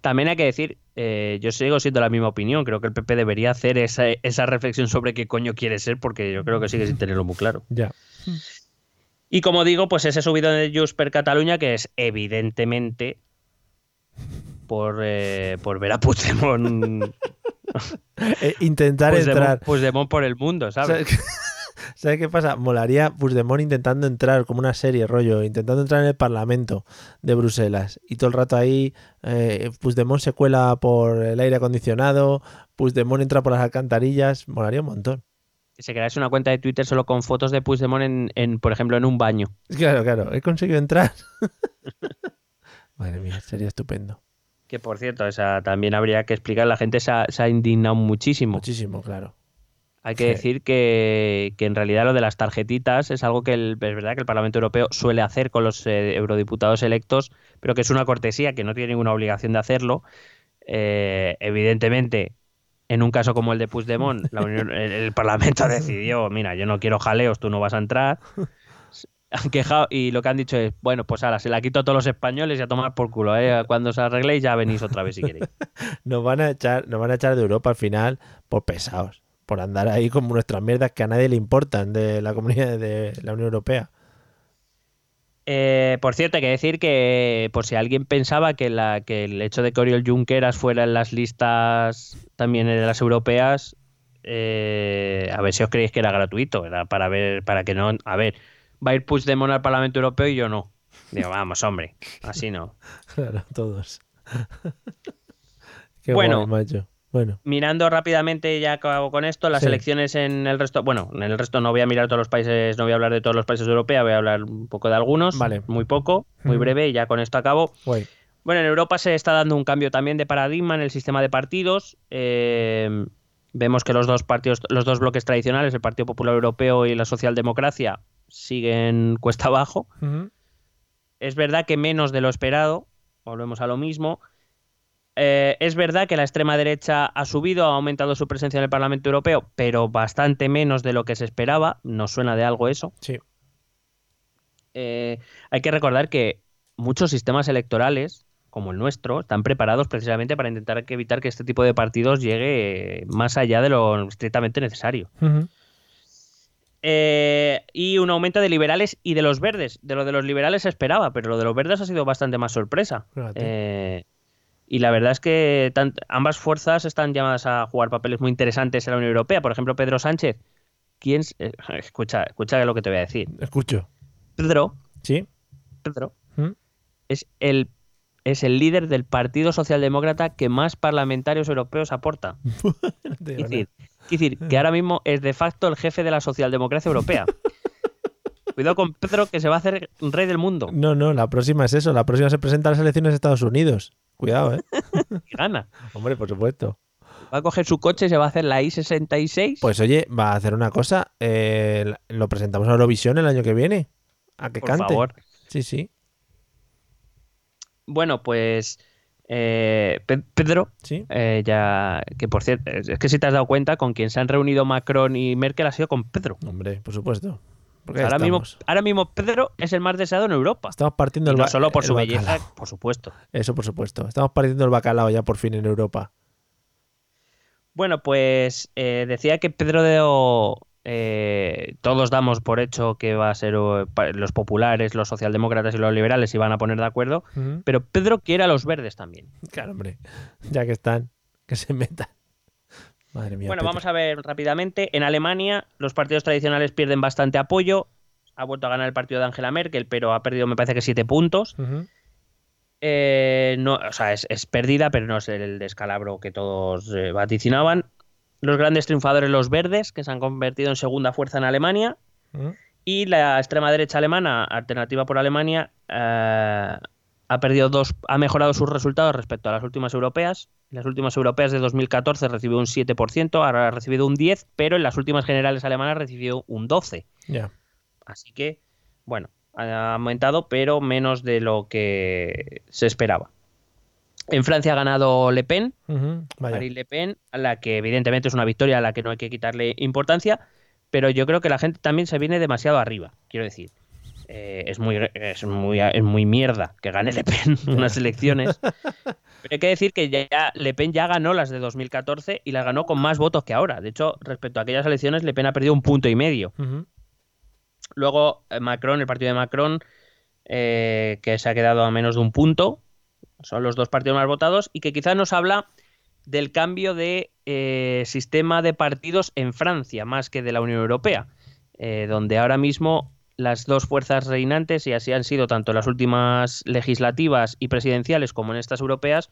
Speaker 5: También hay que decir, eh, yo sigo siendo la misma opinión, creo que el PP debería hacer esa, esa reflexión sobre qué coño quiere ser, porque yo creo que sigue sin tenerlo muy claro.
Speaker 4: Ya.
Speaker 5: Y como digo, pues ese subido de Just per Cataluña, que es evidentemente por, eh, por ver a Puigdemont, [laughs]
Speaker 4: Eh, intentar
Speaker 5: Puigdemont,
Speaker 4: entrar.
Speaker 5: Puigdemont por el mundo, ¿sabes?
Speaker 4: ¿Sabes qué, [laughs] ¿Sabes qué pasa? Molaría Puigdemont intentando entrar, como una serie, rollo, intentando entrar en el Parlamento de Bruselas. Y todo el rato ahí, eh, Puigdemont se cuela por el aire acondicionado, Puigdemont entra por las alcantarillas. Molaría un montón.
Speaker 5: Que se crease una cuenta de Twitter solo con fotos de Puigdemont en, en, por ejemplo, en un baño.
Speaker 4: Claro, claro, he conseguido entrar. [laughs] Madre mía, sería estupendo.
Speaker 5: Que por cierto, esa también habría que explicar. La gente se ha, se ha indignado muchísimo.
Speaker 4: Muchísimo, claro.
Speaker 5: Hay que
Speaker 4: Sí.
Speaker 5: decir que, que en realidad lo de las tarjetitas es algo que el, es verdad que el Parlamento Europeo suele hacer con los eh, eurodiputados electos, pero que es una cortesía, que no tiene ninguna obligación de hacerlo. Eh, evidentemente, en un caso como el de Puigdemont, la [laughs] Unión- el, el Parlamento decidió, mira, yo no quiero jaleos, tú no vas a entrar. [laughs] Han quejado y lo que han dicho es, bueno, pues ahora se la quito a todos los españoles y a tomar por culo. ¿eh? Cuando os arregléis ya venís otra vez si queréis. [laughs]
Speaker 4: Nos van a echar, nos van a echar de Europa al final por pesados, por andar ahí como nuestras mierdas que a nadie le importan de la comunidad de la Unión Europea.
Speaker 5: Eh, por cierto, hay que decir que por si alguien pensaba que, la, que el hecho de que Oriol Junqueras fuera en las listas también de las europeas, eh, a ver si os creéis que era gratuito, era para ver, para que no, a ver, va a ir Puigdemont al Parlamento Europeo y yo no. Digo, vamos, hombre, así no. [laughs]
Speaker 4: Claro, todos. [laughs] Qué
Speaker 5: Bueno.
Speaker 4: guay, macho. Bueno,
Speaker 5: Mirando rápidamente, ya acabo con esto, las
Speaker 4: Sí.
Speaker 5: elecciones en el resto, bueno, en el resto no voy a mirar todos los países, no voy a hablar de todos los países europeos, voy a hablar un poco de algunos,
Speaker 4: Vale.
Speaker 5: muy poco, muy breve, y ya con esto acabo.
Speaker 4: guay.
Speaker 5: Bueno, en Europa se está dando un cambio también de paradigma en el sistema de partidos. Eh, vemos que los dos partidos, los dos bloques tradicionales, el Partido Popular Europeo y la Socialdemocracia, siguen [laughs] cuesta abajo. Es verdad que menos de lo esperado, volvemos a lo mismo. Eh, es verdad que la extrema derecha ha subido, ha aumentado su presencia en el Parlamento Europeo, pero bastante menos de lo que se esperaba. Nos suena de algo eso.
Speaker 4: Sí.
Speaker 5: Eh, hay que recordar que muchos sistemas electorales, como el nuestro, están preparados precisamente para intentar evitar que este tipo de partidos llegue eh, más allá de lo estrictamente necesario. Eh, y un aumento de liberales y de los verdes. De lo de los liberales se esperaba, pero lo de los verdes ha sido bastante más sorpresa. Eh, y la verdad es que tant- ambas fuerzas están llamadas a jugar papeles muy interesantes en la Unión Europea. Por ejemplo, Pedro Sánchez. ¿Quién? eh, [laughs] escucha, escucha lo que te voy a decir.
Speaker 4: Escucho.
Speaker 5: Pedro,
Speaker 4: ¿Sí?
Speaker 5: Pedro
Speaker 4: ¿Mm?
Speaker 5: es el es el líder del Partido Socialdemócrata que más parlamentarios europeos aporta. [laughs] Decir, es decir, que ahora mismo es de facto el jefe de la socialdemocracia europea. [laughs] Cuidado con Pedro que se va a hacer rey del mundo.
Speaker 4: No, no, la próxima es eso. La próxima se presenta a las elecciones de Estados Unidos. Cuidado, ¿eh? [laughs]
Speaker 5: Y gana.
Speaker 4: Hombre, por supuesto.
Speaker 5: Va a coger su coche y se va a hacer la I-66.
Speaker 4: Pues oye, va a hacer una cosa. eh, lo presentamos a Eurovisión el año que viene. A que
Speaker 5: por
Speaker 4: cante.
Speaker 5: favor.
Speaker 4: Sí, sí.
Speaker 5: Bueno, pues eh, Pe- Pedro,
Speaker 4: Sí.
Speaker 5: eh, ya que por cierto, es que si te has dado cuenta, con quien se han reunido Macron y Merkel ha sido con Pedro.
Speaker 4: Hombre, por supuesto. Porque
Speaker 5: ahora, mismo, ahora mismo Pedro es el más deseado en Europa.
Speaker 4: Estamos partiendo
Speaker 5: Y
Speaker 4: el
Speaker 5: no solo por su
Speaker 4: bacalao.
Speaker 5: belleza, por supuesto.
Speaker 4: Eso, por supuesto. Estamos partiendo el bacalao ya por fin en Europa.
Speaker 5: Bueno, pues eh, decía que Pedro de eh, todos damos por hecho que va a ser los populares, los socialdemócratas y los liberales se van a poner de acuerdo, pero Pedro quiere a los verdes también.
Speaker 4: Claro, hombre. [laughs] Ya que están, que se metan. Madre mía.
Speaker 5: bueno, vamos a ver rápidamente. En Alemania los partidos tradicionales pierden bastante apoyo. Ha vuelto a ganar el partido de Angela Merkel, pero ha perdido me parece que siete puntos. Eh, no, o sea, es, es pérdida, pero no es el descalabro que todos eh, vaticinaban. Los grandes triunfadores, los verdes, que se han convertido en segunda fuerza en Alemania. Y la extrema derecha alemana, alternativa por Alemania, eh, ha perdido dos, ha mejorado sus resultados respecto a las últimas europeas. En las últimas europeas de 2014 recibió un 7%, ahora ha recibido un 10%, pero en las últimas generales alemanas recibió un 12%.
Speaker 4: Ya.
Speaker 5: Así que, bueno, ha aumentado, pero menos de lo que se esperaba. En Francia ha ganado Le Pen,
Speaker 4: vaya.
Speaker 5: Marine Le Pen, a la que evidentemente es una victoria a la que no hay que quitarle importancia, pero yo creo que la gente también se viene demasiado arriba, quiero decir. Eh, es, muy, es, muy, es muy mierda que gane [laughs] Le Pen unas elecciones. [laughs] Pero hay que decir que ya Le Pen ya ganó las de 2014 y las ganó con más votos que ahora. De hecho, respecto a aquellas elecciones, Le Pen ha perdido un punto y medio. Luego eh, Macron, el partido de Macron, eh, que se ha quedado a menos de un punto. Son los dos partidos más votados y que quizás nos habla del cambio de eh, sistema de partidos en Francia, más que de la Unión Europea, eh, donde ahora mismo las dos fuerzas reinantes, y así han sido tanto en las últimas legislativas y presidenciales como en estas europeas,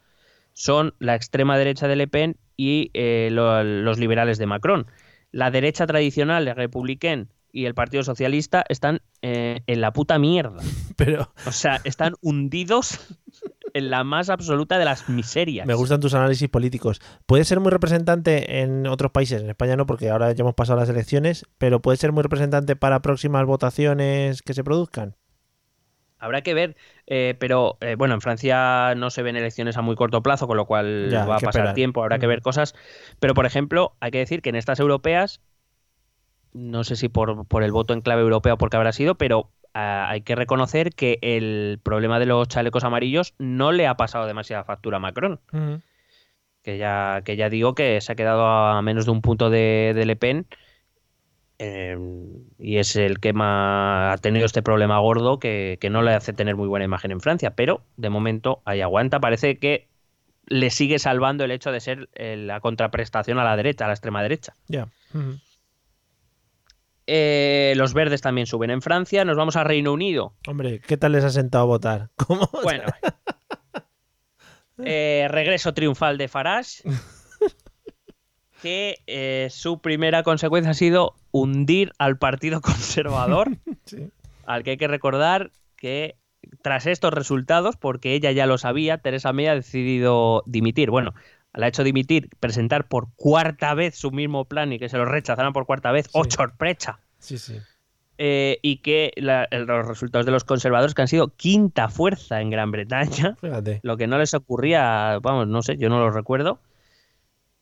Speaker 5: son la extrema derecha de Le Pen y eh, lo- los liberales de Macron. La derecha tradicional, el Republicain y el Partido Socialista están eh, en la puta mierda. [laughs]
Speaker 4: Pero
Speaker 5: O sea, están hundidos en la más absoluta de las miserias.
Speaker 4: me gustan tus análisis políticos. ¿Puede ser muy representante en otros países? En España no, porque ahora ya hemos pasado las elecciones, pero puede ser muy representante para próximas votaciones que se produzcan.
Speaker 5: Habrá que ver, eh, pero eh, bueno, en Francia no se ven elecciones a muy corto plazo, con lo cual
Speaker 4: Ya,
Speaker 5: va a pasar
Speaker 4: esperar.
Speaker 5: tiempo, habrá que ver cosas. Pero, por ejemplo, hay que decir que en estas europeas, no sé si por, por el voto en clave europea o porque habrá sido, pero ah, hay que reconocer que el problema de los chalecos amarillos no le ha pasado demasiada factura a Macron. Que ya, que ya digo que se ha quedado a menos de un punto de, de Le Pen eh, y es el que más ha tenido este problema gordo que, que no le hace tener muy buena imagen en Francia, pero de momento ahí aguanta, parece que le sigue salvando el hecho de ser eh, la contraprestación a la derecha, a la extrema derecha.
Speaker 4: Ya.
Speaker 5: Eh, los verdes también suben en Francia, nos vamos a Reino Unido.
Speaker 4: Hombre, ¿qué tal les ha sentado a votar? [laughs] ¿Cómo?
Speaker 5: Bueno, eh, regreso triunfal de Farage, [laughs] que eh, su primera consecuencia ha sido hundir al Partido Conservador, [laughs]
Speaker 4: Sí.
Speaker 5: al que hay que recordar que tras estos resultados, porque ella ya lo sabía, Teresa May ha decidido dimitir. Bueno, la ha hecho dimitir, presentar por cuarta vez su mismo plan y que se lo rechazaran por cuarta vez.
Speaker 4: Sí.
Speaker 5: ¡Oh, sorpresa!
Speaker 4: Sí, sí.
Speaker 5: Eh, y que la- los resultados de los conservadores, que han sido quinta fuerza en Gran Bretaña,
Speaker 4: Fíjate.
Speaker 5: lo que no les ocurría, vamos, no sé, yo no lo recuerdo,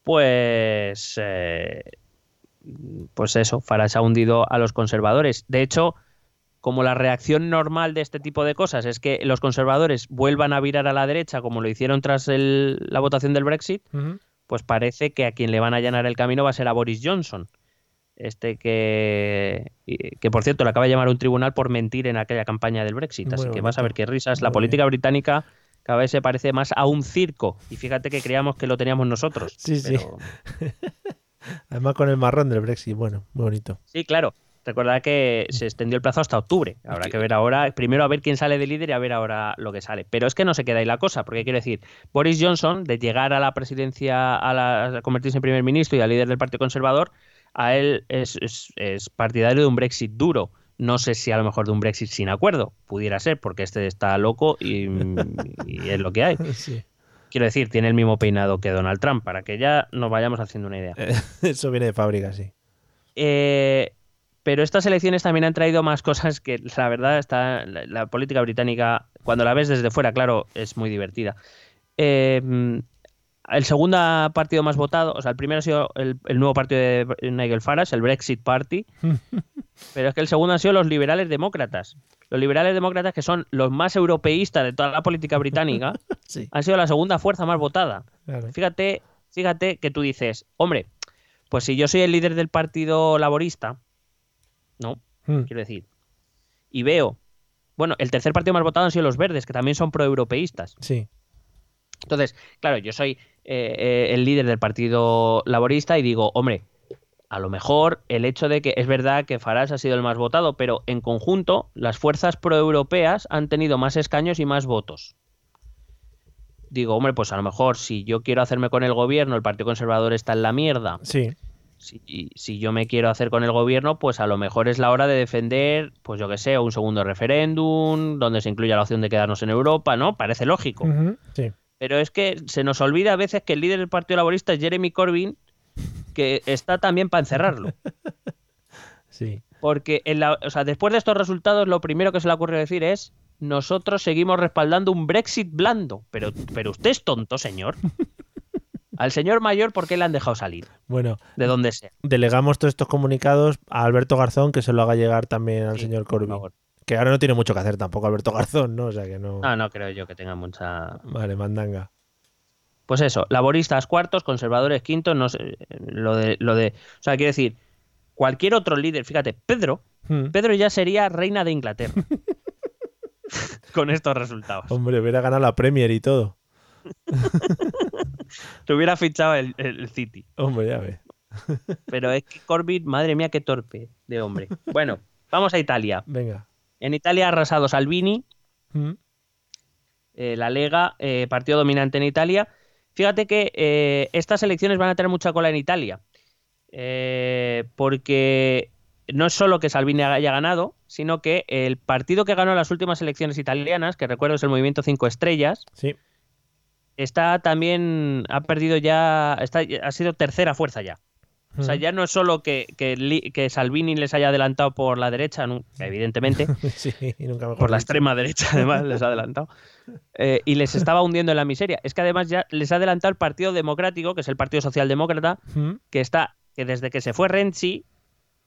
Speaker 5: pues, eh, pues eso, Farage ha hundido a los conservadores. De hecho, como la reacción normal de este tipo de cosas es que los conservadores vuelvan a virar a la derecha, como lo hicieron tras el- la votación del Brexit, pues parece que a quien le van a allanar el camino va a ser a Boris Johnson. Este que, que por cierto, le acaba de llamar a un tribunal por mentir en aquella campaña del Brexit. Así que vas a ver qué risas. La política británica cada vez se parece más a un circo. Y fíjate que creíamos que lo teníamos nosotros.
Speaker 4: Sí, sí. [laughs] Además con el marrón del Brexit. Bueno, muy bonito.
Speaker 5: sí, claro. Recordad que se extendió el plazo hasta octubre. Habrá que ver ahora, primero a ver quién sale de líder y a ver ahora lo que sale. Pero es que no se queda ahí la cosa, porque quiero decir, Boris Johnson, de llegar a la presidencia, a, la- a convertirse en primer ministro y a líder del Partido Conservador, a él es, es- es partidario de un Brexit duro. No sé si a lo mejor de un Brexit sin acuerdo. Pudiera ser, porque este está loco y, y es lo que hay. [laughs]
Speaker 4: Sí.
Speaker 5: Quiero decir, tiene el mismo peinado que Donald Trump, para que ya nos vayamos haciendo una idea. [laughs]
Speaker 4: Eso viene de fábrica, sí.
Speaker 5: Eh, pero estas elecciones también han traído más cosas que la verdad está la, la política británica cuando la ves desde fuera claro es muy divertida. Eh, el segundo partido más votado o sea el primero ha sido el, el nuevo partido de Nigel Farage el Brexit Party. [laughs] Pero es que el segundo han sido los liberales demócratas. Los liberales demócratas que son los más europeístas de toda la política británica [laughs]
Speaker 4: Sí,
Speaker 5: han sido la segunda fuerza más votada.
Speaker 4: Claro.
Speaker 5: Fíjate, fíjate que tú dices, hombre, pues si yo soy el líder del Partido Laborista, no,
Speaker 4: Mm.
Speaker 5: quiero decir, y veo, bueno, el tercer partido más votado han sido los verdes, que también son proeuropeístas.
Speaker 4: Sí.
Speaker 5: Entonces, claro, yo soy eh, eh, el líder del Partido Laborista y digo, hombre, a lo mejor el hecho de que es verdad que Farage ha sido el más votado, pero en conjunto las fuerzas proeuropeas han tenido más escaños y más votos. Digo, hombre, pues a lo mejor si yo quiero hacerme con el gobierno, el Partido Conservador está en la mierda.
Speaker 4: Sí.
Speaker 5: Si, si yo me quiero hacer con el gobierno, pues a lo mejor es la hora de defender, pues yo que sé, un segundo referéndum, donde se incluya la opción de quedarnos en Europa, ¿no? Parece lógico.
Speaker 4: Sí.
Speaker 5: Pero es que se nos olvida a veces que el líder del Partido Laborista es Jeremy Corbyn, que está también para encerrarlo. [laughs]
Speaker 4: Sí.
Speaker 5: Porque en la- o sea, después de estos resultados, lo primero que se le ocurrió decir es nosotros seguimos respaldando un Brexit blando. Pero, pero usted es tonto, señor. [laughs] Al señor mayor, ¿por qué le han dejado salir?
Speaker 4: Bueno,
Speaker 5: De donde sea.
Speaker 4: delegamos todos estos comunicados a Alberto Garzón, que se lo haga llegar también al
Speaker 5: Sí,
Speaker 4: señor Corbyn. Que ahora no tiene mucho que hacer tampoco Alberto Garzón, ¿no? O sea que no.
Speaker 5: No, no creo yo que tenga mucha.
Speaker 4: Vale, mandanga.
Speaker 5: Pues eso, laboristas cuartos, conservadores quintos, no sé. Lo de, lo de. O sea, quiero decir, cualquier otro líder, fíjate, Pedro,
Speaker 4: Hmm.
Speaker 5: Pedro ya sería reina de Inglaterra. [laughs] [laughs] Con estos resultados.
Speaker 4: Hombre, hubiera ganado la Premier y todo. [laughs]
Speaker 5: Te hubiera fichado el, el City.
Speaker 4: Hombre, ya ves.
Speaker 5: Pero es que Corbyn, madre mía, qué torpe de hombre. Bueno, vamos a Italia.
Speaker 4: Venga.
Speaker 5: En Italia ha arrasado Salvini,
Speaker 4: Hmm.
Speaker 5: eh, la Lega, eh, partido dominante en Italia. Fíjate que eh, estas elecciones van a tener mucha cola en Italia. Porque no es solo que Salvini haya ganado, sino que el partido que ganó las últimas elecciones italianas, que recuerdo es el Movimiento 5 Estrellas,
Speaker 4: Sí.
Speaker 5: Está también, ha perdido ya, está, ha sido tercera fuerza ya. O sea, ya no es solo que, que, Salvini les haya adelantado por la derecha, evidentemente, [laughs]
Speaker 4: sí, nunca
Speaker 5: por la extrema derecha además les ha adelantado, eh, y les estaba hundiendo en la miseria. Es que además ya les ha adelantado el Partido Democrático, que es el Partido Socialdemócrata, que está, que desde que se fue Renzi,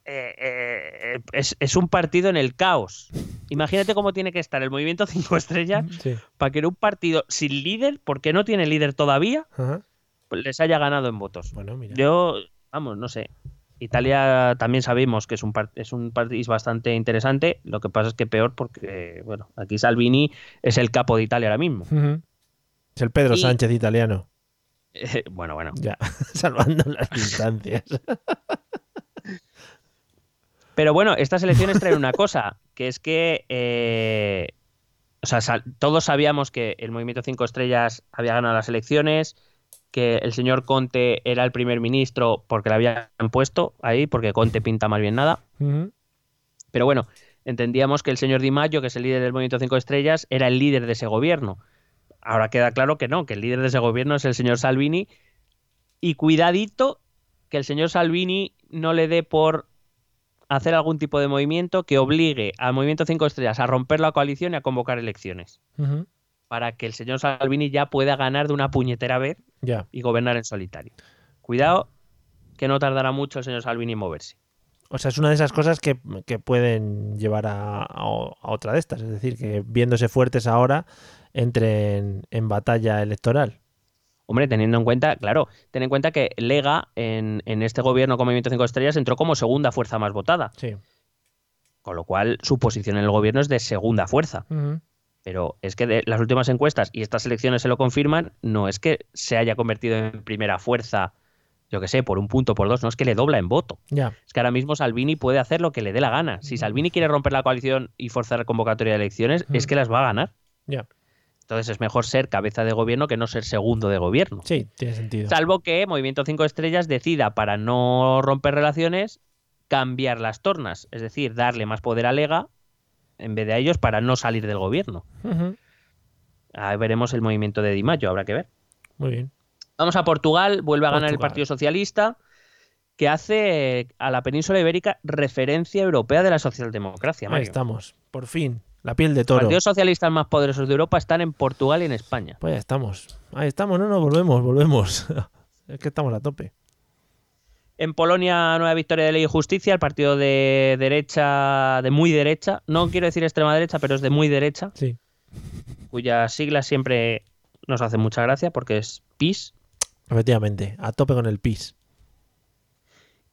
Speaker 5: eh, eh, es, es un partido en el caos. Imagínate cómo tiene que estar el Movimiento [laughs] 5 Estrellas
Speaker 4: Sí.
Speaker 5: para que en un partido sin líder, porque no tiene líder todavía,
Speaker 4: Ajá.
Speaker 5: pues les haya ganado en votos.
Speaker 4: Bueno, mira.
Speaker 5: Yo, vamos, no sé. Italia también sabemos que es un, es un país bastante interesante. Lo que pasa es que peor porque, bueno, aquí Salvini es el capo de Italia ahora mismo.
Speaker 4: Es el Pedro
Speaker 5: Y-
Speaker 4: Sánchez italiano.
Speaker 5: Eh, [laughs] bueno, bueno.
Speaker 4: Ya, [laughs] salvando las distancias.
Speaker 5: Pero bueno, estas elecciones traen una cosa, que es que, eh, o sea, sal- todos sabíamos que el Movimiento 5 Estrellas había ganado las elecciones, que el señor Conte era el primer ministro porque le habían puesto ahí, porque Conte pinta más bien nada. Pero bueno, entendíamos que el señor Di Maggio, que es el líder del Movimiento 5 Estrellas, era el líder de ese gobierno. Ahora queda claro que no, que el líder de ese gobierno es el señor Salvini. Y cuidadito que el señor Salvini no le dé por hacer algún tipo de movimiento que obligue al Movimiento 5 Estrellas a romper la coalición y a convocar elecciones. Para que el señor Salvini ya pueda ganar de una puñetera vez y gobernar en solitario. Cuidado que no tardará mucho el señor Salvini en moverse.
Speaker 4: O sea, es una de esas cosas que, que pueden llevar a, a- a otra de estas. Es decir, que viéndose fuertes ahora, entren en batalla electoral.
Speaker 5: Hombre, teniendo en cuenta, claro, ten en cuenta que Lega en, en este gobierno con Movimiento 5 Estrellas entró como segunda fuerza más votada,
Speaker 4: Sí.
Speaker 5: con lo cual su posición en el gobierno es de segunda fuerza. Pero es que de las últimas encuestas, y estas elecciones se lo confirman, no es que se haya convertido en primera fuerza, yo que sé, por un punto, por dos, no es que le dobla en voto.
Speaker 4: Ya.
Speaker 5: Es que ahora mismo Salvini puede hacer lo que le dé la gana. Si Salvini quiere romper la coalición y forzar convocatoria de elecciones, es que las va a ganar.
Speaker 4: Ya.
Speaker 5: Entonces es mejor ser cabeza de gobierno que no ser segundo de gobierno.
Speaker 4: Sí, tiene sentido.
Speaker 5: Salvo que Movimiento 5 Estrellas decida, para no romper relaciones, cambiar las tornas. Es decir, darle más poder a Lega en vez de a ellos para no salir del gobierno.
Speaker 4: Ujú.
Speaker 5: Ahí veremos el movimiento de Di Maggio, habrá que ver.
Speaker 4: Muy bien.
Speaker 5: Vamos a Portugal, vuelve a ganar el. Partido Socialista, que hace eh, a la península ibérica referencia europea de la socialdemocracia.
Speaker 4: Ahí estamos. Por fin. La piel de
Speaker 5: Los
Speaker 4: toro.
Speaker 5: partidos socialistas más poderosos de Europa están en Portugal y en España.
Speaker 4: Pues ya estamos. Ahí estamos. No, no, volvemos, volvemos. [laughs] es que estamos a tope.
Speaker 5: En Polonia, nueva victoria de Ley y Justicia, el partido de derecha, de muy derecha, no quiero decir extrema derecha, pero es de muy derecha,
Speaker 4: Sí.
Speaker 5: cuyas siglas siempre nos hacen mucha gracia porque es PIS.
Speaker 4: Efectivamente. A tope con el PIS.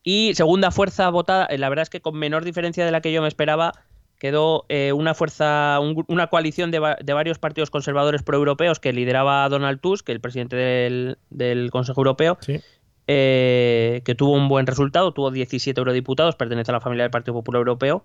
Speaker 5: Y segunda fuerza votada, la verdad es que con menor diferencia de la que yo me esperaba, quedó eh, una fuerza, un una coalición de, va- de varios partidos conservadores proeuropeos que lideraba Donald Tusk, el presidente del, del Consejo Europeo,
Speaker 4: Sí.
Speaker 5: eh, que tuvo un buen resultado, tuvo 17 eurodiputados, pertenece a la familia del Partido Popular Europeo.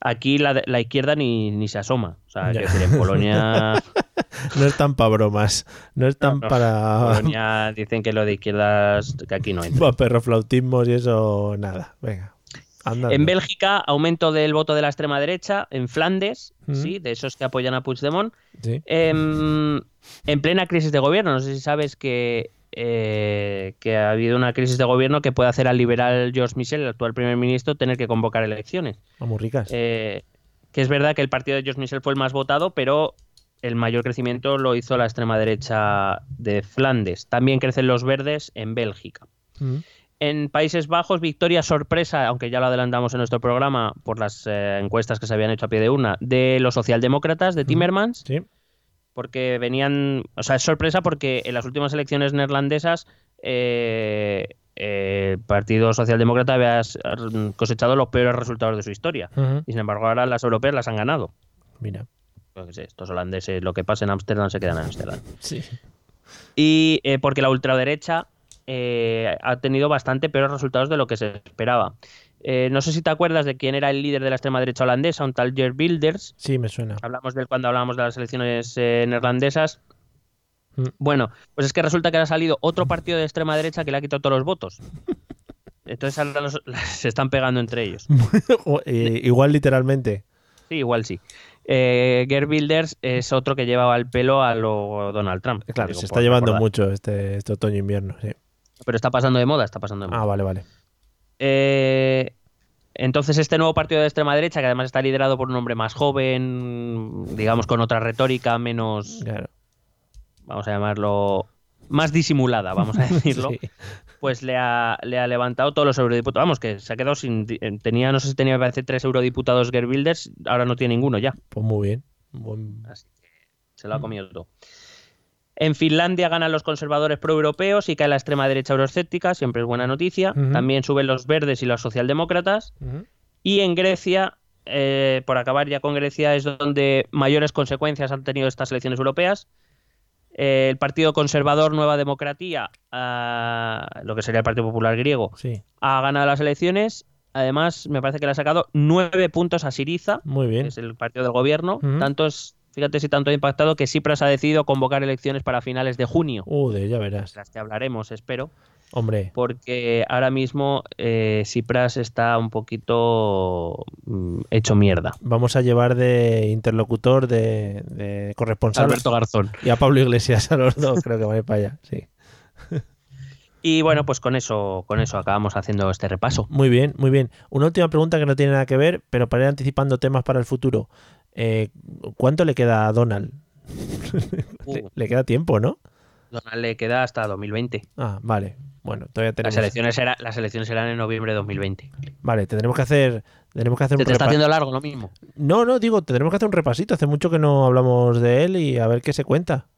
Speaker 5: Aquí la, la izquierda ni, ni se asoma. O sea, decir, en Polonia, [laughs]
Speaker 4: No están para bromas. No están
Speaker 5: no,
Speaker 4: para,
Speaker 5: Polonia dicen que lo de izquierdas, que aquí no entra.
Speaker 4: para perroflautismos y eso. Nada. Venga.
Speaker 5: En Bélgica, aumento del voto de la extrema derecha. En Flandes,
Speaker 4: Mm.
Speaker 5: sí, de esos que apoyan a Puigdemont.
Speaker 4: Sí.
Speaker 5: Em, en plena crisis de gobierno, no sé si sabes que, eh, que ha habido una crisis de gobierno que puede hacer al liberal George Michel, el actual primer ministro, tener que convocar elecciones.
Speaker 4: Vamos ricas.
Speaker 5: Eh, que es verdad que el partido de George Michel fue el más votado, pero el mayor crecimiento lo hizo la extrema derecha de Flandes. También crecen los verdes en Bélgica.
Speaker 4: Mm.
Speaker 5: En Países Bajos, victoria sorpresa, aunque ya lo adelantamos en nuestro programa por las eh, encuestas que se habían hecho a pie de una, de los socialdemócratas de Timmermans,
Speaker 4: Sí.
Speaker 5: porque venían, o sea, es sorpresa porque en las últimas elecciones neerlandesas eh, eh, el Partido Socialdemócrata había s- cosechado los peores resultados de su historia. Y sin embargo ahora las europeas las han ganado.
Speaker 4: Mira.
Speaker 5: Estos holandeses, lo que pasa en Ámsterdam se queda en Ámsterdam.
Speaker 4: Sí.
Speaker 5: Y eh, porque la ultraderecha eh, ha tenido bastante peores resultados de lo que se esperaba. Eh, no sé si te acuerdas de quién era el líder de la extrema derecha holandesa, un tal Geert Wilders.
Speaker 4: Sí, me suena.
Speaker 5: Hablamos de él cuando hablábamos de las elecciones eh, neerlandesas.
Speaker 4: Mm.
Speaker 5: Bueno, pues es que resulta que ha salido otro partido de extrema derecha que le ha quitado todos los votos. Entonces ahora los- [laughs] se están pegando entre ellos. [laughs]
Speaker 4: O- eh, igual literalmente.
Speaker 5: Sí, igual sí. Eh, es otro que llevaba el pelo a lo Donald Trump.
Speaker 4: Claro,
Speaker 5: Digo,
Speaker 4: se está llevando
Speaker 5: recordar.
Speaker 4: mucho este, este otoño-invierno. Sí.
Speaker 5: Pero está pasando de moda, está pasando de moda.
Speaker 4: Ah, vale, vale.
Speaker 5: Eh, entonces, este nuevo partido de extrema derecha, que además está liderado por un hombre más joven, digamos con otra retórica menos,
Speaker 4: Claro.
Speaker 5: vamos a llamarlo, más disimulada, vamos a [laughs] decirlo,
Speaker 4: Sí.
Speaker 5: pues le ha, le ha levantado todos los eurodiputados. Vamos, que se ha quedado sin. eh, Tenía, no sé si tenía, me parece, tres eurodiputados Geert Wilders, ahora no tiene ninguno ya.
Speaker 4: Pues muy bien. Buen-
Speaker 5: Así que se lo ha comido todo. En Finlandia ganan los conservadores proeuropeos y cae la extrema derecha euroescéptica, siempre es buena noticia. También suben los verdes y los socialdemócratas. Y en Grecia, eh, por acabar ya con Grecia, es donde mayores consecuencias han tenido estas elecciones europeas. Eh, el Partido Conservador Nueva Democratía, ah, lo que sería el Partido Popular griego,
Speaker 4: Sí,
Speaker 5: ha ganado las elecciones. Además, me parece que le ha sacado nueve puntos a Siriza,
Speaker 4: muy
Speaker 5: que
Speaker 4: bien.
Speaker 5: es el partido del gobierno. Tanto es, fíjate si tanto ha impactado que Cipras ha decidido convocar elecciones para finales de junio.
Speaker 4: Uh, de ya verás.
Speaker 5: de las que hablaremos, espero,
Speaker 4: Hombre,
Speaker 5: porque ahora mismo eh, Cipras está un poquito mm, hecho mierda.
Speaker 4: vamos a llevar de interlocutor, de, de corresponsal
Speaker 5: Alberto Garzón.
Speaker 4: y a Pablo Iglesias a los dos. Creo que va a ir para allá. Sí.
Speaker 5: Y bueno, pues con eso, con eso acabamos haciendo este repaso.
Speaker 4: Muy bien, muy bien. Una última pregunta que no tiene nada que ver, pero para ir anticipando temas para el futuro. Eh, ¿Cuánto le queda a Donald? [laughs] le,
Speaker 5: Uh,
Speaker 4: le queda tiempo, ¿no?
Speaker 5: Donald le queda hasta 2020.
Speaker 4: Ah, vale. Bueno, todavía tenemos.
Speaker 5: Las elecciones, será- las elecciones serán en noviembre de 2020.
Speaker 4: Vale, tendremos que hacer. Tenemos que hacer
Speaker 5: ¿Se
Speaker 4: un
Speaker 5: te está haciendo largo lo mismo?
Speaker 4: No, no, digo, tendremos que hacer un repasito. Hace mucho que no hablamos de él y a ver qué se cuenta.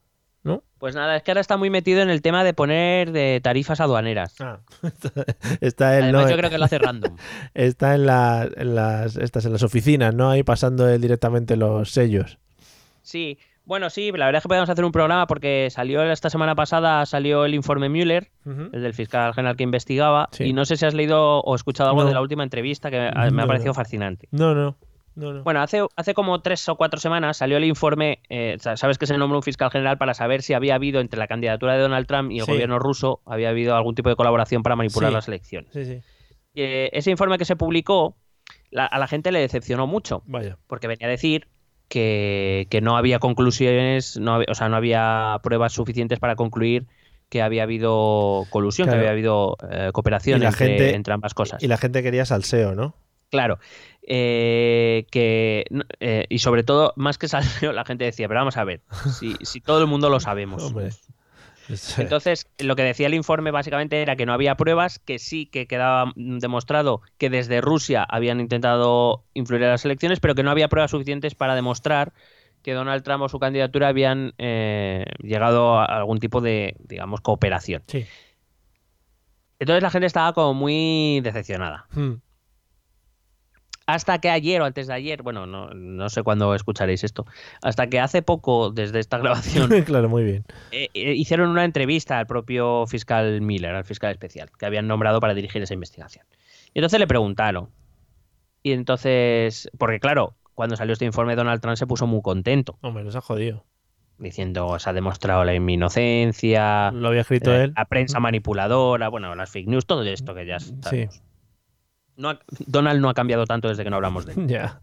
Speaker 4: ¿No?
Speaker 5: Pues nada, es que ahora está muy metido en el tema de poner de tarifas aduaneras.
Speaker 4: Ah, [laughs] está él,
Speaker 5: Además,
Speaker 4: ¿no?
Speaker 5: yo creo que lo hace random. [laughs]
Speaker 4: Está en, la- en las estas en las oficinas, ¿no? Ahí pasando él directamente los sellos.
Speaker 5: Sí, bueno, sí, la verdad es que podemos hacer un programa porque salió esta semana pasada, salió el informe Müller, el del fiscal general que investigaba,
Speaker 4: Sí.
Speaker 5: y no sé si has leído o escuchado algo
Speaker 4: No.
Speaker 5: de la última entrevista que me, me
Speaker 4: No,
Speaker 5: ha parecido
Speaker 4: no.
Speaker 5: fascinante.
Speaker 4: No, no. No, no.
Speaker 5: Bueno, hace, hace como tres o cuatro semanas salió el informe, eh, sa- sabes que se nombró un fiscal general para saber si había habido entre la candidatura de Donald Trump y el
Speaker 4: Sí.
Speaker 5: gobierno ruso, había habido algún tipo de colaboración para manipular
Speaker 4: Sí.
Speaker 5: las elecciones.
Speaker 4: Sí.
Speaker 5: Eh, ese informe que se publicó, la- a la gente le decepcionó mucho,
Speaker 4: Vaya.
Speaker 5: porque venía a decir que, que no había conclusiones, no había- o sea, no había pruebas suficientes para concluir que había habido colusión,
Speaker 4: Claro.
Speaker 5: que había habido eh, cooperación entre,
Speaker 4: gente-
Speaker 5: entre ambas cosas.
Speaker 4: Y la gente quería salseo, ¿no?
Speaker 5: Claro. Eh, que eh, y sobre todo, más que salseo, [laughs] la gente decía, pero vamos a ver, si, si todo el mundo lo sabemos.
Speaker 4: Hombre.
Speaker 5: Entonces, lo que decía el informe básicamente era que no había pruebas, que sí que quedaba demostrado que desde Rusia habían intentado influir en las elecciones, pero que no había pruebas suficientes para demostrar que Donald Trump o su candidatura habían eh, llegado a algún tipo de, digamos, cooperación.
Speaker 4: Sí.
Speaker 5: Entonces la gente estaba como muy decepcionada.
Speaker 4: Hmm.
Speaker 5: Hasta que ayer o antes de ayer, bueno, no, no sé cuándo escucharéis esto, hasta que hace poco, desde esta grabación, [laughs]
Speaker 4: claro, muy bien.
Speaker 5: eh, eh, hicieron una entrevista al propio fiscal Miller, al fiscal especial, que habían nombrado para dirigir esa investigación. Y entonces le preguntaron. Y entonces, porque claro, cuando salió este informe Donald Trump se puso muy contento,
Speaker 4: Hombre, nos ha jodido.
Speaker 5: diciendo se ha demostrado la, mi inocencia,
Speaker 4: Lo había escrito
Speaker 5: eh,
Speaker 4: él.
Speaker 5: la prensa manipuladora, bueno, las fake news, todo esto que ya sabemos. No ha- Donald no ha cambiado tanto desde que no hablamos de él.
Speaker 4: Ya.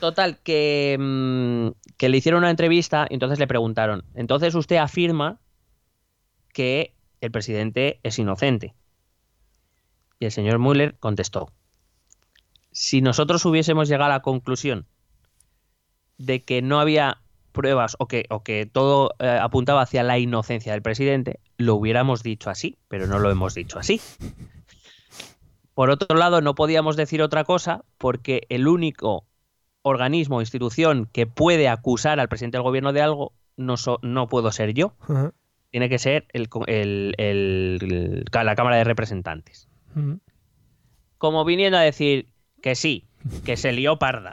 Speaker 5: Total, que, mm, que le hicieron una entrevista y entonces le preguntaron, entonces usted afirma que el presidente es inocente. Y el señor Mueller contestó, si nosotros hubiésemos llegado a la conclusión de que no había pruebas o que, o que todo eh, apuntaba hacia la inocencia del presidente, lo hubiéramos dicho así, pero no lo hemos dicho así. Por otro lado, no podíamos decir otra cosa porque el único organismo o institución que puede acusar al presidente del gobierno de algo no, so- no puedo ser yo, tiene que ser el el- la Cámara de Representantes. Como viniendo a decir que sí, que se lió parda,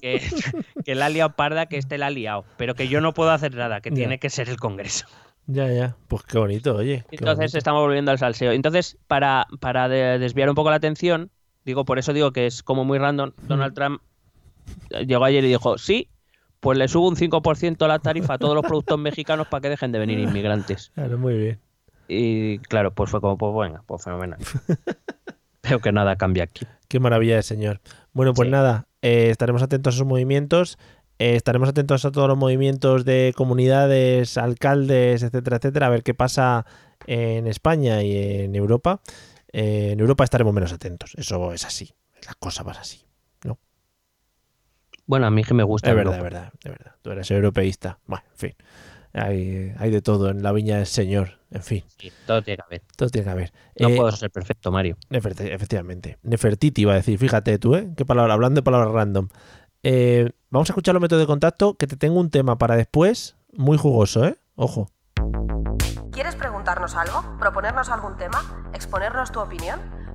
Speaker 5: que, [laughs] que la ha liado parda, que este la ha liado, pero que yo no puedo hacer nada, que tiene que ser el Congreso.
Speaker 4: Ya, ya. Pues qué bonito, oye. qué
Speaker 5: Entonces
Speaker 4: bonito.
Speaker 5: estamos volviendo al salseo. Entonces, para, para de- desviar un poco la atención, digo, por eso digo que es como muy random, Donald Trump llegó ayer y dijo, sí, pues le subo un 5% la tarifa a todos los productos mexicanos para que dejen de venir inmigrantes.
Speaker 4: Claro, muy bien.
Speaker 5: Y claro, pues fue como, pues venga, pues fenomenal. [laughs] Veo que nada cambia aquí.
Speaker 4: Qué maravilla de señor. Bueno, pues
Speaker 5: Sí.
Speaker 4: nada, eh, estaremos atentos a sus movimientos. Eh, estaremos atentos a todos los movimientos de comunidades, alcaldes, etcétera, etcétera, a ver qué pasa en España y en Europa. Eh, en Europa estaremos menos atentos. Eso es así. Las cosas van así.
Speaker 5: Bueno, a mí que me gusta.
Speaker 4: Es verdad, es verdad, es verdad. Tú eres europeísta. Bueno, en fin. Hay, hay de todo en la viña del Señor. En fin,
Speaker 5: Sí, todo tiene que haber.
Speaker 4: todo tiene que haber.
Speaker 5: No
Speaker 4: Eh,
Speaker 5: puedo ser perfecto, Mario.
Speaker 4: Efectivamente. Nefertiti iba a decir, fíjate tú, ¿eh? Qué palabra, hablando de palabras random. Eh, vamos a escuchar los métodos de contacto, que te tengo un tema para después, muy jugoso, ¿eh? Ojo.
Speaker 6: ¿Quieres preguntarnos algo? ¿Proponernos algún tema? ¿Exponernos tu opinión?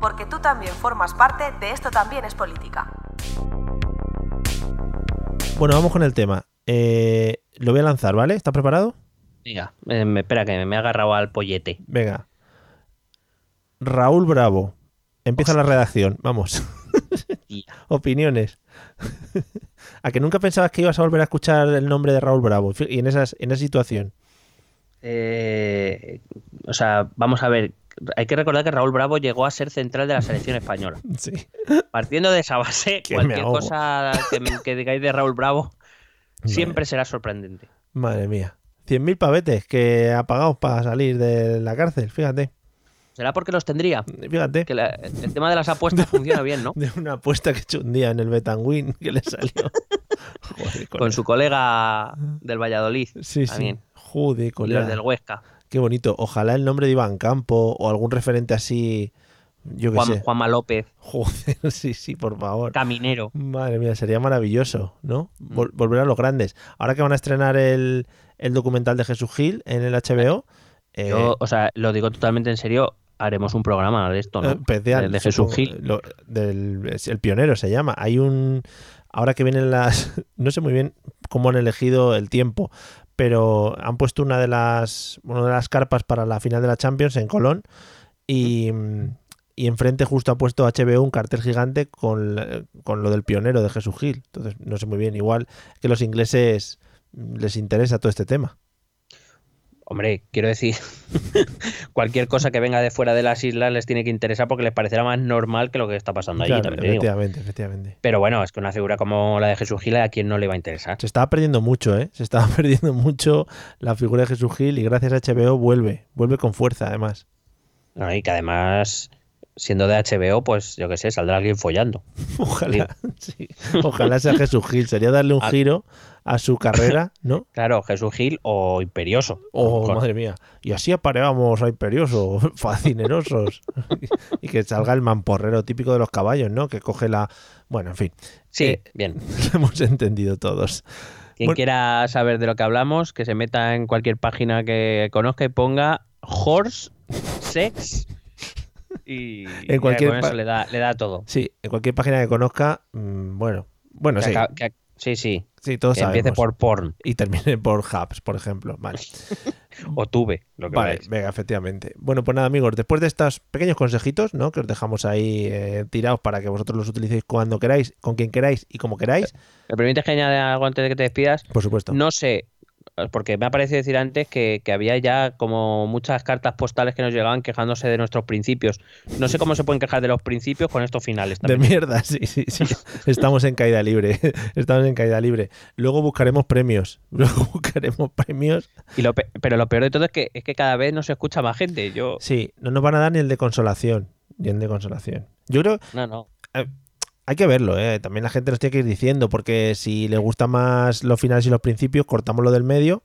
Speaker 6: Porque tú también formas parte de Esto también es política.
Speaker 4: Bueno, vamos con el tema. Eh, lo voy a lanzar, ¿vale? ¿Estás preparado?
Speaker 5: Venga, eh, me- espera que me he agarrado al pollete.
Speaker 4: Venga. Raúl Bravo. Empieza la redacción. Vamos. [laughs] Opiniones. [laughs] a que nunca pensabas que ibas a volver a escuchar el nombre de Raúl Bravo y en, esas, en esa situación.
Speaker 5: Eh, o sea, vamos a ver. Hay que recordar que Raúl Bravo llegó a ser central de la selección española. [laughs]
Speaker 4: Sí.
Speaker 5: Partiendo de esa base, [laughs] cualquier cosa que, que digáis de Raúl Bravo siempre será sorprendente.
Speaker 4: Madre mía. 100.000 pavetes que ha pagado para salir de la cárcel, fíjate.
Speaker 5: ¿Será porque los tendría?
Speaker 4: Fíjate.
Speaker 5: Que la- el tema de las apuestas [laughs] funciona bien, ¿no?
Speaker 4: De una apuesta que he hecho un día en el Betanwin que le salió. Joder,
Speaker 5: Con su colega del Valladolid.
Speaker 4: Sí, sí. Joder,
Speaker 5: Y los
Speaker 4: colega.
Speaker 5: del Huesca.
Speaker 4: Qué bonito. Ojalá el nombre de Iván Campo o algún referente así. Yo qué
Speaker 5: Juan,
Speaker 4: sé.
Speaker 5: Juanma López,
Speaker 4: Joder, [laughs] sí, sí, por favor.
Speaker 5: Caminero.
Speaker 4: Madre mía, sería maravilloso, ¿no? Vol- volver a los grandes. Ahora que van a estrenar el, el documental de Jesús Gil en el HBO. eh,
Speaker 5: Yo, o sea, lo digo totalmente en serio. Haremos un programa de esto, ¿no?
Speaker 4: Eh, especial,
Speaker 5: de, de Jesús Gil.
Speaker 4: lo- del, el pionero se llama. Hay un. Ahora que vienen las. [laughs] No sé muy bien cómo han elegido el tiempo, pero han puesto una de las. Una de las carpas para la final de la Champions en Colón. Y. Y enfrente justo ha puesto HBO un cartel gigante con, con lo del pionero de Jesús Gil. Entonces, no sé muy bien. Igual que los ingleses les interesa todo este tema.
Speaker 5: Hombre, quiero decir, [laughs] cualquier cosa que venga de fuera de las islas les tiene que interesar porque les parecerá más normal que lo que está pasando allí,
Speaker 4: Claro,
Speaker 5: también digo.
Speaker 4: efectivamente, efectivamente.
Speaker 5: Pero bueno, es que una figura como la de Jesús Gil a quien no le va a interesar.
Speaker 4: Se estaba perdiendo mucho, ¿eh? Se estaba [laughs] perdiendo mucho la figura de Jesús Gil y gracias a HBO vuelve, vuelve con fuerza además.
Speaker 5: ¿no? Y que además, siendo de HBO, pues yo qué sé, saldrá alguien follando. [laughs]
Speaker 4: Ojalá, [laughs] sí, ojalá sea Jesús Gil, sería darle un
Speaker 5: Ah.
Speaker 4: giro a su carrera, [laughs] ¿no?
Speaker 5: Claro, Jesús Gil o Imperioso.
Speaker 4: Oh, madre mía. Y así apareamos a Imperioso, fascinerosos. y que salga el mamporrero típico de los caballos, ¿no? Que coge la... Bueno, en fin,
Speaker 5: Sí,
Speaker 4: Eh,
Speaker 5: bien.
Speaker 4: lo hemos entendido todos.
Speaker 5: Quien
Speaker 4: bueno.
Speaker 5: quiera saber de lo que hablamos, que se meta en cualquier página que conozca y ponga horse, sex y
Speaker 4: En cualquier
Speaker 5: con eso le da, le da todo.
Speaker 4: Sí, en cualquier página que conozca, mm, bueno, bueno,
Speaker 5: que,
Speaker 4: sí.
Speaker 5: que Sí, sí.
Speaker 4: Sí, todos
Speaker 5: que empiece por porn
Speaker 4: Y termine [laughs] por hubs, por ejemplo. Vale. [laughs]
Speaker 5: o tuve, lo que
Speaker 4: Vale,
Speaker 5: veáis.
Speaker 4: venga, efectivamente. Bueno, pues nada, amigos, después de estos pequeños consejitos, ¿no? Que os dejamos ahí eh, tirados para que vosotros los utilicéis cuando queráis, con quien queráis y como queráis,
Speaker 5: ¿Me permites que añada algo antes de que te despidas?
Speaker 4: por supuesto.
Speaker 5: No sé, porque me ha parecido decir antes que, que había ya como muchas cartas postales que nos llegaban quejándose de nuestros principios. No sé cómo se pueden quejar de los principios con estos finales
Speaker 4: De mierda, sí, sí, sí. Estamos en caída libre. [laughs] Estamos en caída libre. Luego buscaremos premios. [laughs] Luego buscaremos premios.
Speaker 5: Y lo pe- pero lo peor de todo es que, es que cada vez no se escucha más gente. Yo,
Speaker 4: Sí, no nos van a dar ni el de consolación. Ni el de consolación. Yo creo
Speaker 5: no, no.
Speaker 4: Hay que verlo, ¿eh? También la gente nos tiene que ir diciendo, porque si le gusta más los finales y los principios, cortamos lo del medio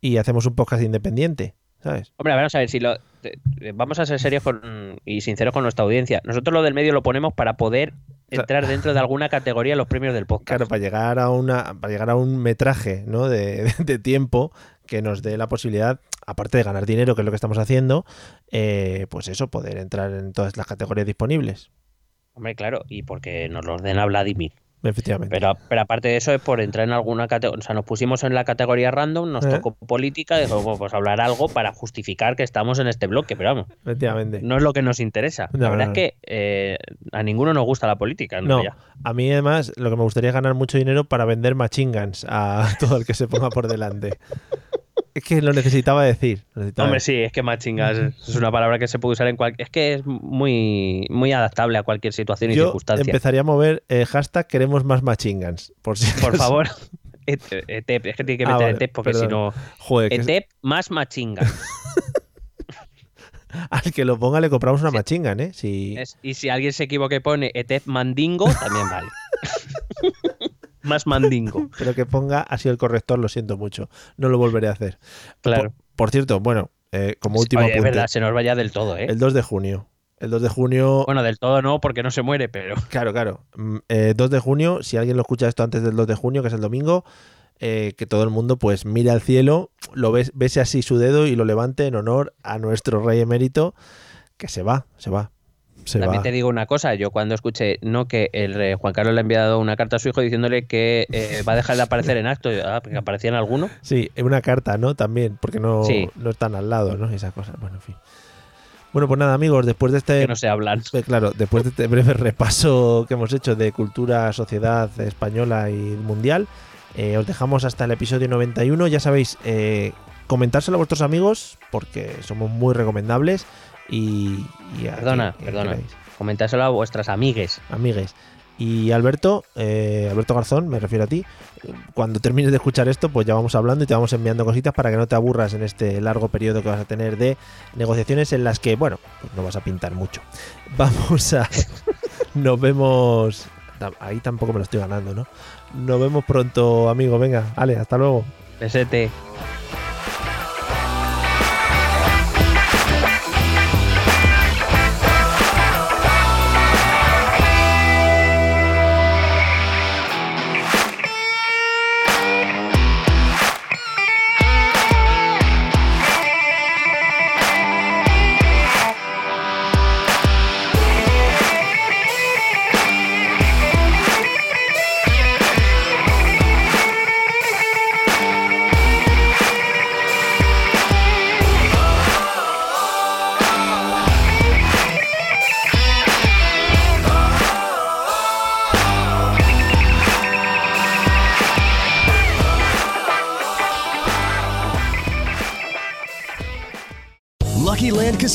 Speaker 4: y hacemos un podcast independiente, ¿sabes?
Speaker 5: Hombre, vamos a ver si lo. te- Vamos a ser serios con- y sinceros con nuestra audiencia. Nosotros lo del medio lo ponemos para poder entrar dentro de alguna categoría los premios del podcast.
Speaker 4: Claro, para llegar a una para llegar a un metraje, ¿no? de, [laughs] de tiempo que nos dé la posibilidad, aparte de ganar dinero, que es lo que estamos haciendo, eh, pues eso, poder entrar en todas las categorías disponibles.
Speaker 5: Hombre, claro, y porque nos lo ordena Vladimir.
Speaker 4: Efectivamente.
Speaker 5: Pero, pero aparte de eso es por entrar en alguna categoría. O sea, nos pusimos en la categoría random, nos
Speaker 4: Eh.
Speaker 5: tocó política, dijo, bueno, pues hablar algo para justificar que estamos en este bloque, pero vamos,
Speaker 4: Efectivamente.
Speaker 5: no es lo que nos interesa.
Speaker 4: No,
Speaker 5: la verdad
Speaker 4: no,
Speaker 5: es que eh, a ninguno nos gusta la política,
Speaker 4: No, a mí además lo que me gustaría es ganar mucho dinero para vender machine guns a [laughs] todo el que se ponga por delante. Es que lo necesitaba decir. lo necesitaba
Speaker 5: Hombre,
Speaker 4: decir.
Speaker 5: sí, es que machingas es una palabra que se puede usar en cualquier. Es que es muy, muy adaptable a cualquier situación y
Speaker 4: Yo
Speaker 5: circunstancia.
Speaker 4: empezaría a mover eh, hashtag queremos más machine guns. Por, si
Speaker 5: Por
Speaker 4: acaso.
Speaker 5: favor. [laughs] Et- ETEP, es que tiene que
Speaker 4: Ah,
Speaker 5: meter
Speaker 4: vale,
Speaker 5: ETEP porque si no.
Speaker 4: Que
Speaker 5: ETEP más machinga. [laughs] [laughs]
Speaker 4: al que lo ponga le compramos una machine gun, ¿eh? Si...
Speaker 5: Es- y si alguien se equivoca y pone ETEP mandingo, también vale. Más mandingo. [laughs]
Speaker 4: Pero que ponga así el corrector, lo siento mucho. No lo volveré a hacer.
Speaker 5: Claro.
Speaker 4: Por, por cierto, bueno, eh, como último
Speaker 5: Oye, es verdad, se nos vaya del todo, ¿eh?
Speaker 4: el 2 de junio. El 2 de junio,
Speaker 5: Bueno, del todo no, porque no se muere, pero. [laughs]
Speaker 4: claro, claro. Mm, eh, 2 de junio, si alguien lo escucha esto antes del 2 de junio, que es el domingo, eh, que todo el mundo pues mire al cielo, lo ves, bese así su dedo y lo levante en honor a nuestro rey emérito, que se va, se va. Se
Speaker 5: También
Speaker 4: va.
Speaker 5: te digo una cosa, yo cuando escuché no que el rey Juan Carlos le ha enviado una carta a su hijo diciéndole que eh, va a dejar de aparecer en acto, ah, porque aparecía en alguno.
Speaker 4: Sí, en una carta, ¿no? También, porque no,
Speaker 5: Sí.
Speaker 4: no están al lado, ¿no? Esas cosas. Bueno, en fin. Bueno, pues nada, amigos, después de este
Speaker 5: que no se hablan.
Speaker 4: Eh, Claro, después de este breve repaso que hemos hecho de cultura, sociedad española y mundial, eh, os dejamos hasta el episodio 91. Ya sabéis, eh, comentárselo a vuestros amigos porque somos muy recomendables y... y
Speaker 5: Perdona,
Speaker 4: quien- quien
Speaker 5: perdona. a vuestras amigues.
Speaker 4: Amigues. Y Alberto, eh, Alberto Garzón, me refiero a ti, cuando termines de escuchar esto, pues ya vamos hablando y te vamos enviando cositas para que no te aburras en este largo periodo que vas a tener de negociaciones en las que, bueno, pues no vas a pintar mucho. [laughs] Vamos a... [laughs] Nos vemos... Ahí tampoco me lo estoy ganando, ¿no? Nos vemos pronto, amigo. Venga, vale, hasta luego.
Speaker 5: Besete.